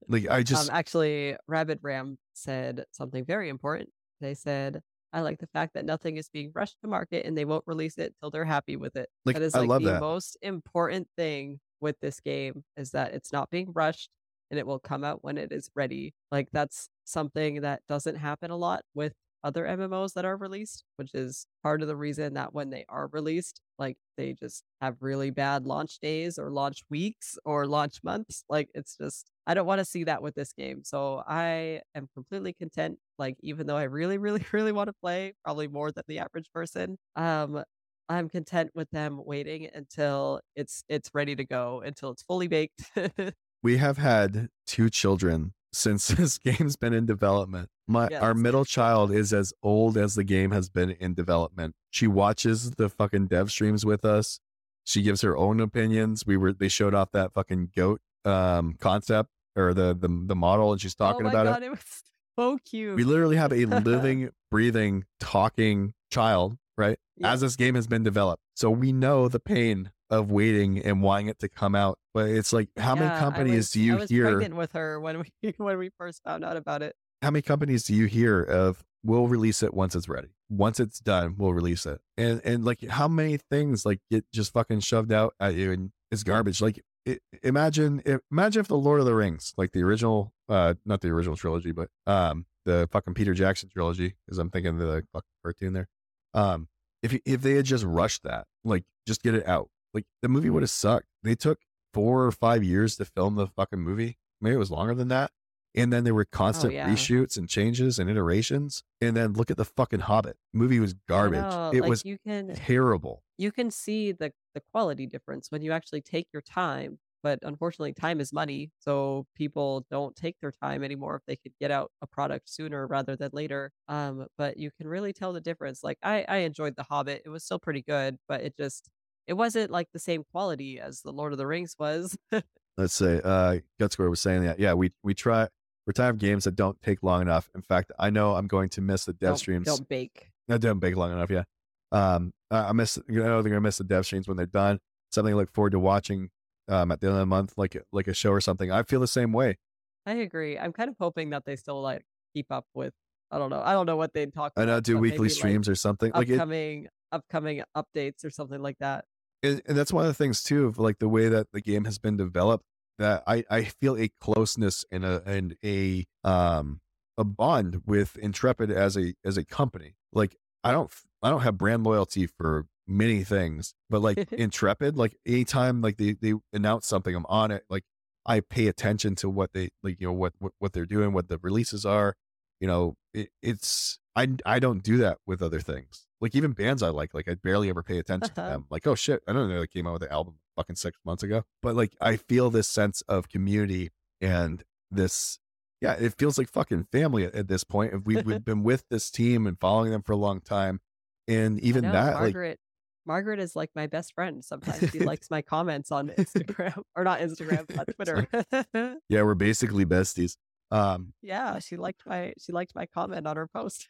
like I just um, actually, Rabbit Ram said something very important. They said, "I like the fact that nothing is being rushed to market, and they won't release it till they're happy with it." Like that is I like the that. most important thing with this game is that it's not being rushed, and it will come out when it is ready. Like that's something that doesn't happen a lot with other MMOs that are released, which is part of the reason that when they are released, like they just have really bad launch days or launch weeks or launch months. Like it's just, I don't want to see that with this game. So I am completely content. Like, even though I really, really, really want to play, probably more than the average person, um, I'm content with them waiting until it's it's ready to go, until it's fully baked. we have had two children since this game's been in development. My yes. our middle child is as old as the game has been in development. She watches the fucking dev streams with us. She gives her own opinions. We were they showed off that fucking goat um concept or the the the model and she's oh talking oh about God, it. It was so cute. We literally have a living, breathing, talking child, right? Yeah. As this game has been developed. So we know the pain of waiting and wanting it to come out. But it's like, how yeah, many companies was, do you I was hear? Pregnant with her when we when we first found out about it. How many companies do you hear of? We'll release it once it's ready. Once it's done, we'll release it. And and like, how many things like get just fucking shoved out at you and it's garbage. Like, it, imagine if, imagine if the Lord of the Rings, like the original, uh, not the original trilogy, but um, the fucking Peter Jackson trilogy, because I'm thinking the fucking cartoon there. Um, if if they had just rushed that, like just get it out, like the movie would have sucked. They took four or five years to film the fucking movie. Maybe it was longer than that. And then there were oh, constant oh, yeah. reshoots and changes and iterations. And then look at the fucking Hobbit. movie was garbage. It like was you can, terrible. You can see the, the quality difference when you actually take your time. But unfortunately, time is money. So people don't take their time anymore if they could get out a product sooner rather than later. Um, but you can really tell the difference. Like I, I enjoyed The Hobbit. It was still pretty good, but it just it wasn't like the same quality as the Lord of the Rings was. Let's say uh Gutscore was saying that. Yeah, we we try we're tired of games that don't take long enough. In fact, I know I'm going to miss the dev don't, streams. Don't bake. No, don't bake long enough. Yeah. Um, I miss. I know they're gonna miss the dev streams when they're done. Something I look forward to watching um at the end of the month, like like a show or something. I feel the same way. I agree. I'm kind of hoping that they still like keep up with. I don't know. I don't know what they'd talk. I know. Do weekly streams like or something. Upcoming like it, upcoming updates or something like that. and, and that's one of the things too of like the way that the game has been developed that I, I feel a closeness and a and a um a bond with Intrepid as a as a company. Like I don't I don't have brand loyalty for many things, but like Intrepid, like anytime like they they announce something, I'm on it. Like I pay attention to what they like, you know what what, what they're doing, what the releases are. You know, it, it's I I don't do that with other things. Like even bands I like, like I barely ever pay attention to uh-huh. them. Like oh shit, I don't know they came out with an album fucking six months ago, but like I feel this sense of community and this yeah, it feels like fucking family at, at this point. If we've, we've been with this team and following them for a long time, and even know, that, Margaret, like, Margaret is like my best friend. Sometimes she likes my comments on Instagram or not Instagram, but Twitter. yeah, we're basically besties. Um, yeah, she liked my she liked my comment on her post.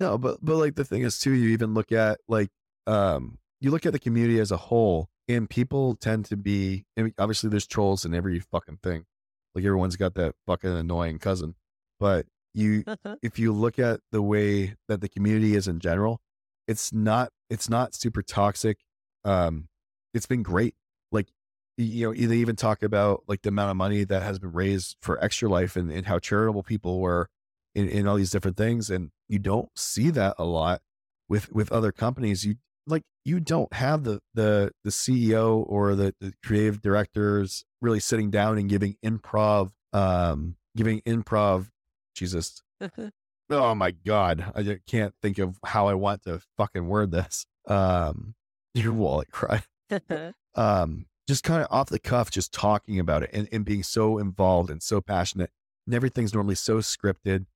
no, but but like the thing is too, you even look at like um, you look at the community as a whole, and people tend to be. Obviously, there's trolls in every fucking thing. Like everyone's got that fucking annoying cousin. But you if you look at the way that the community is in general, it's not it's not super toxic. Um it's been great. Like you know, they even talk about like the amount of money that has been raised for extra life and, and how charitable people were in, in all these different things. And you don't see that a lot with with other companies. You like you don't have the the the CEO or the, the creative directors really sitting down and giving improv um giving improv Jesus oh my god I can't think of how I want to fucking word this um your wallet cry um just kind of off the cuff just talking about it and, and being so involved and so passionate and everything's normally so scripted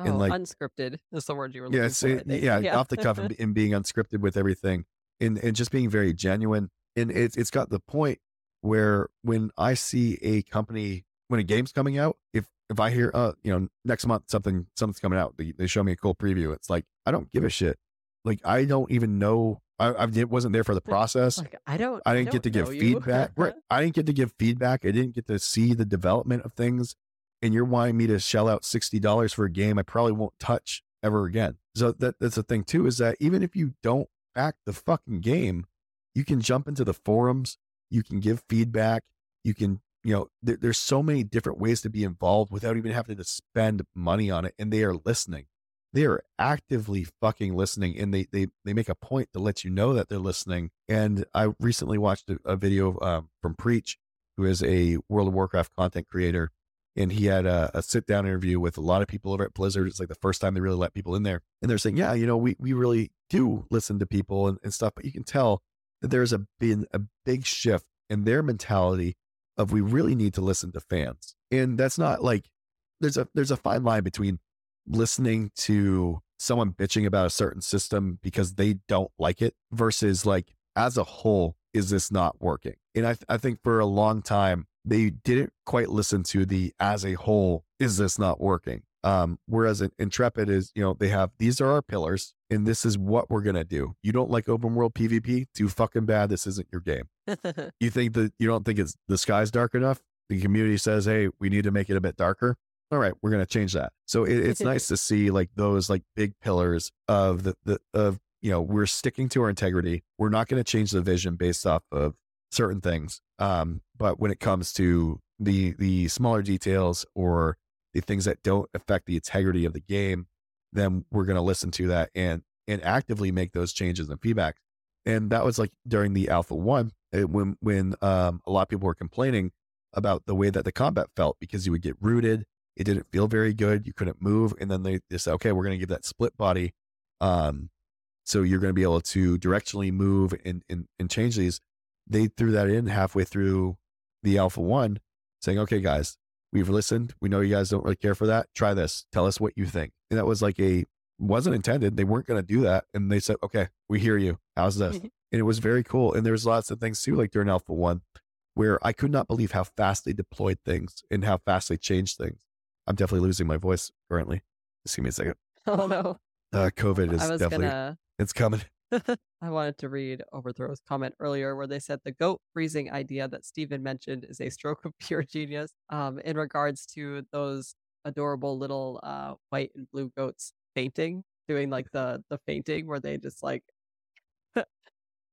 Oh, and like unscripted is the word you were looking yeah, for. yeah, yeah, off the cuff and, and, being unscripted with everything, and and just being very genuine. And it's it's got the point where when I see a company when a game's coming out, if if I hear uh you know next month something something's coming out, they, they show me a cool preview. It's like I don't give a shit. Like I don't even know. I, I wasn't there for the process. Like I don't. I didn't I get to give feedback. right. I didn't get to give feedback. I didn't get to see the development of things and you're wanting me to shell out $60 for a game I probably won't touch ever again. So that, that's the thing too, is that even if you don't back the fucking game, you can jump into the forums, you can give feedback, you can, you know, there, there's so many different ways to be involved without even having to spend money on it. And they are listening. They are actively fucking listening and they, they, they make a point to let you know that they're listening. And I recently watched a, a video um, from Preach, who is a World of Warcraft content creator and he had a, a, sit down interview with a lot of people over at Blizzard. It's like the first time they really let people in there, and they're saying, "Yeah, you know, we we really do listen to people and, and stuff," but you can tell that there's a been a big shift in their mentality of we really need to listen to fans, and that's not like there's a there's a fine line between listening to someone bitching about a certain system because they don't like it versus like as a whole is this not working? And i, th- I think for a long time they didn't quite listen to the as a whole is this not working? Um whereas intrepid is you know they have these are our pillars and this is what we're gonna do. You don't like open world pvp? Too fucking bad this isn't your game. You think that you don't think it's the sky's dark enough? The community says hey we need to make it a bit darker. All right we're gonna change that. So it, it's nice to see like those like big pillars of the, the of you know we're sticking to our integrity. We're not to change the vision based off of certain things. Um, but when it comes to the the smaller details or the things that don't affect the integrity of the game, then we're going to listen to that and and actively make those changes and feedback. And that was like during the Alpha One it, when when um, a lot of people were complaining about the way that the combat felt because you would get rooted, it didn't feel very good, you couldn't move, and then they, they said, okay, we're going to give that split body, um, so you're going to be able to directionally move and, and and change these they threw that in halfway through the Alpha One, saying, okay, guys, we've listened. We know you guys don't really care for that. Try this. Tell us what you think. And that was like a, wasn't intended. They weren't going to do that. And they said, okay, we hear you. How's this? and it was very cool. And there was lots of things too, like during Alpha One, where I could not believe how fast they deployed things and how fast they changed things. I'm definitely losing my voice currently. Just give me a second. Oh no. Uh, COVID is definitely, gonna... it's coming. I wanted to read Overthrow's comment earlier where they said the goat freezing idea that Steven mentioned is a stroke of pure genius um, in regards to those adorable little uh, white and blue goats fainting, doing like the the fainting where they just like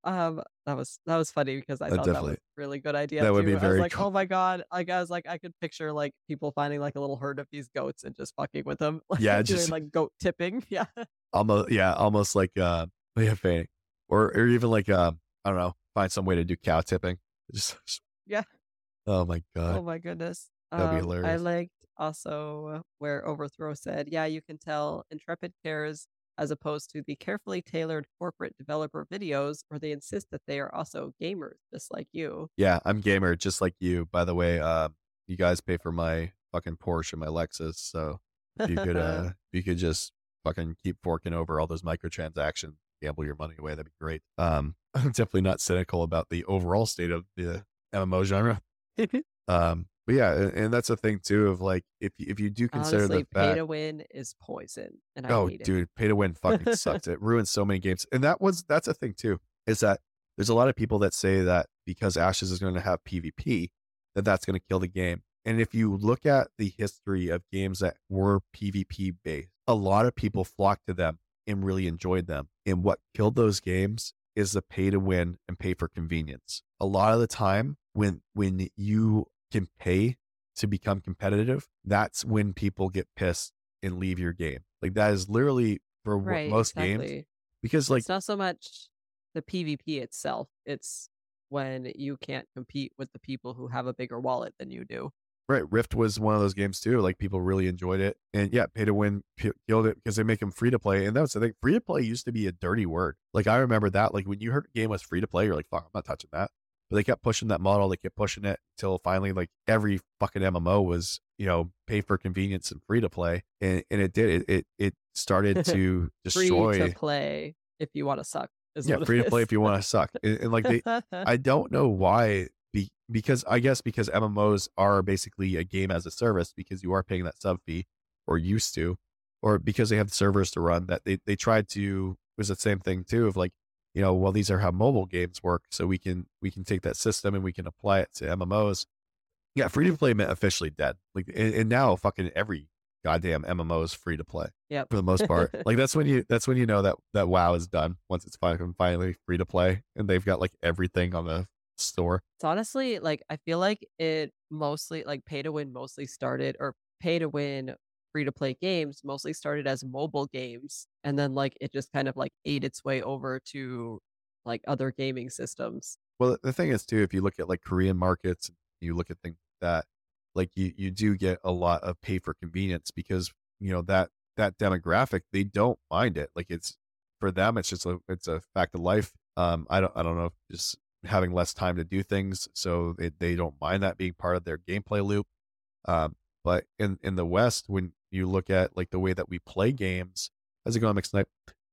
Um, that was that was funny because I That thought that was really good idea that would be too. I was very like, cool. "Oh my god!" Like I was like, I could picture like people finding like a little herd of these goats and just fucking with them, like Yeah, doing just like goat tipping. Yeah, almost yeah, almost like uh yeah, fainting. Or or even like um I don't know, find some way to do cow tipping. Just, just- yeah. oh my god, Oh my goodness. that'd be Um, I hilarious. Also where Overthrow said, "Yeah, you can tell Intrepid cares." As opposed to the carefully tailored corporate developer videos where they insist that they are also gamers, just like you. Yeah, I'm gamer just like you. By the way, uh, you guys pay for my fucking Porsche and my Lexus, so if you could uh if you could just fucking keep forking over all those microtransactions, gamble your money away, that'd be great. Um I'm definitely not cynical about the overall state of the MMO genre. Um but yeah, and, and that's a thing too of like if you, if you do consider Honestly, the pay to win is poison, and I Oh, dude, pay to win fucking it. sucks. It ruins so many games. And that was that's a thing too. Is that there's a lot of people that say that because Ashes is going to have PvP, that that's going to kill the game. And if you look at the history of games that were PvP based, a lot of people flocked to them and really enjoyed them. And what killed those games is the pay to win and pay for convenience. A lot of the time when when you can pay to become competitive, that's when people get pissed and leave your game. Like that is literally for Right, most games because like It's not so much the PvP itself, it's when you can't compete with the people who have a bigger wallet than you do. right Rift was one of those games too. Like people really enjoyed it, and yeah, pay to win p- killed it because they make them free to play. And that was the thing. Free to play used to be a dirty word. Like I remember that. Like when you heard a game was free to play, you're like, fuck, I'm not touching that. But they kept pushing that model. They kept pushing it until finally, like every fucking MMO was, you know, pay for convenience and free to play, and and it did. It it, it started to destroy Free to play if you want to suck is yeah, free to play if you want to suck. And, and like they, I don't know why. Be, because I guess because MMOs are basically a game as a service because you are paying that sub fee or used to, or because they have servers to run that they they tried to it was the same thing too of like you know well these are how mobile games work so we can we can take that system and we can apply it to MMOs. Yeah, free to play meant officially dead. Like and, and now fucking every goddamn MMO is free to play Yep. for the most part. like that's when you that's when you know that that WoW is done once it's finally finally free to play and they've got like everything on the store. It's honestly like I feel like it mostly like pay to win mostly started or pay to win free to play games mostly started as mobile games and then like it just kind of like ate its way over to like other gaming systems. Well, the thing is too, if you look at like Korean markets, you look at things like that, like you you do get a lot of pay for convenience because you know that that demographic they don't mind it. Like it's for them, it's just a it's a fact of life. Um, I don't I don't know, just having less time to do things, so they they don't mind that being part of their gameplay loop. Um, but in in the West, when you look at like the way that we play games, how's it going, McSnipe?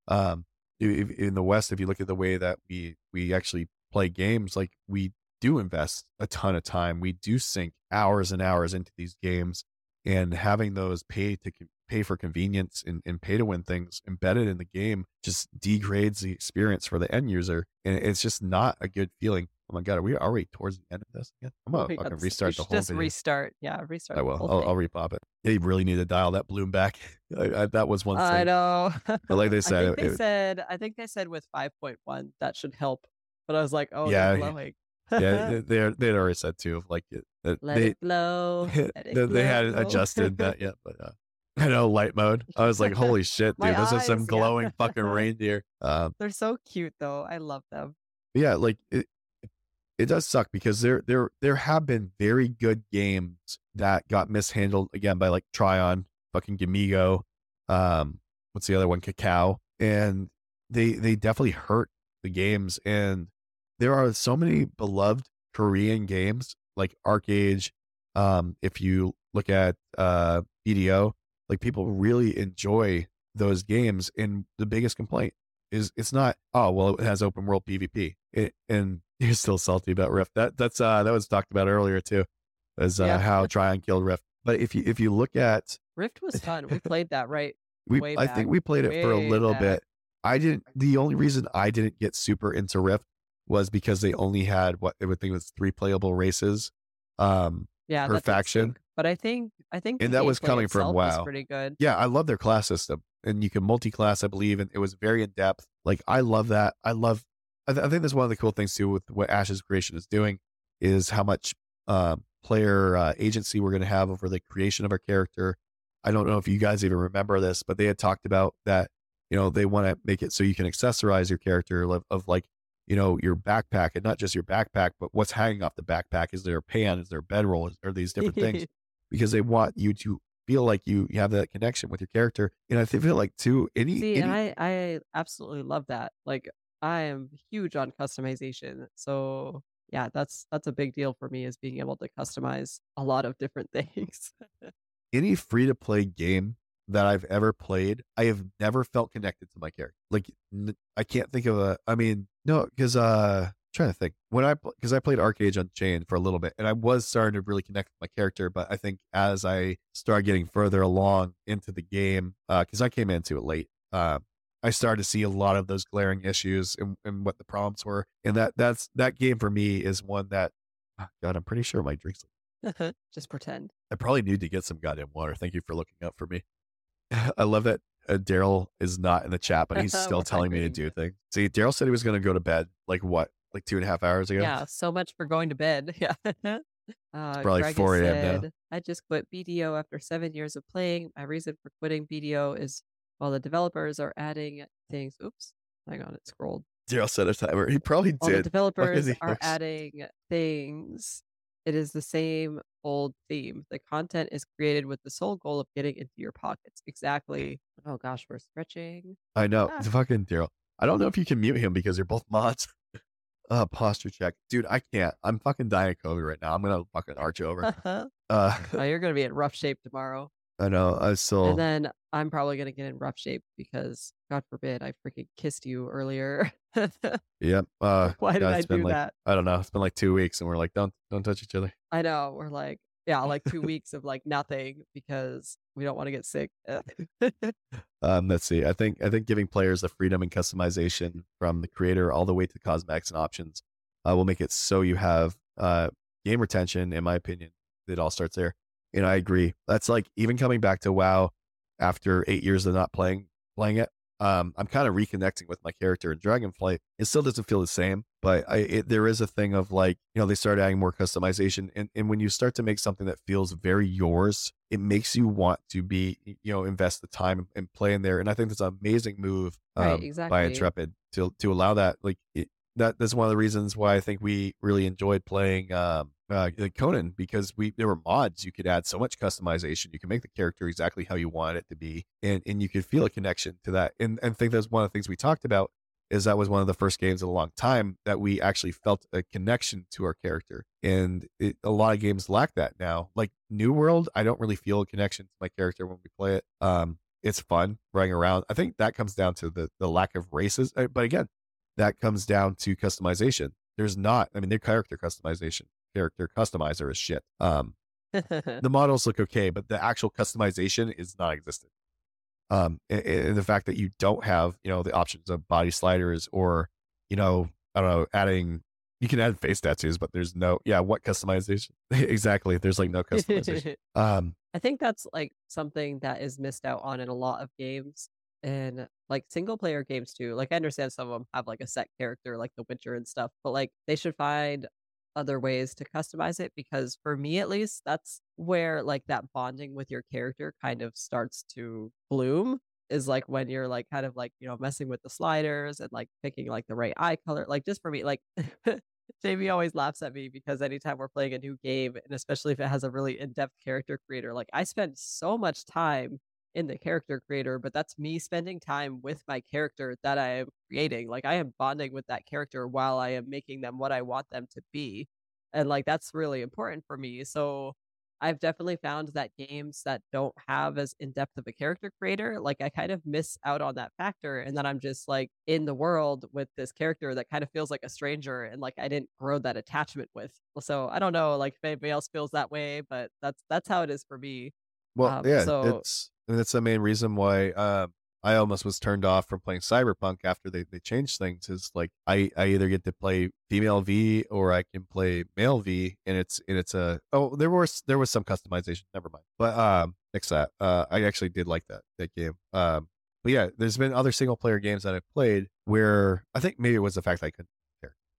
Um, if- in the West, if you look at the way that we we actually play games, like we do invest a ton of time. We do sink hours and hours into these games, and having those pay to pay for convenience and, and pay to win things embedded in the game just degrades the experience for the end user, and it's just not a good feeling. Oh my god, are we already towards the end of this again? I'm gonna fucking restart the whole just video. restart. Yeah, restart. I the will. whole I'll, thing. I'll repop it. They really need to dial that bloom back. I, I, that was one I know. But like they I said, think they it- said I think they said with 5.1 that should help. But I was like, oh, Yeah, yeah. blowing. yeah, they they they'd already said too like it, Let they it blow. Let it they, they hadn't adjusted that yet, but uh, I know light mode. I was like, holy shit, dude, those are some eyes, yeah. glowing fucking reindeer. Um, They're so cute though. I love them. yeah, like it, it does suck because there there there have been very good games that got mishandled again by like Trion, fucking Gamigo, um, what's the other one, Kakao, and they they definitely hurt the games. And there are so many beloved Korean games like ArcheAge. Um, if you look at uh BDO, like people really enjoy those games, and the biggest complaint is it's not oh well it has open world PvP it, and you're still salty about Rift that that's uh that was talked about earlier too as uh, Yeah. how Trion killed Rift but if you if you look at Rift was fun. We played that right. we Way I back, think we played it for a little back. bit I didn't the only reason I didn't get super into Rift was because they only had what I would think was three playable races um Yeah, per faction. But I think I think And that was coming from WoW. pretty good. yeah, I love their class system, and you can multi-class, I believe, and it was very in depth. Like I love that. I love I, th- I think that's one of the cool things too with what Ash's creation is doing is how much uh, player uh, agency we're going to have over the creation of our character. I don't know if you guys even remember this, but they had talked about that. You know, they want to make it so you can accessorize your character of, of like, you know, your backpack and not just your backpack, but what's hanging off the backpack. Is there a pan? Is there a bedroll? Is, are these different things? Because they want you to feel like you, you have that connection with your character. And I feel like too, any, See, any and I I absolutely love that. Like I am huge on customization. So yeah, that's that's a big deal for me is being able to customize a lot of different things. any free to play game that I've ever played, I have never felt connected to my character. Like n- I can't think of a. I mean, no, because uh, trying to think when I because I played ArcheAge Unchained for a little bit, and I was starting to really connect with my character. But I think as I started getting further along into the game, because I came into it late, uh, I started to see a lot of those glaring issues and, and what the problems were. And that that's that game for me is one that, oh God, I'm pretty sure my drinks. Just pretend. I probably need to get some goddamn water. Thank you for looking up for me. I love that uh, Daryl is not in the chat, but he's still telling me to do things. See, Daryl said he was going to go to bed like what, like two and a half hours ago. Yeah, so much for going to bed. Yeah. Uh, probably Greg 4 a.m. now. I just quit BDO after seven years of playing. My reason for quitting BDO is while the developers are adding things. Oops, hang on, it scrolled. Daryl set a timer. He probably While the developers are knows? adding things, it is the same old theme. The content is created with the sole goal of getting into your pockets. Exactly. Oh gosh, we're stretching. I know. Ah. It's fucking Daryl. I don't know if you can mute him because you're both mods. Uh, posture check, dude. I can't. I'm fucking dying of COVID right now. I'm gonna fucking arch over. oh, Uh, you're gonna be in rough shape tomorrow. I know. I still. And then I'm probably gonna get in rough shape because God forbid I freaking kissed you earlier. Yep. Uh, Why did yeah, I do like, that? I don't know. It's been like two weeks, and we're like, don't don't touch each other. I know. We're like, yeah, like two weeks of like nothing because we don't want to get sick. Um, let's see. I think I think giving players the freedom and customization from the creator all the way to the cosmetics and options uh, will make it so you have uh, game retention. In my opinion, it all starts there, and I agree. That's like even coming back to WoW after eight years of not playing playing it. Um, I'm kind of reconnecting with my character in Dragonflight. It still doesn't feel the same, but I, it, there is a thing of like, you know, they start adding more customization. And, and when you start to make something that feels very yours, it makes you want to be, you know, invest the time and play in there. And I think that's an amazing move um, Right, by. Intrepid to, to allow that. Like, it, that that's one of the reasons why I think we really enjoyed playing um, uh, Conan because we there were mods you could add so much customization. You can make the character exactly how you want it to be, and and you could feel a connection to that. And and I think that's one of the things we talked about is that was one of the first games in a long time that we actually felt a connection to our character. And it, a lot of games lack that now. Like New World, I don't really feel a connection to my character when we play it. Um, it's fun running around. I think that comes down to the the lack of races. Uh, But again, that comes down to customization. There's not. I mean, their character customization, character customizer is shit. Um, the models look okay, but the actual customization is non-existent. Um, and, and the fact that you don't have, you know, the options of body sliders or, you know, I don't know, adding. You can add face tattoos, but there's no, yeah, what customization? exactly. There's like no customization. um, I think that's like something that is missed out on in a lot of games and like single player games too. Like I understand some of them have like a set character like The Witcher and stuff, but like they should find other ways to customize it because for me at least that's where like that bonding with your character kind of starts to bloom is like when you're like kind of like you know messing with the sliders and like picking like the right eye color like just for me like Jamie always laughs at me because anytime we're playing a new game, and especially if it has a really in-depth character creator, like I spend so much time in the character creator, but that's me spending time with my character that I am creating. Like I am bonding with that character while I am making them what I want them to be. And like that's really important for me. So I've definitely found that games that don't have as in depth of a character creator, like I kind of miss out on that factor. And then I'm just like in the world with this character that kind of feels like a stranger and like I didn't grow that attachment with. So I don't know, like if anybody else feels that way, but that's that's how it is for me. Well, Um, yeah, so- it's and that's the main reason why um, I almost was turned off from playing Cyberpunk after they, they changed things. Is like I, I either get to play female V or I can play male V, and it's and it's a oh there was there was some customization. Never mind, but um, next that uh, I actually did like that that game. Um, but yeah, there's been other single player games that I've played where I think maybe it was the fact that I couldn't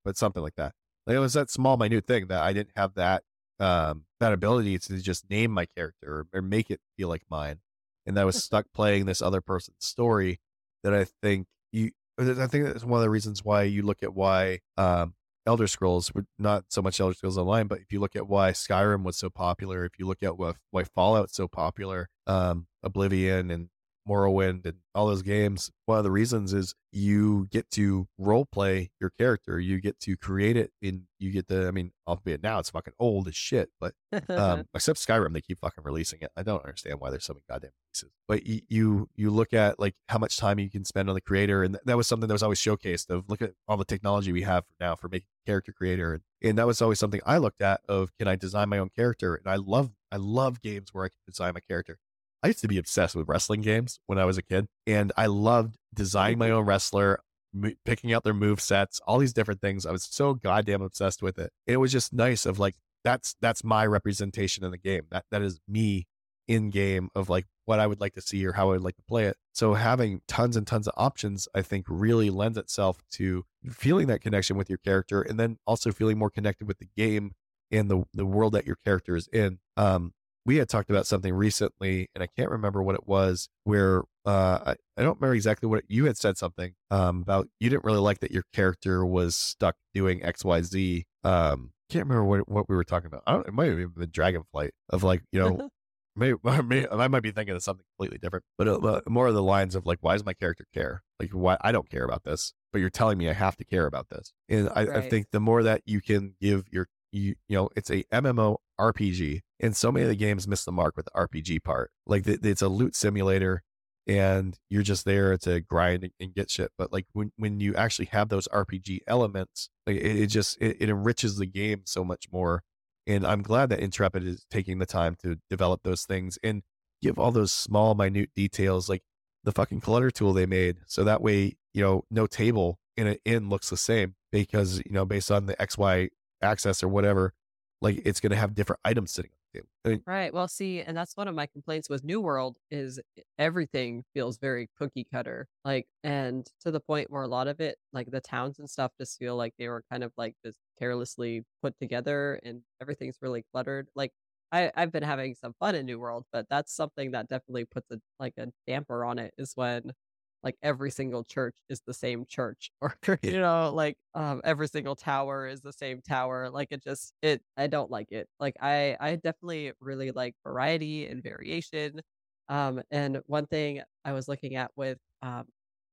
but something like that. Like it was that small, minute thing that I didn't have that um that ability to just name my character or, or make it feel like mine, and I was stuck playing this other person's story. That I think you, I think that's one of the reasons why you look at why um Elder Scrolls, not so much Elder Scrolls Online, but if you look at why Skyrim was so popular, if you look at why, why Fallout's so popular, um, Oblivion and Morrowind and all those games, one of the reasons is you get to role play your character. You get to create it in, you get to, I mean, albeit now it's fucking old as shit, but um, except Skyrim, they keep fucking releasing it. I don't understand why there's so many goddamn releases. But you, you, you look at like how much time you can spend on the creator. And that was something that was always showcased of look at all the technology we have now for making character creator. And, and that was always something I looked at of can I design my own character? And I love, I love games where I can design my character. I used to be obsessed with wrestling games when I was a kid, and I loved designing my own wrestler, m- picking out their move sets, all these different things. I was so goddamn obsessed with it. And it was just nice of like that's that's my representation in the game. That that is me in game of like what I would like to see or how I would like to play it. So having tons and tons of options, I think really lends itself to feeling that connection with your character and then also feeling more connected with the game and the the world that your character is in. Um, we had talked about something recently, and I can't remember what it was. Where uh, I, I don't remember exactly what it, you had said something um, about. You didn't really like that your character was stuck doing X, Y, Z. Um, can't remember what what we were talking about. I don't. It might have even been Dragonflight of like you know. Maybe, maybe, I might be thinking of something completely different, but uh, more of the lines of like, why does my character care? Like, why I don't care about this, but you're telling me I have to care about this. And I, right. I think the more that you can give your you you know it's a MMO RPG, and so many of the games miss the mark with the RPG part. Like it's a loot simulator, and you're just there to grind and get shit. But like when when you actually have those RPG elements, like it, it just it, it enriches the game so much more. And I'm glad that Intrepid is taking the time to develop those things and give all those small, minute details, like the fucking clutter tool they made. So that way, you know, no table in an inn looks the same because, you know, based on the XY axis or whatever, like it's going to have different items sitting on the table. I mean, right. Well, see, and that's one of my complaints with New World is everything feels very cookie cutter, like, and to the point where a lot of it, like the towns and stuff, just feel like they were kind of like just carelessly put together, and everything's really cluttered. Like, I, I've been having some fun in New World, but that's something that definitely puts a like a damper on it. Is when like every single church is the same church or you know like um every single tower is the same tower like it just it i don't like it like i i definitely really like variety and variation um and one thing i was looking at with um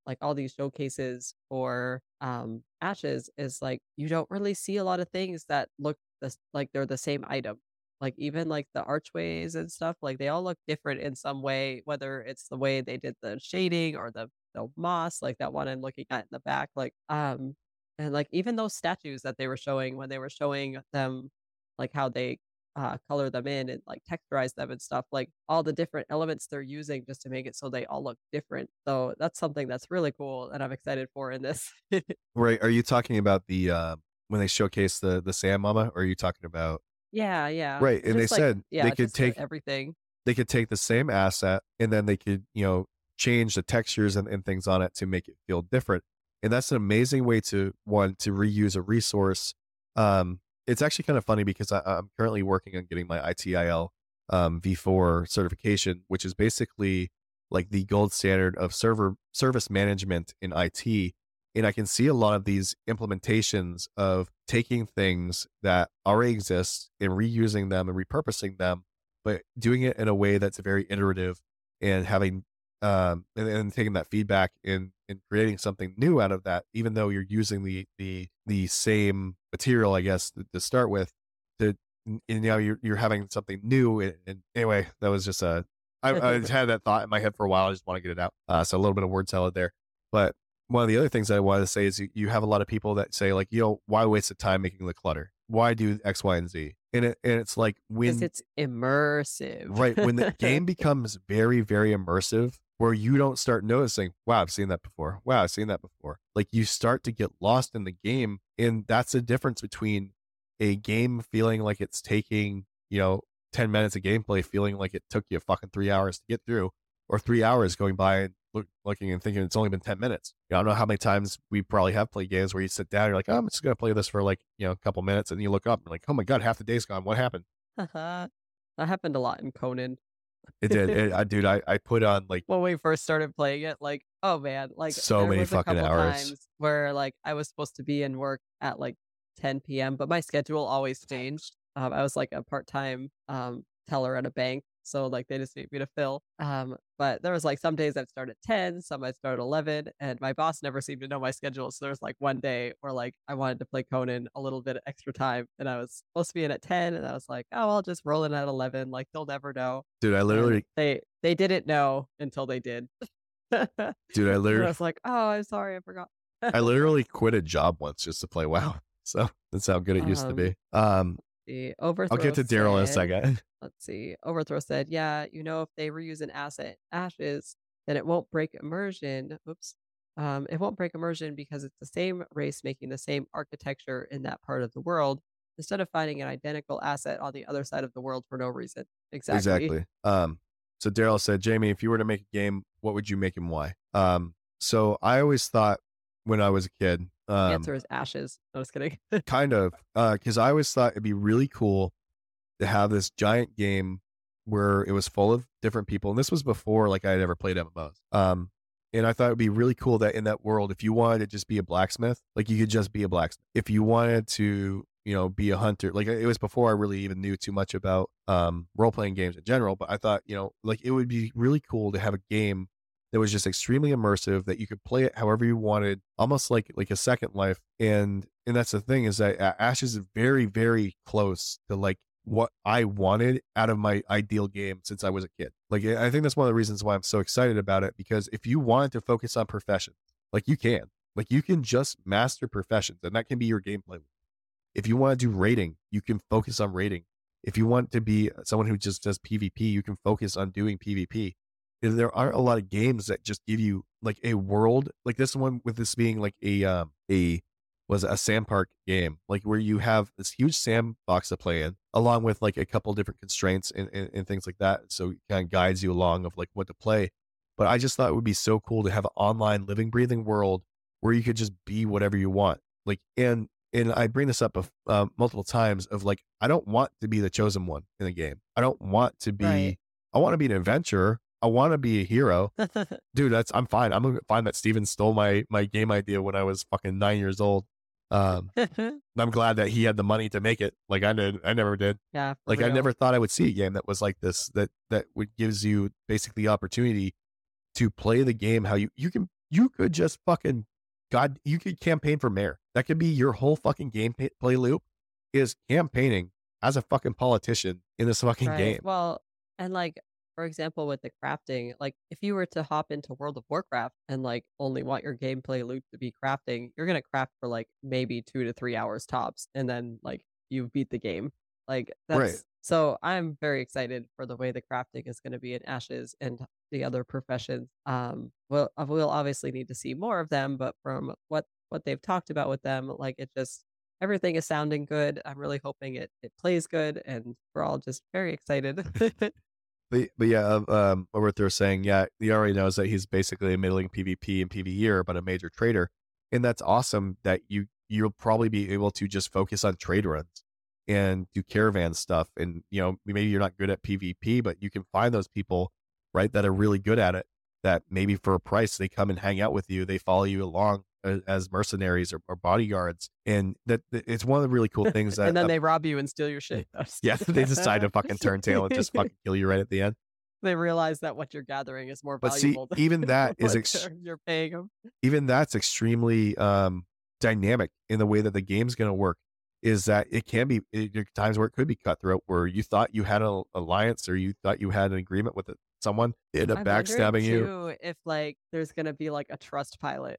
like all these showcases for um ashes is like you don't really see a lot of things that look this like they're the same item like even like the archways and stuff like they all look different in some way whether it's the way they did the shading or the the moss, like that one I'm looking at in the back, like um, and like even those statues that they were showing when they were showing them, like how they uh, color them in and like texturize them and stuff, like all the different elements they're using just to make it so they all look different. So that's something that's really cool and I'm excited for in this. right? Are you talking about the uh, when they showcase the the sand mama, or are you talking about? Yeah, yeah. Right, and just they like, said yeah, they could take everything. They could take the same asset and then they could you know change the textures and, and things on it to make it feel different. And that's an amazing way to one to reuse a resource. Um, it's actually kind of funny because I, am currently working on getting my ITIL um, v4 certification, which is basically like the gold standard of server service management in IT. And I can see a lot of these implementations of taking things that already exist and reusing them and repurposing them, but doing it in a way that's very iterative and having um, and, and taking that feedback and and creating something new out of that, even though you're using the the the same material, I guess, to, to start with. To and, you know you're you're having something new. And, and anyway, that was just a I, I had that thought in my head for a while. I just want to get it out. Uh, so a little bit of word salad there. But one of the other things I wanted to say is you, you have a lot of people that say like, you know, why waste the time making the clutter? Why do X, Y, and Z? And it and it's like when it's immersive, right? When the game becomes very, very immersive, where you don't start noticing, wow, I've seen that before. Wow, I've seen that before. Like you start to get lost in the game. And that's the difference between a game feeling like it's taking, you know, 10 minutes of gameplay feeling like it took you fucking three hours to get through, or three hours going by and look, looking and thinking it's only been 10 minutes. You know, I don't know how many times we probably have played games where you sit down, you're like, oh, I'm just going to play this for like, you know, a couple minutes. And you look up and like, oh my God, half the day's gone. What happened? that happened a lot in Conan. It did. It, I, dude, I, I put on like when we first started playing it, like, oh man, like so many fucking hours. times where like I was supposed to be in work at like 10 p.m., but my schedule always changed. Um, I was like a part time um, teller at a bank, so like they just need me to fill. Um, but there was like some days I'd start at 10, some I'd start at 11, and my boss never seemed to know my schedule. So there was like one day where like I wanted to play Conan a little bit extra time, and I was supposed to be in at 10, and I was like, oh, I'll just roll in at 11. Like they'll never know. dude, I And literally, they they didn't know until they did. dude, I And I literally, was like, oh, I'm sorry, I forgot. I literally quit a job once just to play WoW. So that's how good it used to Um, be. Um, The overthrow. I'll get to Daryl in a second. Let's see. Overthrow said, "Yeah, you know, if they reuse an asset ashes, then it won't break immersion. Oops, um, it won't break immersion because it's the same race making the same architecture in that part of the world. Instead of finding an identical asset on the other side of the world for no reason. Exactly. Exactly. Um, so Daryl said, Jamie, if you were to make a game, what would you make and why? Um, so I always thought when I was a kid, The um, answer is ashes. No, just kidding. kind of, because I always thought it'd be really cool to have this giant game where it was full of different people. And this was before like I had ever played MMOs. Um, and I thought it'd be really cool that in that world, if you wanted to just be a blacksmith, like you could just be a blacksmith. If you wanted to, you know, be a hunter, like it was before I really even knew too much about um, role playing games in general. But I thought, you know, like it would be really cool to have a game that was just extremely immersive that you could play it however you wanted almost like like a second life and and that's the thing is that uh, A- ashes is very very close to like what i wanted out of my ideal game since i was a kid like i think that's one of the reasons why i'm so excited about it because if you want to focus on professions like you can like you can just master professions and that can be your gameplay if you want to do raiding you can focus on raiding. If you want to be someone who just does pvp you can focus on doing pvp there aren't a lot of games that just give you like a world like this one with this being like a um a was a sand park game like where you have this huge sandbox to play in along with like a couple different constraints and, and, and things like that so it kind of guides you along of like what to play but i just thought it would be so cool to have an online living breathing world where you could just be whatever you want like and and i bring this up uh, multiple times of like i don't want to be the chosen one in the game i don't want to be Right. i want to be an adventurer I want to be a hero, dude. That's I'm fine. I'm fine that Steven stole my my game idea when I was fucking nine years old. Um, I'm glad that he had the money to make it. Like I did, I never did. yeah. Like I never thought I would see a game that was like this. That that would gives you basically the opportunity to play the game how you you can you could just fucking God you could campaign for mayor. That could be your whole fucking game play loop is campaigning as a fucking politician in this fucking Right. game. Well, and like for example, with the crafting, like if you were to hop into World of Warcraft and like only want your gameplay loop to be crafting, you're gonna craft for like maybe two to three hours tops, and then like you beat the game. Like that's Right. so I'm very excited for the way the crafting is gonna be in Ashes and the other professions. Um, well, uh, we'll obviously need to see more of them, but from what what they've talked about with them, like it just everything is sounding good. I'm really hoping it it plays good, and we're all just very excited. But, but yeah, um, what they're saying, yeah, he already knows that he's basically a middling PvP and PvEer, but a major trader, and that's awesome. That you you'll probably be able to just focus on trade runs and do caravan stuff, and you know maybe you're not good at PvP, but you can find those people right that are really good at it. That maybe for a price they come and hang out with you, they follow you along as, mercenaries or, or bodyguards, and that it's one of the really cool things that and then uh, they rob you and steal your shit. Yeah they decide to fucking turn tail and just fucking kill you right at the end. they realize that what you're gathering is more But see, valuable. than even that is ex- you're paying them. even that's extremely um dynamic in the way that the game's going to work is that it can be it, times where it could be cutthroat where you thought you had an alliance or you thought you had an agreement with it, someone they end up I'm backstabbing you If like there's gonna be like a Trustpilot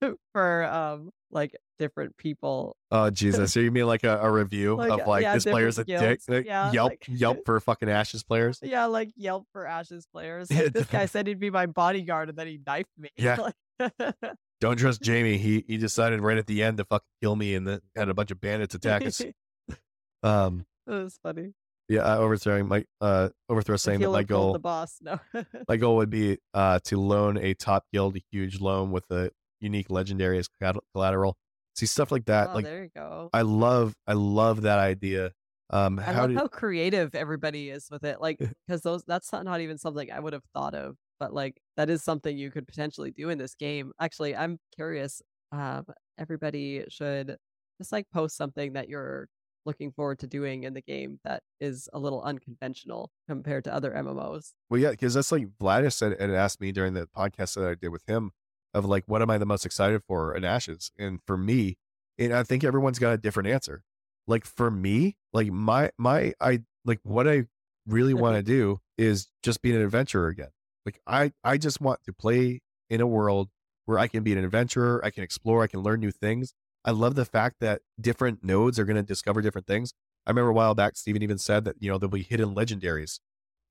for um like different people. oh jesus so you mean like a, a review Like, of like yeah, this player's a dick like, Yeah, yelp like- yelp for fucking ashes players Yeah, like Yelp for Ashes players. Like, this guy said he'd be my bodyguard, and then he knifed me. Yeah. Don't trust jamie he he decided right at the end to fucking kill me and then had a bunch of bandits attack us um That was funny. Yeah, uh, overthrowing my uh overthrow saying that my goal the boss. No. my goal would be uh to loan a top guild a huge loan with a unique legendary as collateral. See stuff like that. oh, like there you go. I love I love that idea. Um I how love did how creative everybody is with it. Like, because those that's not, not even something I would have thought of, but like that is something you could potentially do in this game. Actually, I'm curious. Um, everybody should just like post something that you're looking forward to doing in the game that is a little unconventional compared to other MMOs. Well, yeah, because that's like Vladis said and asked me during the podcast that I did with him of like, what am I the most excited for in Ashes? And for me, and I think everyone's got a different answer. Like for me, like my my I like what I really want to do is just be an adventurer again. Like I I just want to play in a world where I can be an adventurer, I can explore, I can learn new things. I love the fact that different nodes are going to discover different things. I remember a while back, Steven even said that you know there'll be hidden legendaries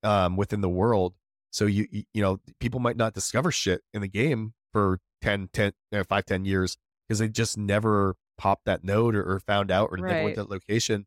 um, within the world. So you, you you know people might not discover shit in the game for 10, 10 uh, 5, 10 years because they just never popped that node or, or found out or never went to that location.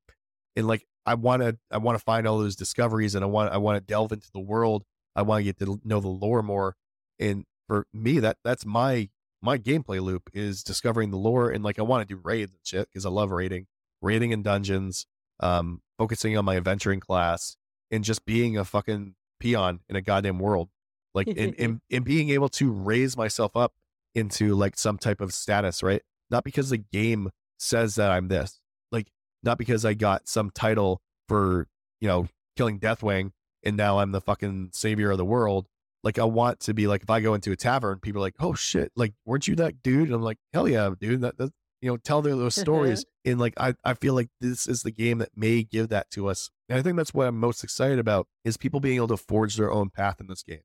And like I want to I want to find all those discoveries and I want I want to delve into the world. I want to get to know the lore more. And for me, that that's my my gameplay loop is discovering the lore and like I want to do raids and shit because I love raiding, raiding in dungeons, um, focusing on my adventuring class and just being a fucking peon in a goddamn world. Like in in, in being able to raise myself up into like some type of status, right? Not because the game says that I'm this, like not because I got some title for you know killing Deathwing and now I'm the fucking savior of the world. Like I want to be like if I go into a tavern, people are like, oh shit, like weren't you that dude? And I'm like, hell yeah, dude. That, that you know, tell their those stories. and like I, I feel like this is the game that may give that to us. And I think that's what I'm most excited about is people being able to forge their own path in this game.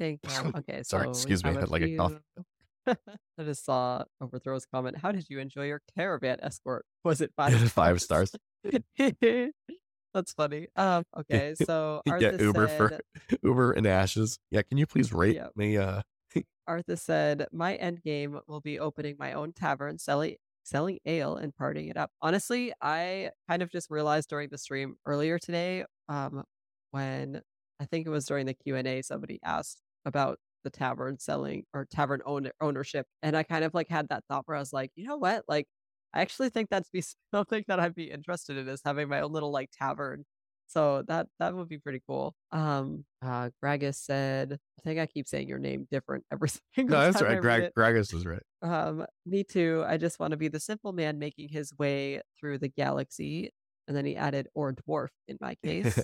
Think um, okay Sorry, so excuse me, I had like a cough. i just saw overthrow's comment how did you enjoy your caravan escort was it five Five stars. that's funny um okay so Yeah, Uber said, for Uber and Ashes. Yeah, can you please rate Yep. me? Uh, Arthur said, "My end game will be opening my own tavern, selling selling ale and partying it up." Honestly, I kind of just realized during the stream earlier today, um, when I think it was during the Q and A, somebody asked about the tavern selling or tavern own- ownership, and I kind of like had that thought where I was like, you know what, like. I actually think that's be something that I'd be interested in is having my own little like tavern. So that that would be pretty cool. Um uh Gragus said, I think I keep saying your name different every single no, that's time right. Gragas is right. Um, me too. I just want to be the simple man making his way through the galaxy. And then he added, or dwarf in my case.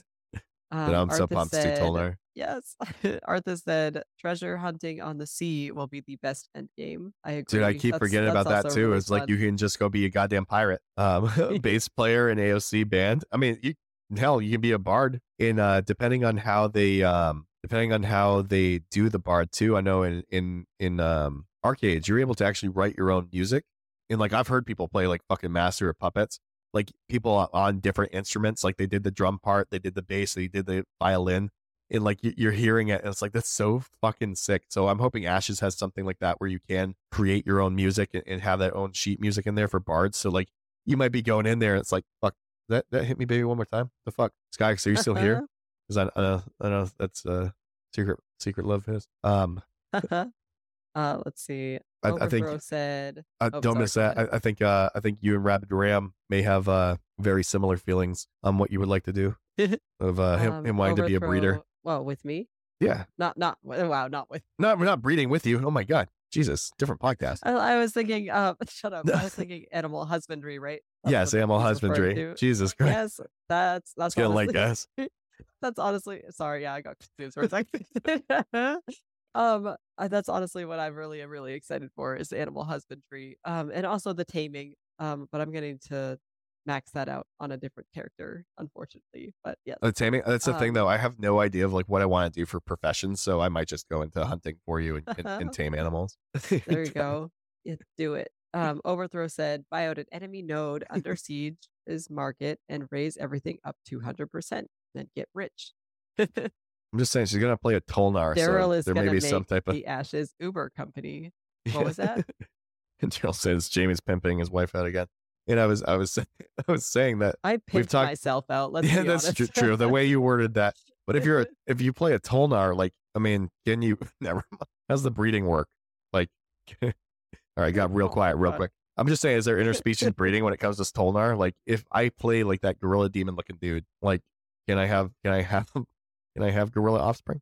But I'm so Arthas pumped to said- Tulnar. Yes. Arthur said, treasure hunting on the sea will be the best end game. I agree. Dude, I keep That's- forgetting that's about that too. really it's like you can just go be a goddamn pirate, um, bass player in AOC band. I mean, you hell, you can be a bard in uh, depending on how they um, depending on how they do the bard too. I know in in in um, ArcheAge's, you're able to actually write your own music. And like I've heard people play like fucking master of puppets, like people on- different instruments. Like they did the drum part, they did the bass, they did the violin and like you- you're hearing it and it's like that's so fucking sick. So i'm hoping ashes has something like that where you can create your own music and, and have that own sheet music in there for bards. So like you might be going in there and it's like fuck that that hit me baby one more time? The fuck sky are you still here? Because I, I know i know that's a secret secret love his. Um uh-huh. Uh, let's see. I- I think- said, uh, Oh, don't miss that. I, I think uh i think you and rabid ram may have uh very similar feelings on what you would like to do of uh him, um, him wanting to be a breeder Well, with me, yeah not not wow, not with. not we're not breeding with you oh my god jesus different podcast I, I was thinking. Uh, shut up. I was thinking animal husbandry, right? That's yes animal husbandry jesus christ Yes, that's that's getting like us That's honestly sorry. Yeah, I got confused for a second. Um, uh, that's honestly what I'm really am really excited for is animal husbandry. Um, and also the taming. Um, but I'm getting to max that out on a different character, unfortunately. But yes, The taming. That's the thing, Um, though. I have no idea of like what I want to do for professions, so I might just go into hunting for you and, and, and tame animals. there you go. Yeah, do it. Um, Overthrow said, buy out an enemy node under siege is market and raise everything up 200%, then get rich. I'm just saying she's gonna play a Tulnar, Daryl so is there may be make some type of. the Ashes Uber company. What was that? and Daryl says Jamie's pimping his wife out again. and I was I was I was saying that I picked talked- myself out. Let's yeah, that's honest. true. The way you worded that, but if you're a, if you play a Tulnar, like I mean, can you never? mind. How's the breeding work? Like, all right, got real Oh, quiet real quick. I'm just saying, is there interspecies breeding when it comes to Stolnar? Like, if I play like that gorilla demon looking dude, like, can I have can I have can I have gorilla offspring?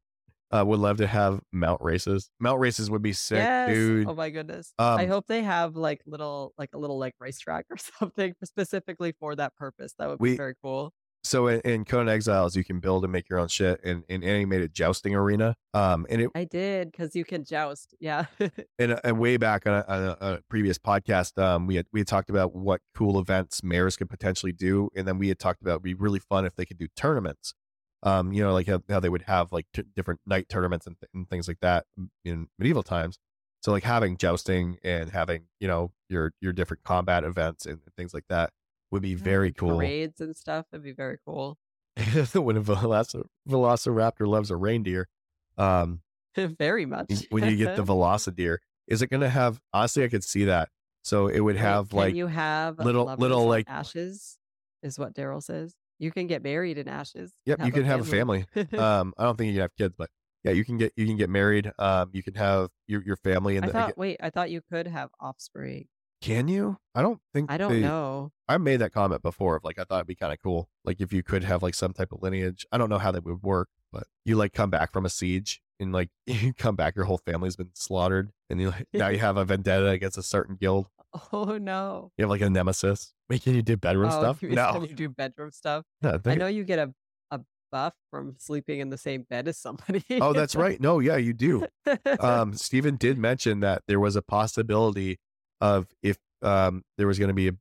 Uh, would love to have mount races. Mount races would be sick, yes. dude. Oh my goodness. I Um, hope they have like little like a little like racetrack or something specifically for that purpose. That would be We- very cool. So in, in Conan Exiles, you can build and make your own shit in in animated jousting arena. Um, and it I did because you can joust. Yeah. and, and way back on a, on a, a previous podcast, um, we had we had talked about what cool events mayors could potentially do, and then we had talked about it'd be really fun if they could do tournaments. Um, you know, like how, how they would have like t- different night tournaments and, th- and things like that in medieval times. So like having jousting and having you know your your different combat events and, things like that would be very and cool. Parades and stuff. It'd be very cool. when a Veloci- Velociraptor loves a reindeer, um, very much. when you get the Velocideer, is it going to have? Honestly, I could see that. So it would Wait, have can like you have little- little, like- ashes is what Daryl says. You can get married in ashes. Yep, you can have a family. um, I don't think you can have kids, but yeah, you can get you can get married. Um, you can have your your family and I the, thought. Wait, I thought you could have offspring. can you? I don't think I don't they- know. I made that comment before of like I thought it'd be kind of cool, like if you could have like some type of lineage. I don't know how that would work, but you like come back from a siege and like you come back, your whole family's been slaughtered, and you like, now you have a vendetta against a certain guild. Oh no. You have like a nemesis. Wait, can you do bedroom oh, stuff? you- No, Can you do bedroom stuff? no. I think- know you get a a buff from sleeping in the same bed as somebody. Oh, that's right. No, yeah, you do. um, Steven did mention that there was a possibility of if um, there was going to be a,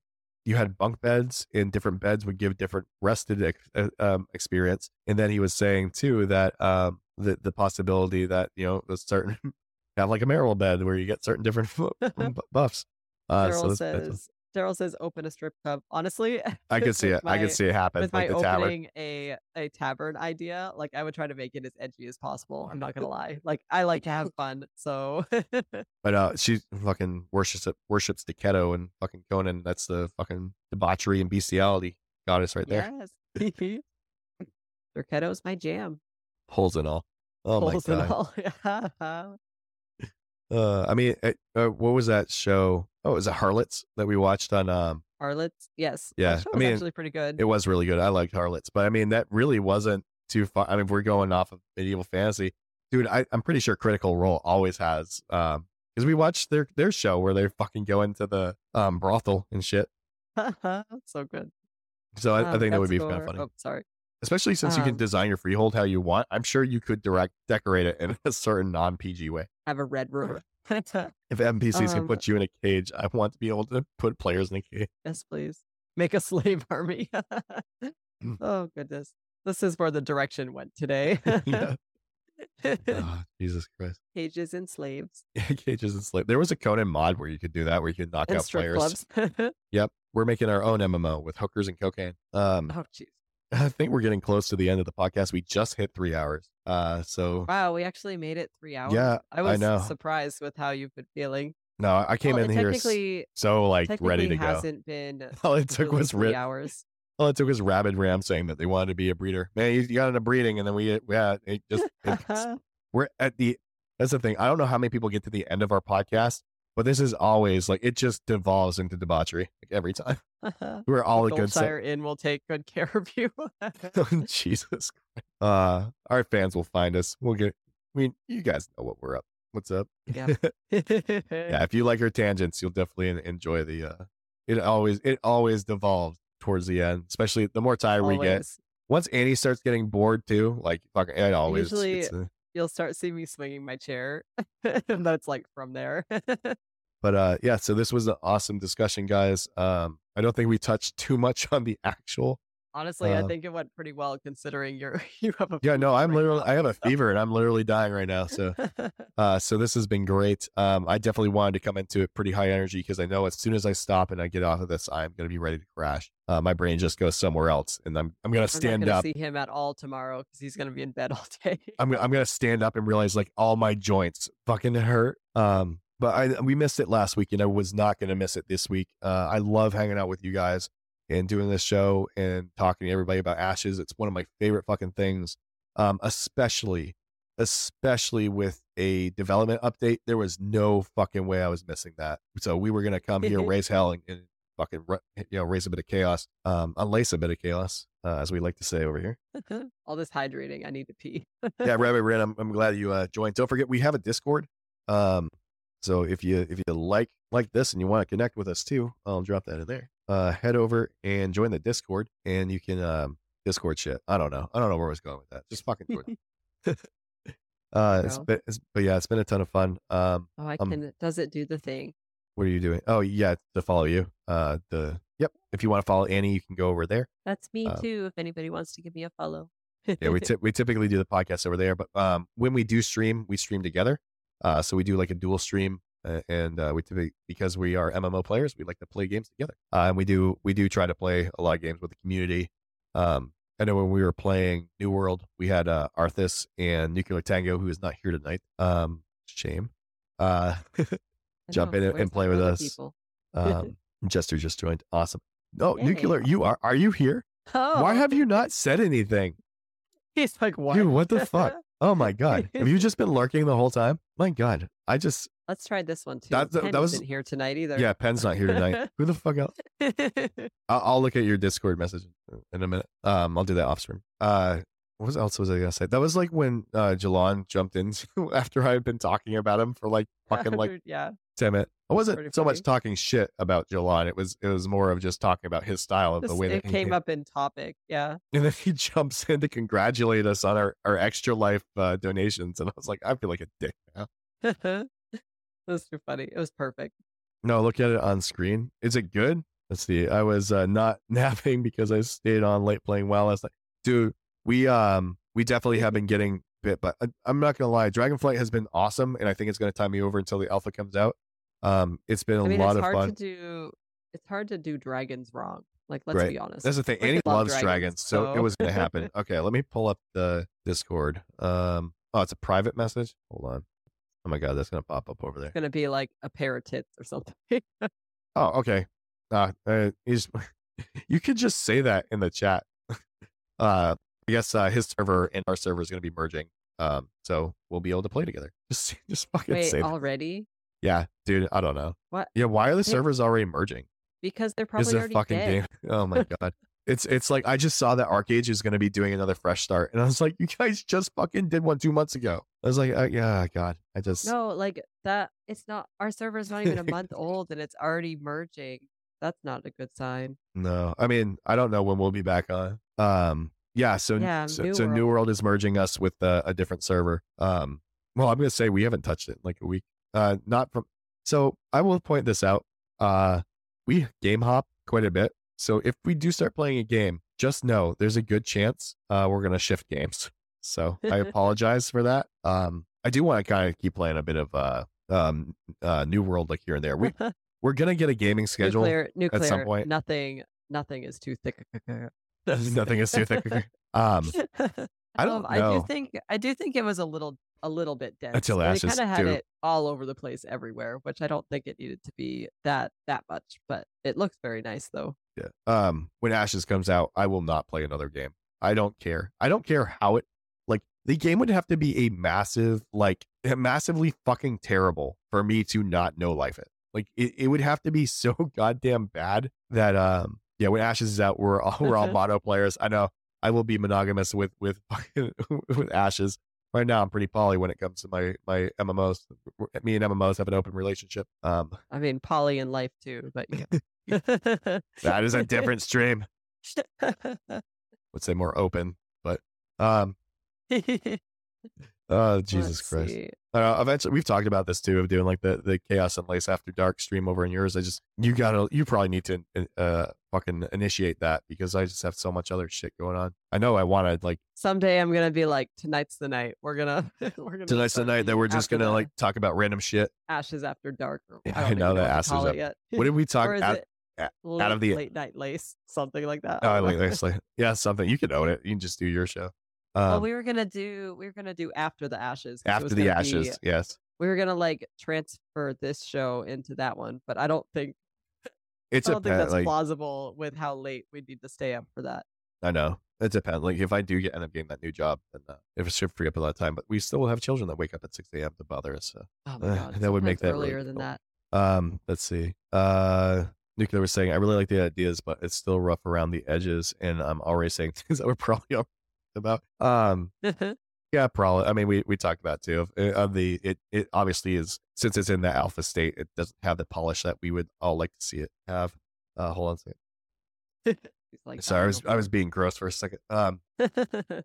you had bunk beds and different beds would give different rested ex- uh, um, experience, and then he was saying too that um, the the possibility that you know a certain have like a marital bed where you get certain different buffs. Uh, Daryl that's- says. Daryl says, "Open a strip club." Honestly, I could see it. I could see it happen. with Like my the tavern. opening a a tavern idea, like I would try to make it as edgy as possible. I'm not gonna lie. Like I like to have fun, so But uh, she fucking worships worships Derketo and fucking Conan. That's the fucking debauchery and bestiality goddess right there. yes. Derketo's my jam. Holes and all. Oh Holes my and god. all. Uh, I mean, uh, uh, what was that show? Oh, it was it Harlots that we watched on. Um, Harlots, yes. Yeah, I was mean, actually pretty good. it was really good. I liked Harlots, but I mean, that really wasn't too far. I mean, if we're going off of medieval fantasy, dude. I, I'm pretty sure Critical Role always has. Um, because we watched their their show where they fucking go into the um brothel and shit. so good. So I, I Um, think that would be kind of funny. Oh, sorry. Especially since you can Um, design your freehold how you want. I'm sure you could direct decorate it in a certain non PG way. Have a red room. If NPCs can Um, put you in a cage, I want to be able to put players in a cage. yes, please. Make a slave army. Mm. oh goodness. This is where the direction went today. Yeah. Oh, Jesus Christ. Cages and slaves Cages and slave. There was a Conan mod where you could do that, where you could knock and out players. clubs. Yep. We're making our own MMO with hookers and cocaine. Um, oh jeez. I think we're getting close to the end of the podcast. We just hit three hours. Uh, so Wow, we actually made it three hours. Yeah, I I was know. surprised with how you've been feeling. no, I came well, in here so like ready to go. It hasn't been All it took was three Ri- hours. All it took was Rabid Ram saying that they wanted to be a breeder. Man, you, you got into breeding, and then we, yeah, it just we're at the. That's the thing. I don't know how many people get to the end of our podcast, but this is always like it just devolves into debauchery like every time. We're all a good. Sa- Goldshire Inn will take good care of you. Jesus Uh, our fans will find us. We'll get. I mean, you guys know what we're up. What's up? yeah. Yeah, if you like our tangents, you'll definitely enjoy the. uh It always it always devolves towards the end, especially the more tired we get. Once Anie starts getting bored too, like fucking, it always. Usually- it's, You'll start seeing me swinging my chair. and that's like from there. but uh, yeah. So this was an awesome discussion, guys. Um, I don't think we touched too much on the actual. Honestly, I Uh, think it went pretty well considering you're you have a Yeah, no, I'm right literally. now, I have a so- fever and I'm literally dying right now. So, uh, so this has been great. Um, I definitely wanted to come into it pretty high energy because I know as soon as I stop and I get off of this, I'm gonna be ready to crash. Uh, my brain just goes somewhere else, and I'm I'm gonna I'm stand not gonna up. see him at all tomorrow because he's gonna be in bed all day. I'm gonna- I'm gonna stand up and realize like all my joints fucking hurt. Um, but I we missed it last week, and I was not going to miss it this week. Uh, I love hanging out with you guys and doing this show and talking to everybody about Ashes. It's one of my favorite fucking things, um, especially especially with a development update. There was no fucking way I was missing that. So we were gonna come here, raise hell, and, and fucking you know raise a bit of chaos, um, unlace a bit of chaos, uh, as we like to say over here. All this hydrating, I need to pee. yeah, Rabbit Red, I'm, I'm glad you uh, joined. Don't forget we have a Discord. Um, so if you if you like like this and you want to connect with us too, I'll drop that in there. Uh, head over and join the Discord, and you can um, Discord shit. I don't know. I don't know where I was going with that. Just fucking join. uh, it's been, it's, but yeah, it's been a ton of fun. Um, oh, I um, can. Does it do the thing? What are you doing? Oh yeah, to follow you. Uh, the yep. If you want to follow Anie, you can go over there. That's me um, too. If anybody wants to give me a follow. yeah, we t- we typically do the podcast over there, but um, when we do stream, we stream together. Uh, so we do like a dual stream, uh, and uh, we typically because we are MMO players, we like to play games together. Uh, and we do we do try to play a lot of games with the community. Um, I know when we were playing New World, we had uh, Arthas and Nuclear Tango, who is not here tonight. Um, shame. Uh, jump in and play with us. um, Jester just joined. Awesome. Oh, Yay. Nuclear, you are are you here? Oh. Why have you not said anything? He's like, what? Dude, what the fuck? Oh my god! Have you just been lurking the whole time? My god! I just let's try this one too. That, that, that was not here tonight either. Yeah, Penn's not here tonight. Who the fuck else? I'll, I'll, look at your Discord message in a minute. Um, I'll do that off stream. Uh, what else was I gonna say? That was like when uh Jalon jumped in after I had been talking about him for like fucking like yeah. Damn it! I wasn't so much talking shit about Jalon. It was it was more of just talking about his style of the way that it came up in topic. Yeah. And then he jumps in to congratulate us on our our extra life uh, donations, and I was like, I feel like a dick now. that was too funny. It was perfect. No, look at it on screen. Is it good? Let's see. I was uh, not napping because I stayed on late playing WoW last night. Dude, we um we definitely have been getting bit, but I, I'm not gonna lie. Dragonflight has been awesome, and I think it's gonna time me over until the alpha comes out. Um, it's been a I mean, lot of fun. To do, it's hard to do dragons wrong. Like, let's right. be honest. That's the thing. Anie loves dragons, dragons so, so, it was gonna happen. okay, let me pull up the Discord. Um, oh, it's a private message. Hold on. Oh my god, that's gonna pop up over there. It's gonna be like a pair of tits or something. oh, okay. Uh, uh he's, you could just say that in the chat. uh, I guess uh, his server and our server is gonna be merging. Um, so we'll be able to play together. Just, just fucking Wait, say already. Yeah, dude, I don't know. What? Yeah, why are the servers already merging? Because they're probably already fucking dead. game. Oh my god. It's it's like I just saw that ArcheAge is going to be doing another fresh start, and I was like, you guys just fucking did one two months ago. I was like, uh, yeah, God, I just no, like that. It's not our server's not even a month old, and it's already merging. That's not a good sign. No, I mean, I don't know when we'll be back on. Um, yeah, so yeah, so, New, so World. New World is merging us with uh, a different server. Um, well, I'm gonna say we haven't touched it in like a week. Uh, not from. So I will point this out. Uh, we game hop quite a bit. So if we do start playing a game, just know there's a good chance uh, we're gonna shift games. So I apologize for that. Um, I do want to kind of keep playing a bit of uh, um, uh, New World like here and there. We we're gonna get a gaming schedule nuclear, nuclear, at some point. Nothing, nothing is too thick. nothing is too thick. Um, I don't um, know. I do think I do think it was a little a little bit dense. Until Ashes kind of had it all over the place everywhere, which I don't think it needed to be that that much, but it looks very nice though. Yeah. Um when Ashes comes out, I will not play another game. I don't care. I don't care how it like the game would have to be a massive like massively fucking terrible for me to not know life it. Like it, it would have to be so goddamn bad that um yeah, when Ashes is out, we're all we're all mono players. I know I will be monogamous with with with Ashes. Right now, I'm pretty poly when it comes to my my MMOs. Me and MMOs have an open relationship. Um, I mean, poly in life too, but yeah. that is a different stream. Would say more open, but um, oh Jesus Let's Christ! See. Uh, eventually, we've talked about this too of doing like the the Kaos and Lace after dark stream over in yours. I just you gotta you probably need to uh fucking initiate that because I just have so much other shit going on. I know I want to like someday I'm gonna be like tonight's the night we're gonna we're gonna tonight's the night that we're just gonna like talk about random shit. Ashes after dark. Or, yeah, I, I know that ashes. Up. What did we talk? out, late, of the late night lace, something like that. Oh, late lace, yeah, something. You can own it. You can just do your show. Um, well, we were gonna do we were gonna do after the ashes. After the ashes, yes. we were gonna like transfer this show into that one, but I don't think It's I a don't think pet, that's like plausible with how late we need to stay up for that. I know it depends. Like if I do get end up getting that new job, then uh, if it should free up a lot of time. But we still have children that wake up at six a.m. to bother us. So Oh my Uh, god, that would make sometimes that really earlier than difficult. that. Um, let's see. Uh, Nuclear was saying, I really like the ideas, but it's still rough around the edges, and I'm already saying things that we're probably already about. Um, yeah, probably. I mean, we we talked about too. Uh, Of the it it obviously is since it's in the alpha state, it doesn't have the polish that we would all like to see it have. Uh, hold on a second. Like, Sorry, I was "Oh, I was being gross for a second. Um, no."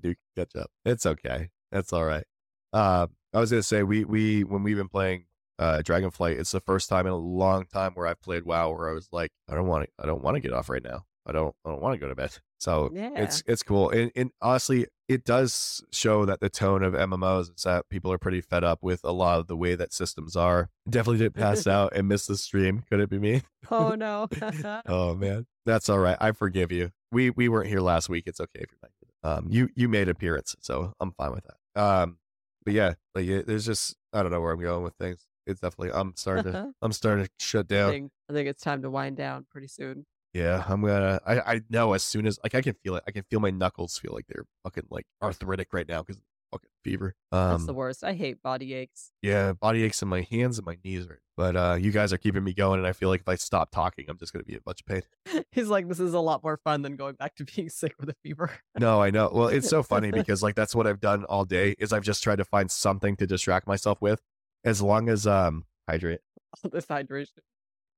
Duke, catch up. It's okay. That's all right. Um, I was gonna say we we when we've been playing uh Dragonflight, it's the first time in a long time where I've played WoW where I was like, I don't want to I don't want to get off right now. I don't I don't want to go to bed. So yeah. it's it's cool. And, and honestly, it does show that the tone of MMOs is that people are pretty fed up with a lot of the way that systems are. Definitely did pass out and miss the stream. Could it be me? oh no. Oh man, that's all right. I forgive you. We we weren't here last week. It's okay if you're not here. Um, you you made appearance, so I'm fine with that. Um, but yeah, like it, there's just I don't know where I'm going with things. It's definitely I'm starting to I'm starting to shut I down. think I think it's time to wind down pretty soon. Yeah, I'm gonna. I I know as soon as like I can feel it. I can feel my knuckles feel like they're fucking like arthritic right now because fucking fever. That's the Um, worst. I hate body aches. yeah, body aches in my hands and my knees right. But uh, you guys are keeping me going, and I feel like if I stop talking, I'm just gonna be in a bunch of pain. He's like, this is a lot more fun than going back to being sick with a fever. No, I know. Well, it's so funny because like that's what I've done all day is I've just tried to find something to distract myself with, as long as um hydrate, All this hydration.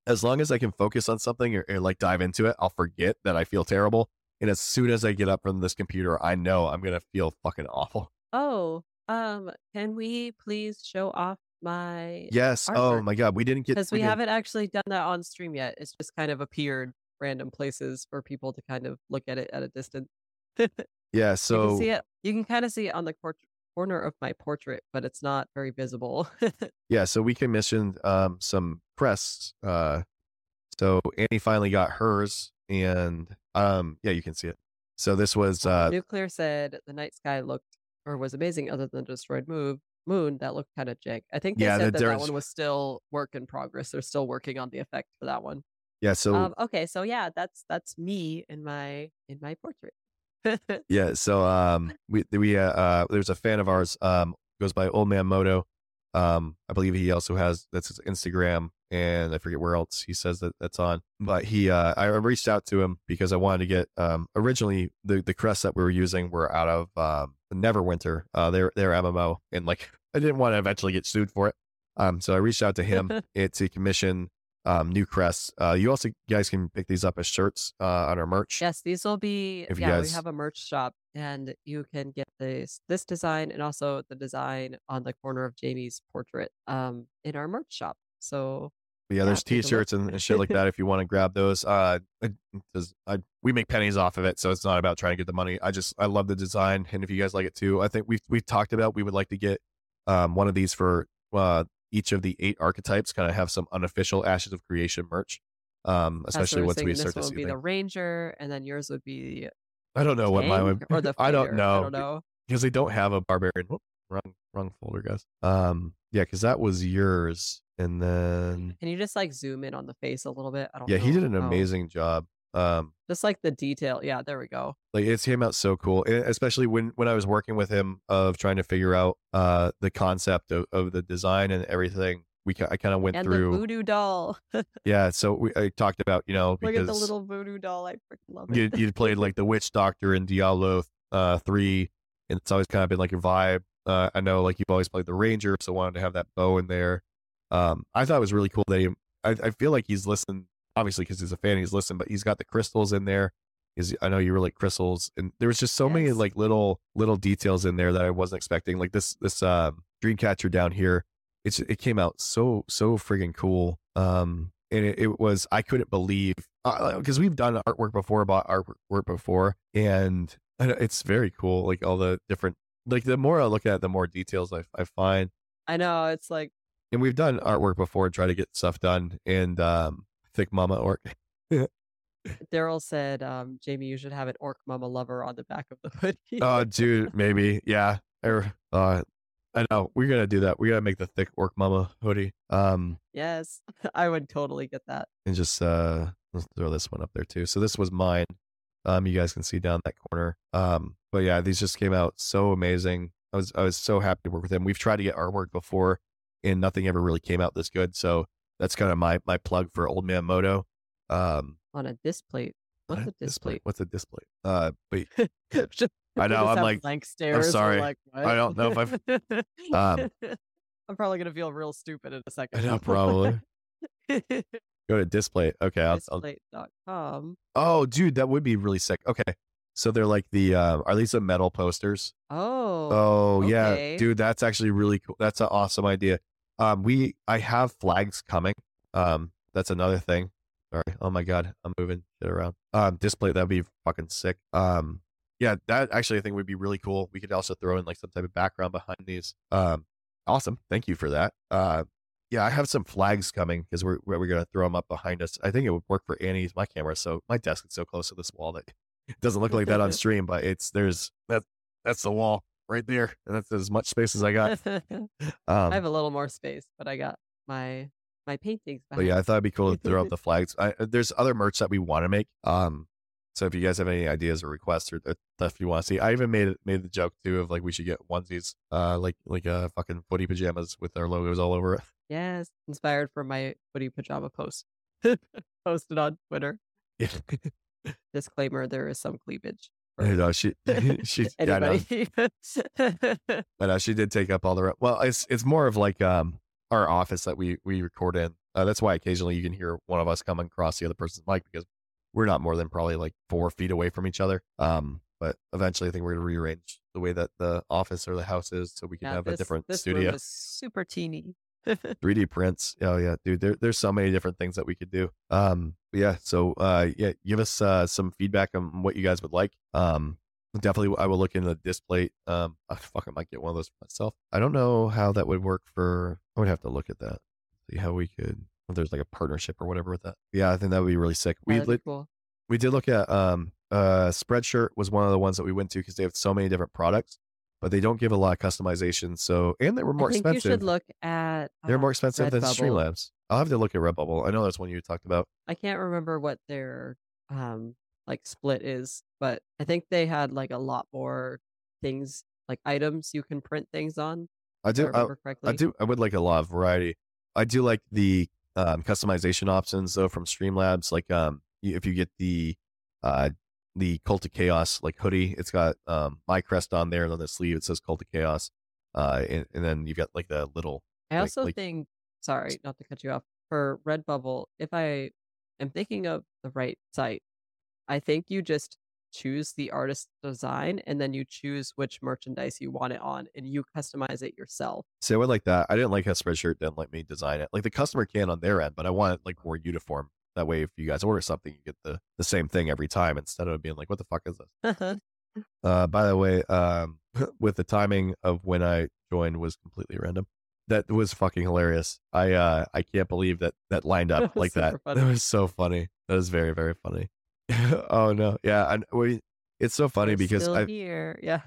As long as I can focus on something or, or like dive into it, I'll forget that I feel terrible. And as soon as I get up from this computer, I know I'm gonna feel fucking awful. Oh, um, can we please show off my Yes. Oh my god, we didn't get Because we didn't- haven't actually done that on stream yet. It's just kind of appeared random places for people to kind of look at it at a distance. you Yeah. can So see it. You can kind of see it on the cor- corner of my portrait, but it's not very visible. yeah, so we commissioned um some crests. Uh, so Anie finally got hers, and um yeah, you can see it. So this was uh Nuclear said the night sky looked or was amazing, other than the destroyed move moon that looked kind of jank. I think they Yeah, the- said that that one was still work in progress. They're still working on the effect for that one. yeah. So Um, okay, so yeah, that's that's me in my in my portrait. Yeah, so um we we uh, uh there's a fan of ours um goes by Old Man Moto. Um I believe he also has that's his Instagram and I forget where else he says that that's on. But he uh I reached out to him because I wanted to get um originally the the crests that we were using were out of um Neverwinter. Uh they're they're MMO and like I didn't want to eventually get sued for it. Um so I reached out to him to commission um new crests. Uh you also guys can pick these up as shirts uh on our merch. yes, these will be. If yeah, guys- we have a merch shop, and you can get this this design and also the design on the corner of Jamie's portrait um in our merch shop. So But yeah, Yeah, there's take a look. t-shirts and, and shit like that if you want to grab those. Uh, I, we make pennies off of it, so it's not about trying to get the money. I just I love the design, and if you guys like it too, I think we've we've talked about we would like to get um one of these for uh each of the eight archetypes, kind of have some unofficial Ashes of Creation merch. Um, especially once we start this to see would be the ranger, and then yours would be I don't know what mine would or the I don't know I don't know. because they don't have a barbarian. Whoop, wrong wrong folder, guys. Um, yeah, because that was yours, and then Can you just like zoom in on the face a little bit? I don't. yeah, he did an amazing job. Um, Just like the detail. Yeah, there we go. like it came out so cool and especially when when i was working with him of trying to figure out uh the concept of, of the design and everything we i kind of went and through the voodoo doll. yeah so we i talked about you know Look at the little voodoo doll. I freaking love it. you you played like the witch doctor in diablo uh 3 and it's always kind of been like your vibe uh i know like you've always played the ranger so wanted to have that bow in there um i thought it was really cool that he i, I feel like he's listened obviously because he's a fan he's listened but he's got the crystals in there is I know you really like crystals, and there was just so many like little little details in there that I wasn't expecting. Like this this um, Dreamcatcher down here, it's it came out so so friggin' cool. Um, and it, it was I couldn't believe because we've done artwork before, bought artwork before, and it's very cool. Like all the different like the more I look at it, the more details I I find. I know. It's like And we've done artwork before, try to get stuff done, and um, thick mama orc. Daryl said, um, Jamie, you should have an orc mama lover on the back of the hoodie. Oh, dude, maybe, yeah. Or, uh, I know we're gonna do that. We gotta make the thick orc mama hoodie. Um, yes, I would totally get that. and just uh, let's throw this one up there too. So this was mine. Um, you guys can see down that corner. Um, but yeah, these just came out so amazing. I was I was so happy to work with him. We've tried to get artwork before, and nothing ever really came out this good. So that's kind of my my plug for Old Man Moto. Um, On a Displate. What's a Displate? What's a Displate? Uh, but Just- I know, I'm like- blank stares. we're sorry. Like, I don't know if I've. um, I'm probably gonna feel real stupid in a second. I know probably go to Displate. Okay, I'll, I'll Displate.com. Oh, dude, that would be really sick. Okay. So they're like the uh, are these the metal posters? Oh. Oh, yeah, dude, that's actually really cool. That's an awesome idea. Um, we I have flags coming. Um, that's another thing. Sorry. Oh my god, I'm moving shit around. Um, Displate that'd be fucking sick. Um, yeah, that actually I think would be really cool. We could also throw in like some type of background behind these. Um, awesome. Thank you for that. Uh, yeah, I have some flags coming because we're we're gonna throw them up behind us. I think it would work for Anie's my camera. So my desk is so close to this wall that it doesn't look like that on stream, but it's there's that that's the wall right there, and that's as much space as I got. I Um, have a little more space, but I got my my paintings. but yeah, I thought it'd be cool to throw up the flags. I, uh, there's other merch that we want to make. Um, so if you guys have any ideas or requests or or stuff you want to see, I even made made the joke too of like we should get onesies, uh, like like uh fucking footy pajamas with our logos all over it. Yes, inspired from my footy pajama post posted on Twitter. Yeah, Disclaimer: There is some cleavage. For I know she she yeah, I know. Anybody? but uh, she did take up all the re- well it's it's more of like um our office that we we record in uh, that's why occasionally you can hear one of us coming across the other person's mic because we're not more than probably like four feet away from each other um but eventually i think we're going to rearrange the way that the office or the house is so we can Yeah, have a different this studio super teeny. 3d prints. Oh yeah dude there, there's so many different things that we could do. Um yeah so uh yeah give us uh some feedback on what you guys would like. Um definitely i will look into the Displate um i fucking might get one of those for myself. I don't know how that would work for i would have to look at that see how we could if there's like a partnership or whatever with that. Yeah i think that would be really sick. We lit, cool. we did look at um uh spreadshirt was one of the ones that we went to because they have so many different products but they don't give a lot of customization so and they were more I think expensive you should look at. they're uh, more expensive than Redbubble. Streamlabs. I'll have to look at Redbubble. I know that's one you talked about. I can't remember what their um like split is, but I think they had like a lot more things like items you can print things on. I do. I, remember correctly. I do. I would like a lot of variety. I do like the um, customization options though from Streamlabs. Like um, if you get the uh, the Cult of Chaos like hoodie, it's got um, my crest on there, and on the sleeve it says Cult of Chaos. Uh, and, and then you've got like the little. I like- also like- think, sorry, not to cut you off, for Redbubble, if I am thinking of the right site, I think you just choose the artist design and then you choose which merchandise you want it on and you customize it yourself. So I would like that. I didn't like how Spreadshirt didn't let me design it. Like the customer can on their end, but I want it like more uniform. That way, if you guys order something, you get the the same thing every time instead of being like, "What the fuck is this?" Uh, by the way, um, with the timing of when I joined was completely random. That was fucking hilarious. I uh, I can't believe that that lined up was like that. super That was so funny. That was very very funny. oh no, yeah, and we. It's so funny We're because I here. Yeah.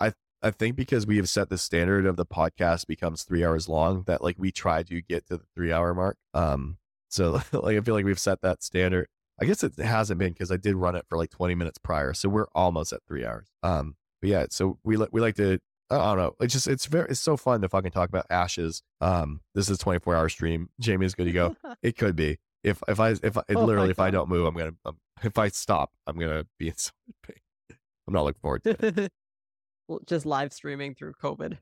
I I think because we have set the standard of the podcast becomes three hours long that like we try to get to the three hour mark. Um, so like I feel like we've set that standard. I guess it hasn't been because I did run it for like 20 minutes prior, so we're almost at three hours. Um, but yeah, so we li- we like to. I don't know. It's just it's very it's so fun to fucking talk about ashes. Um, this is 24 hour stream. Jamie is good to go. It could be if if I if I, Oh literally if I don't move, I'm gonna um, if I stop, I'm gonna be in so much pain. I'm not looking forward to it. Well, just live streaming through COVID.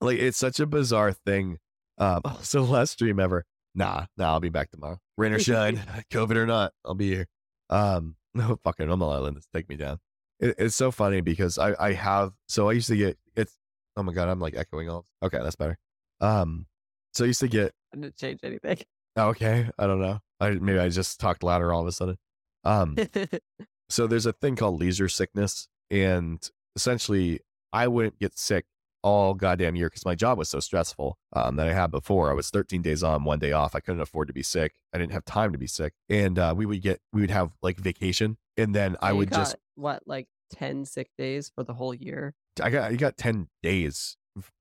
like it's such a bizarre thing. Um, so last stream ever. Nah, nah, I'll be back tomorrow. Rain or shine, COVID or not, I'll be here. Um, no fucking normal island, just take me down. It, it's so funny because I I have so I used to get it's oh my god I'm like echoing all. Okay, that's better. Um, so I used to get I didn't change anything. okay. I don't know. I maybe I just talked louder all of a sudden. Um, so there's a thing called leisure sickness and essentially i wouldn't get sick all goddamn year because my job was so stressful um, that i had before. I was 13 days on one day off. I couldn't afford to be sick. I didn't have time to be sick. And uh, we would get we would have like vacation and then i So you would just what like 10 sick days for the whole year. i got i got 10 days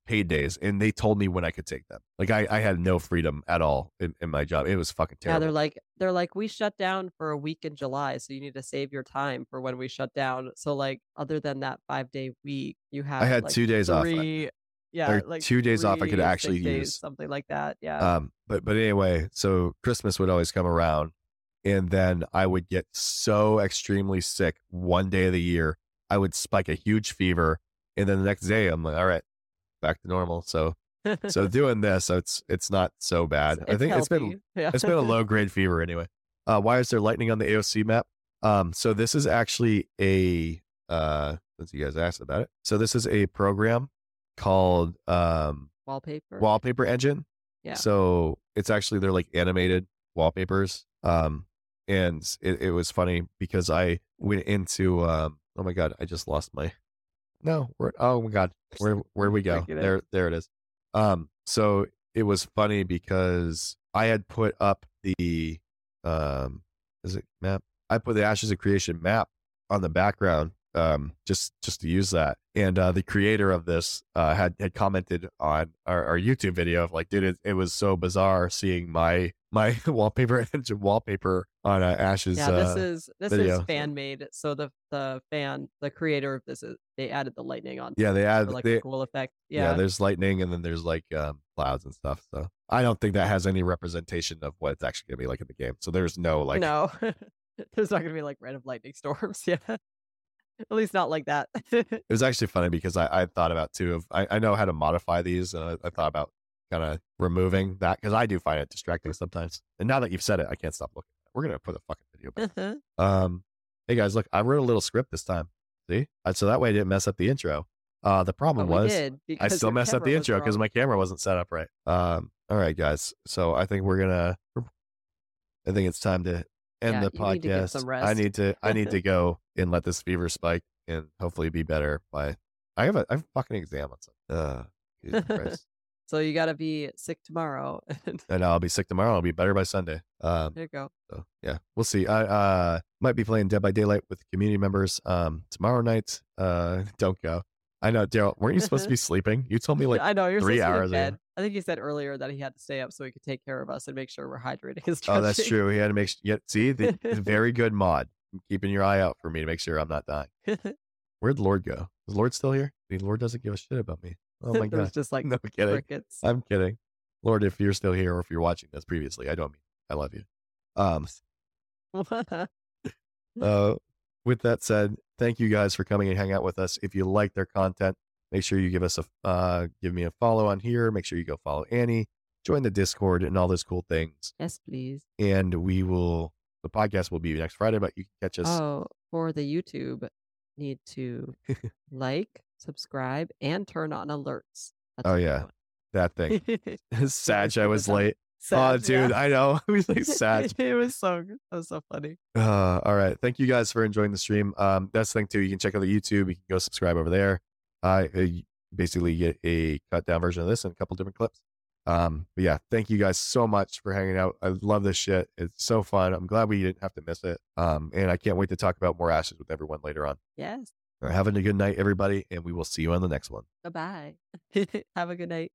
paid days, and they told me when I could take them. Like I, I had no freedom at all in, in my job. It was fucking terrible. Yeah, they're like they're like, "We shut down for a week in July, so you need to save your time for when we shut down." So, like, other than that five-day week, you have, I had like, two days off. I- yeah, like, two days off I could 3 sick actually days, use. something like that, yeah. Um, but but anyway, so Christmas would always come around, and then I would get so extremely sick one day of the year. I would spike a huge fever, and then the next day I'm like, all right, back to normal. So so doing this, so it's it's not so bad. I It's think it's been yeah. it's been a low grade fever anyway. Uh, why is there lightning on the AOC map? Um, so this is actually a uh, since you guys asked about it. So this is a program called um, Wallpaper. Wallpaper Engine. Yeah. So it's actually they're like animated wallpapers. Um, and it, it was funny because I went into um, oh my god, I just lost my no, where oh my god, where where we go? There there it is. Um, so it was funny because I had put up the um, is it map? I put the Ashes of Creation map on the background um just just to use that and uh the creator of this uh had had commented on our, our youtube video of like dude it, it was so bizarre seeing my my wallpaper wallpaper on uh, ashes Yeah, uh, this is this video. is fan made. So the the fan, the creator of this is they added the lightning on yeah they add for like they, cool effect. yeah. Yeah. there's lightning and then there's like um clouds and stuff so i don't think that has any representation of what it's actually gonna be like in the game so there's no like no. There's not gonna be like random lightning storms. Yeah. At least not like that. it was actually funny because I, I thought about too of I, I know how to modify these and I, I thought about kind of removing that because I do find it distracting sometimes. And now that you've said it, I can't stop looking. We're gonna put a fucking video back. Uh-huh. Um, hey guys, look, I wrote a little script this time. See, Uh, so that way I didn't mess up the intro. Uh, the problem was I still messed up the intro because my camera wasn't set up right. Um, all right, guys. So I think we're gonna. I think it's time to end Yeah, the you need to get podcast. some I need to. I need to go and let this fever spike and hopefully be better by. I have a. I have a fucking exam on Sunday. Uh, So you gotta be sick tomorrow. and I'll be sick tomorrow. I'll be better by Sunday. Um, there you go. so yeah, we'll see. I uh might be playing Dead by Daylight with community members um tomorrow night. Uh, don't go. I know, Daryl. Weren't you supposed to be sleeping? You told me like I know you're three supposed to be in hours ago. I think he said earlier that he had to stay up so he could take care of us and make sure we're hydrating his Oh, that's true. He had to make sure. Yeah, see, the, the very good mod. Keeping your eye out for me to make sure I'm not dying. Where'd Lord go? Is Lord still here? The Lord doesn't give a shit about me. Oh my god. just like No kidding. crickets. I'm kidding. Lord, if you're still here or if you're watching this previously, I don't mean I love you. Um uh with that said, thank you guys for coming and hang out with us. If you like their content, make sure you give us a uh give me a follow on here. Make sure you go follow Anie, join the Discord and all those cool things. yes, please. And we will the podcast will be next Friday, but you can catch us Oh, for the YouTube, need to like, subscribe, and turn on alerts. That's Oh, yeah. that thing. Sag, I was late. oh, dude, yeah. I know. I was like Sag. it was so good. That was so funny. Uh, all right. Thank you guys for enjoying the stream. Um, that's the thing too. You can check out the YouTube. You can go subscribe over there. I uh, basically get a cut down version of this and a couple different clips. Um, but yeah, thank you guys so much for hanging out. I love this shit. It's so fun. I'm glad we didn't have to miss it. Um, and I can't wait to talk about more ashes with everyone later on. Yes. Right, having a good night, everybody, and we will see you on the next one. Bye bye. Have a good night.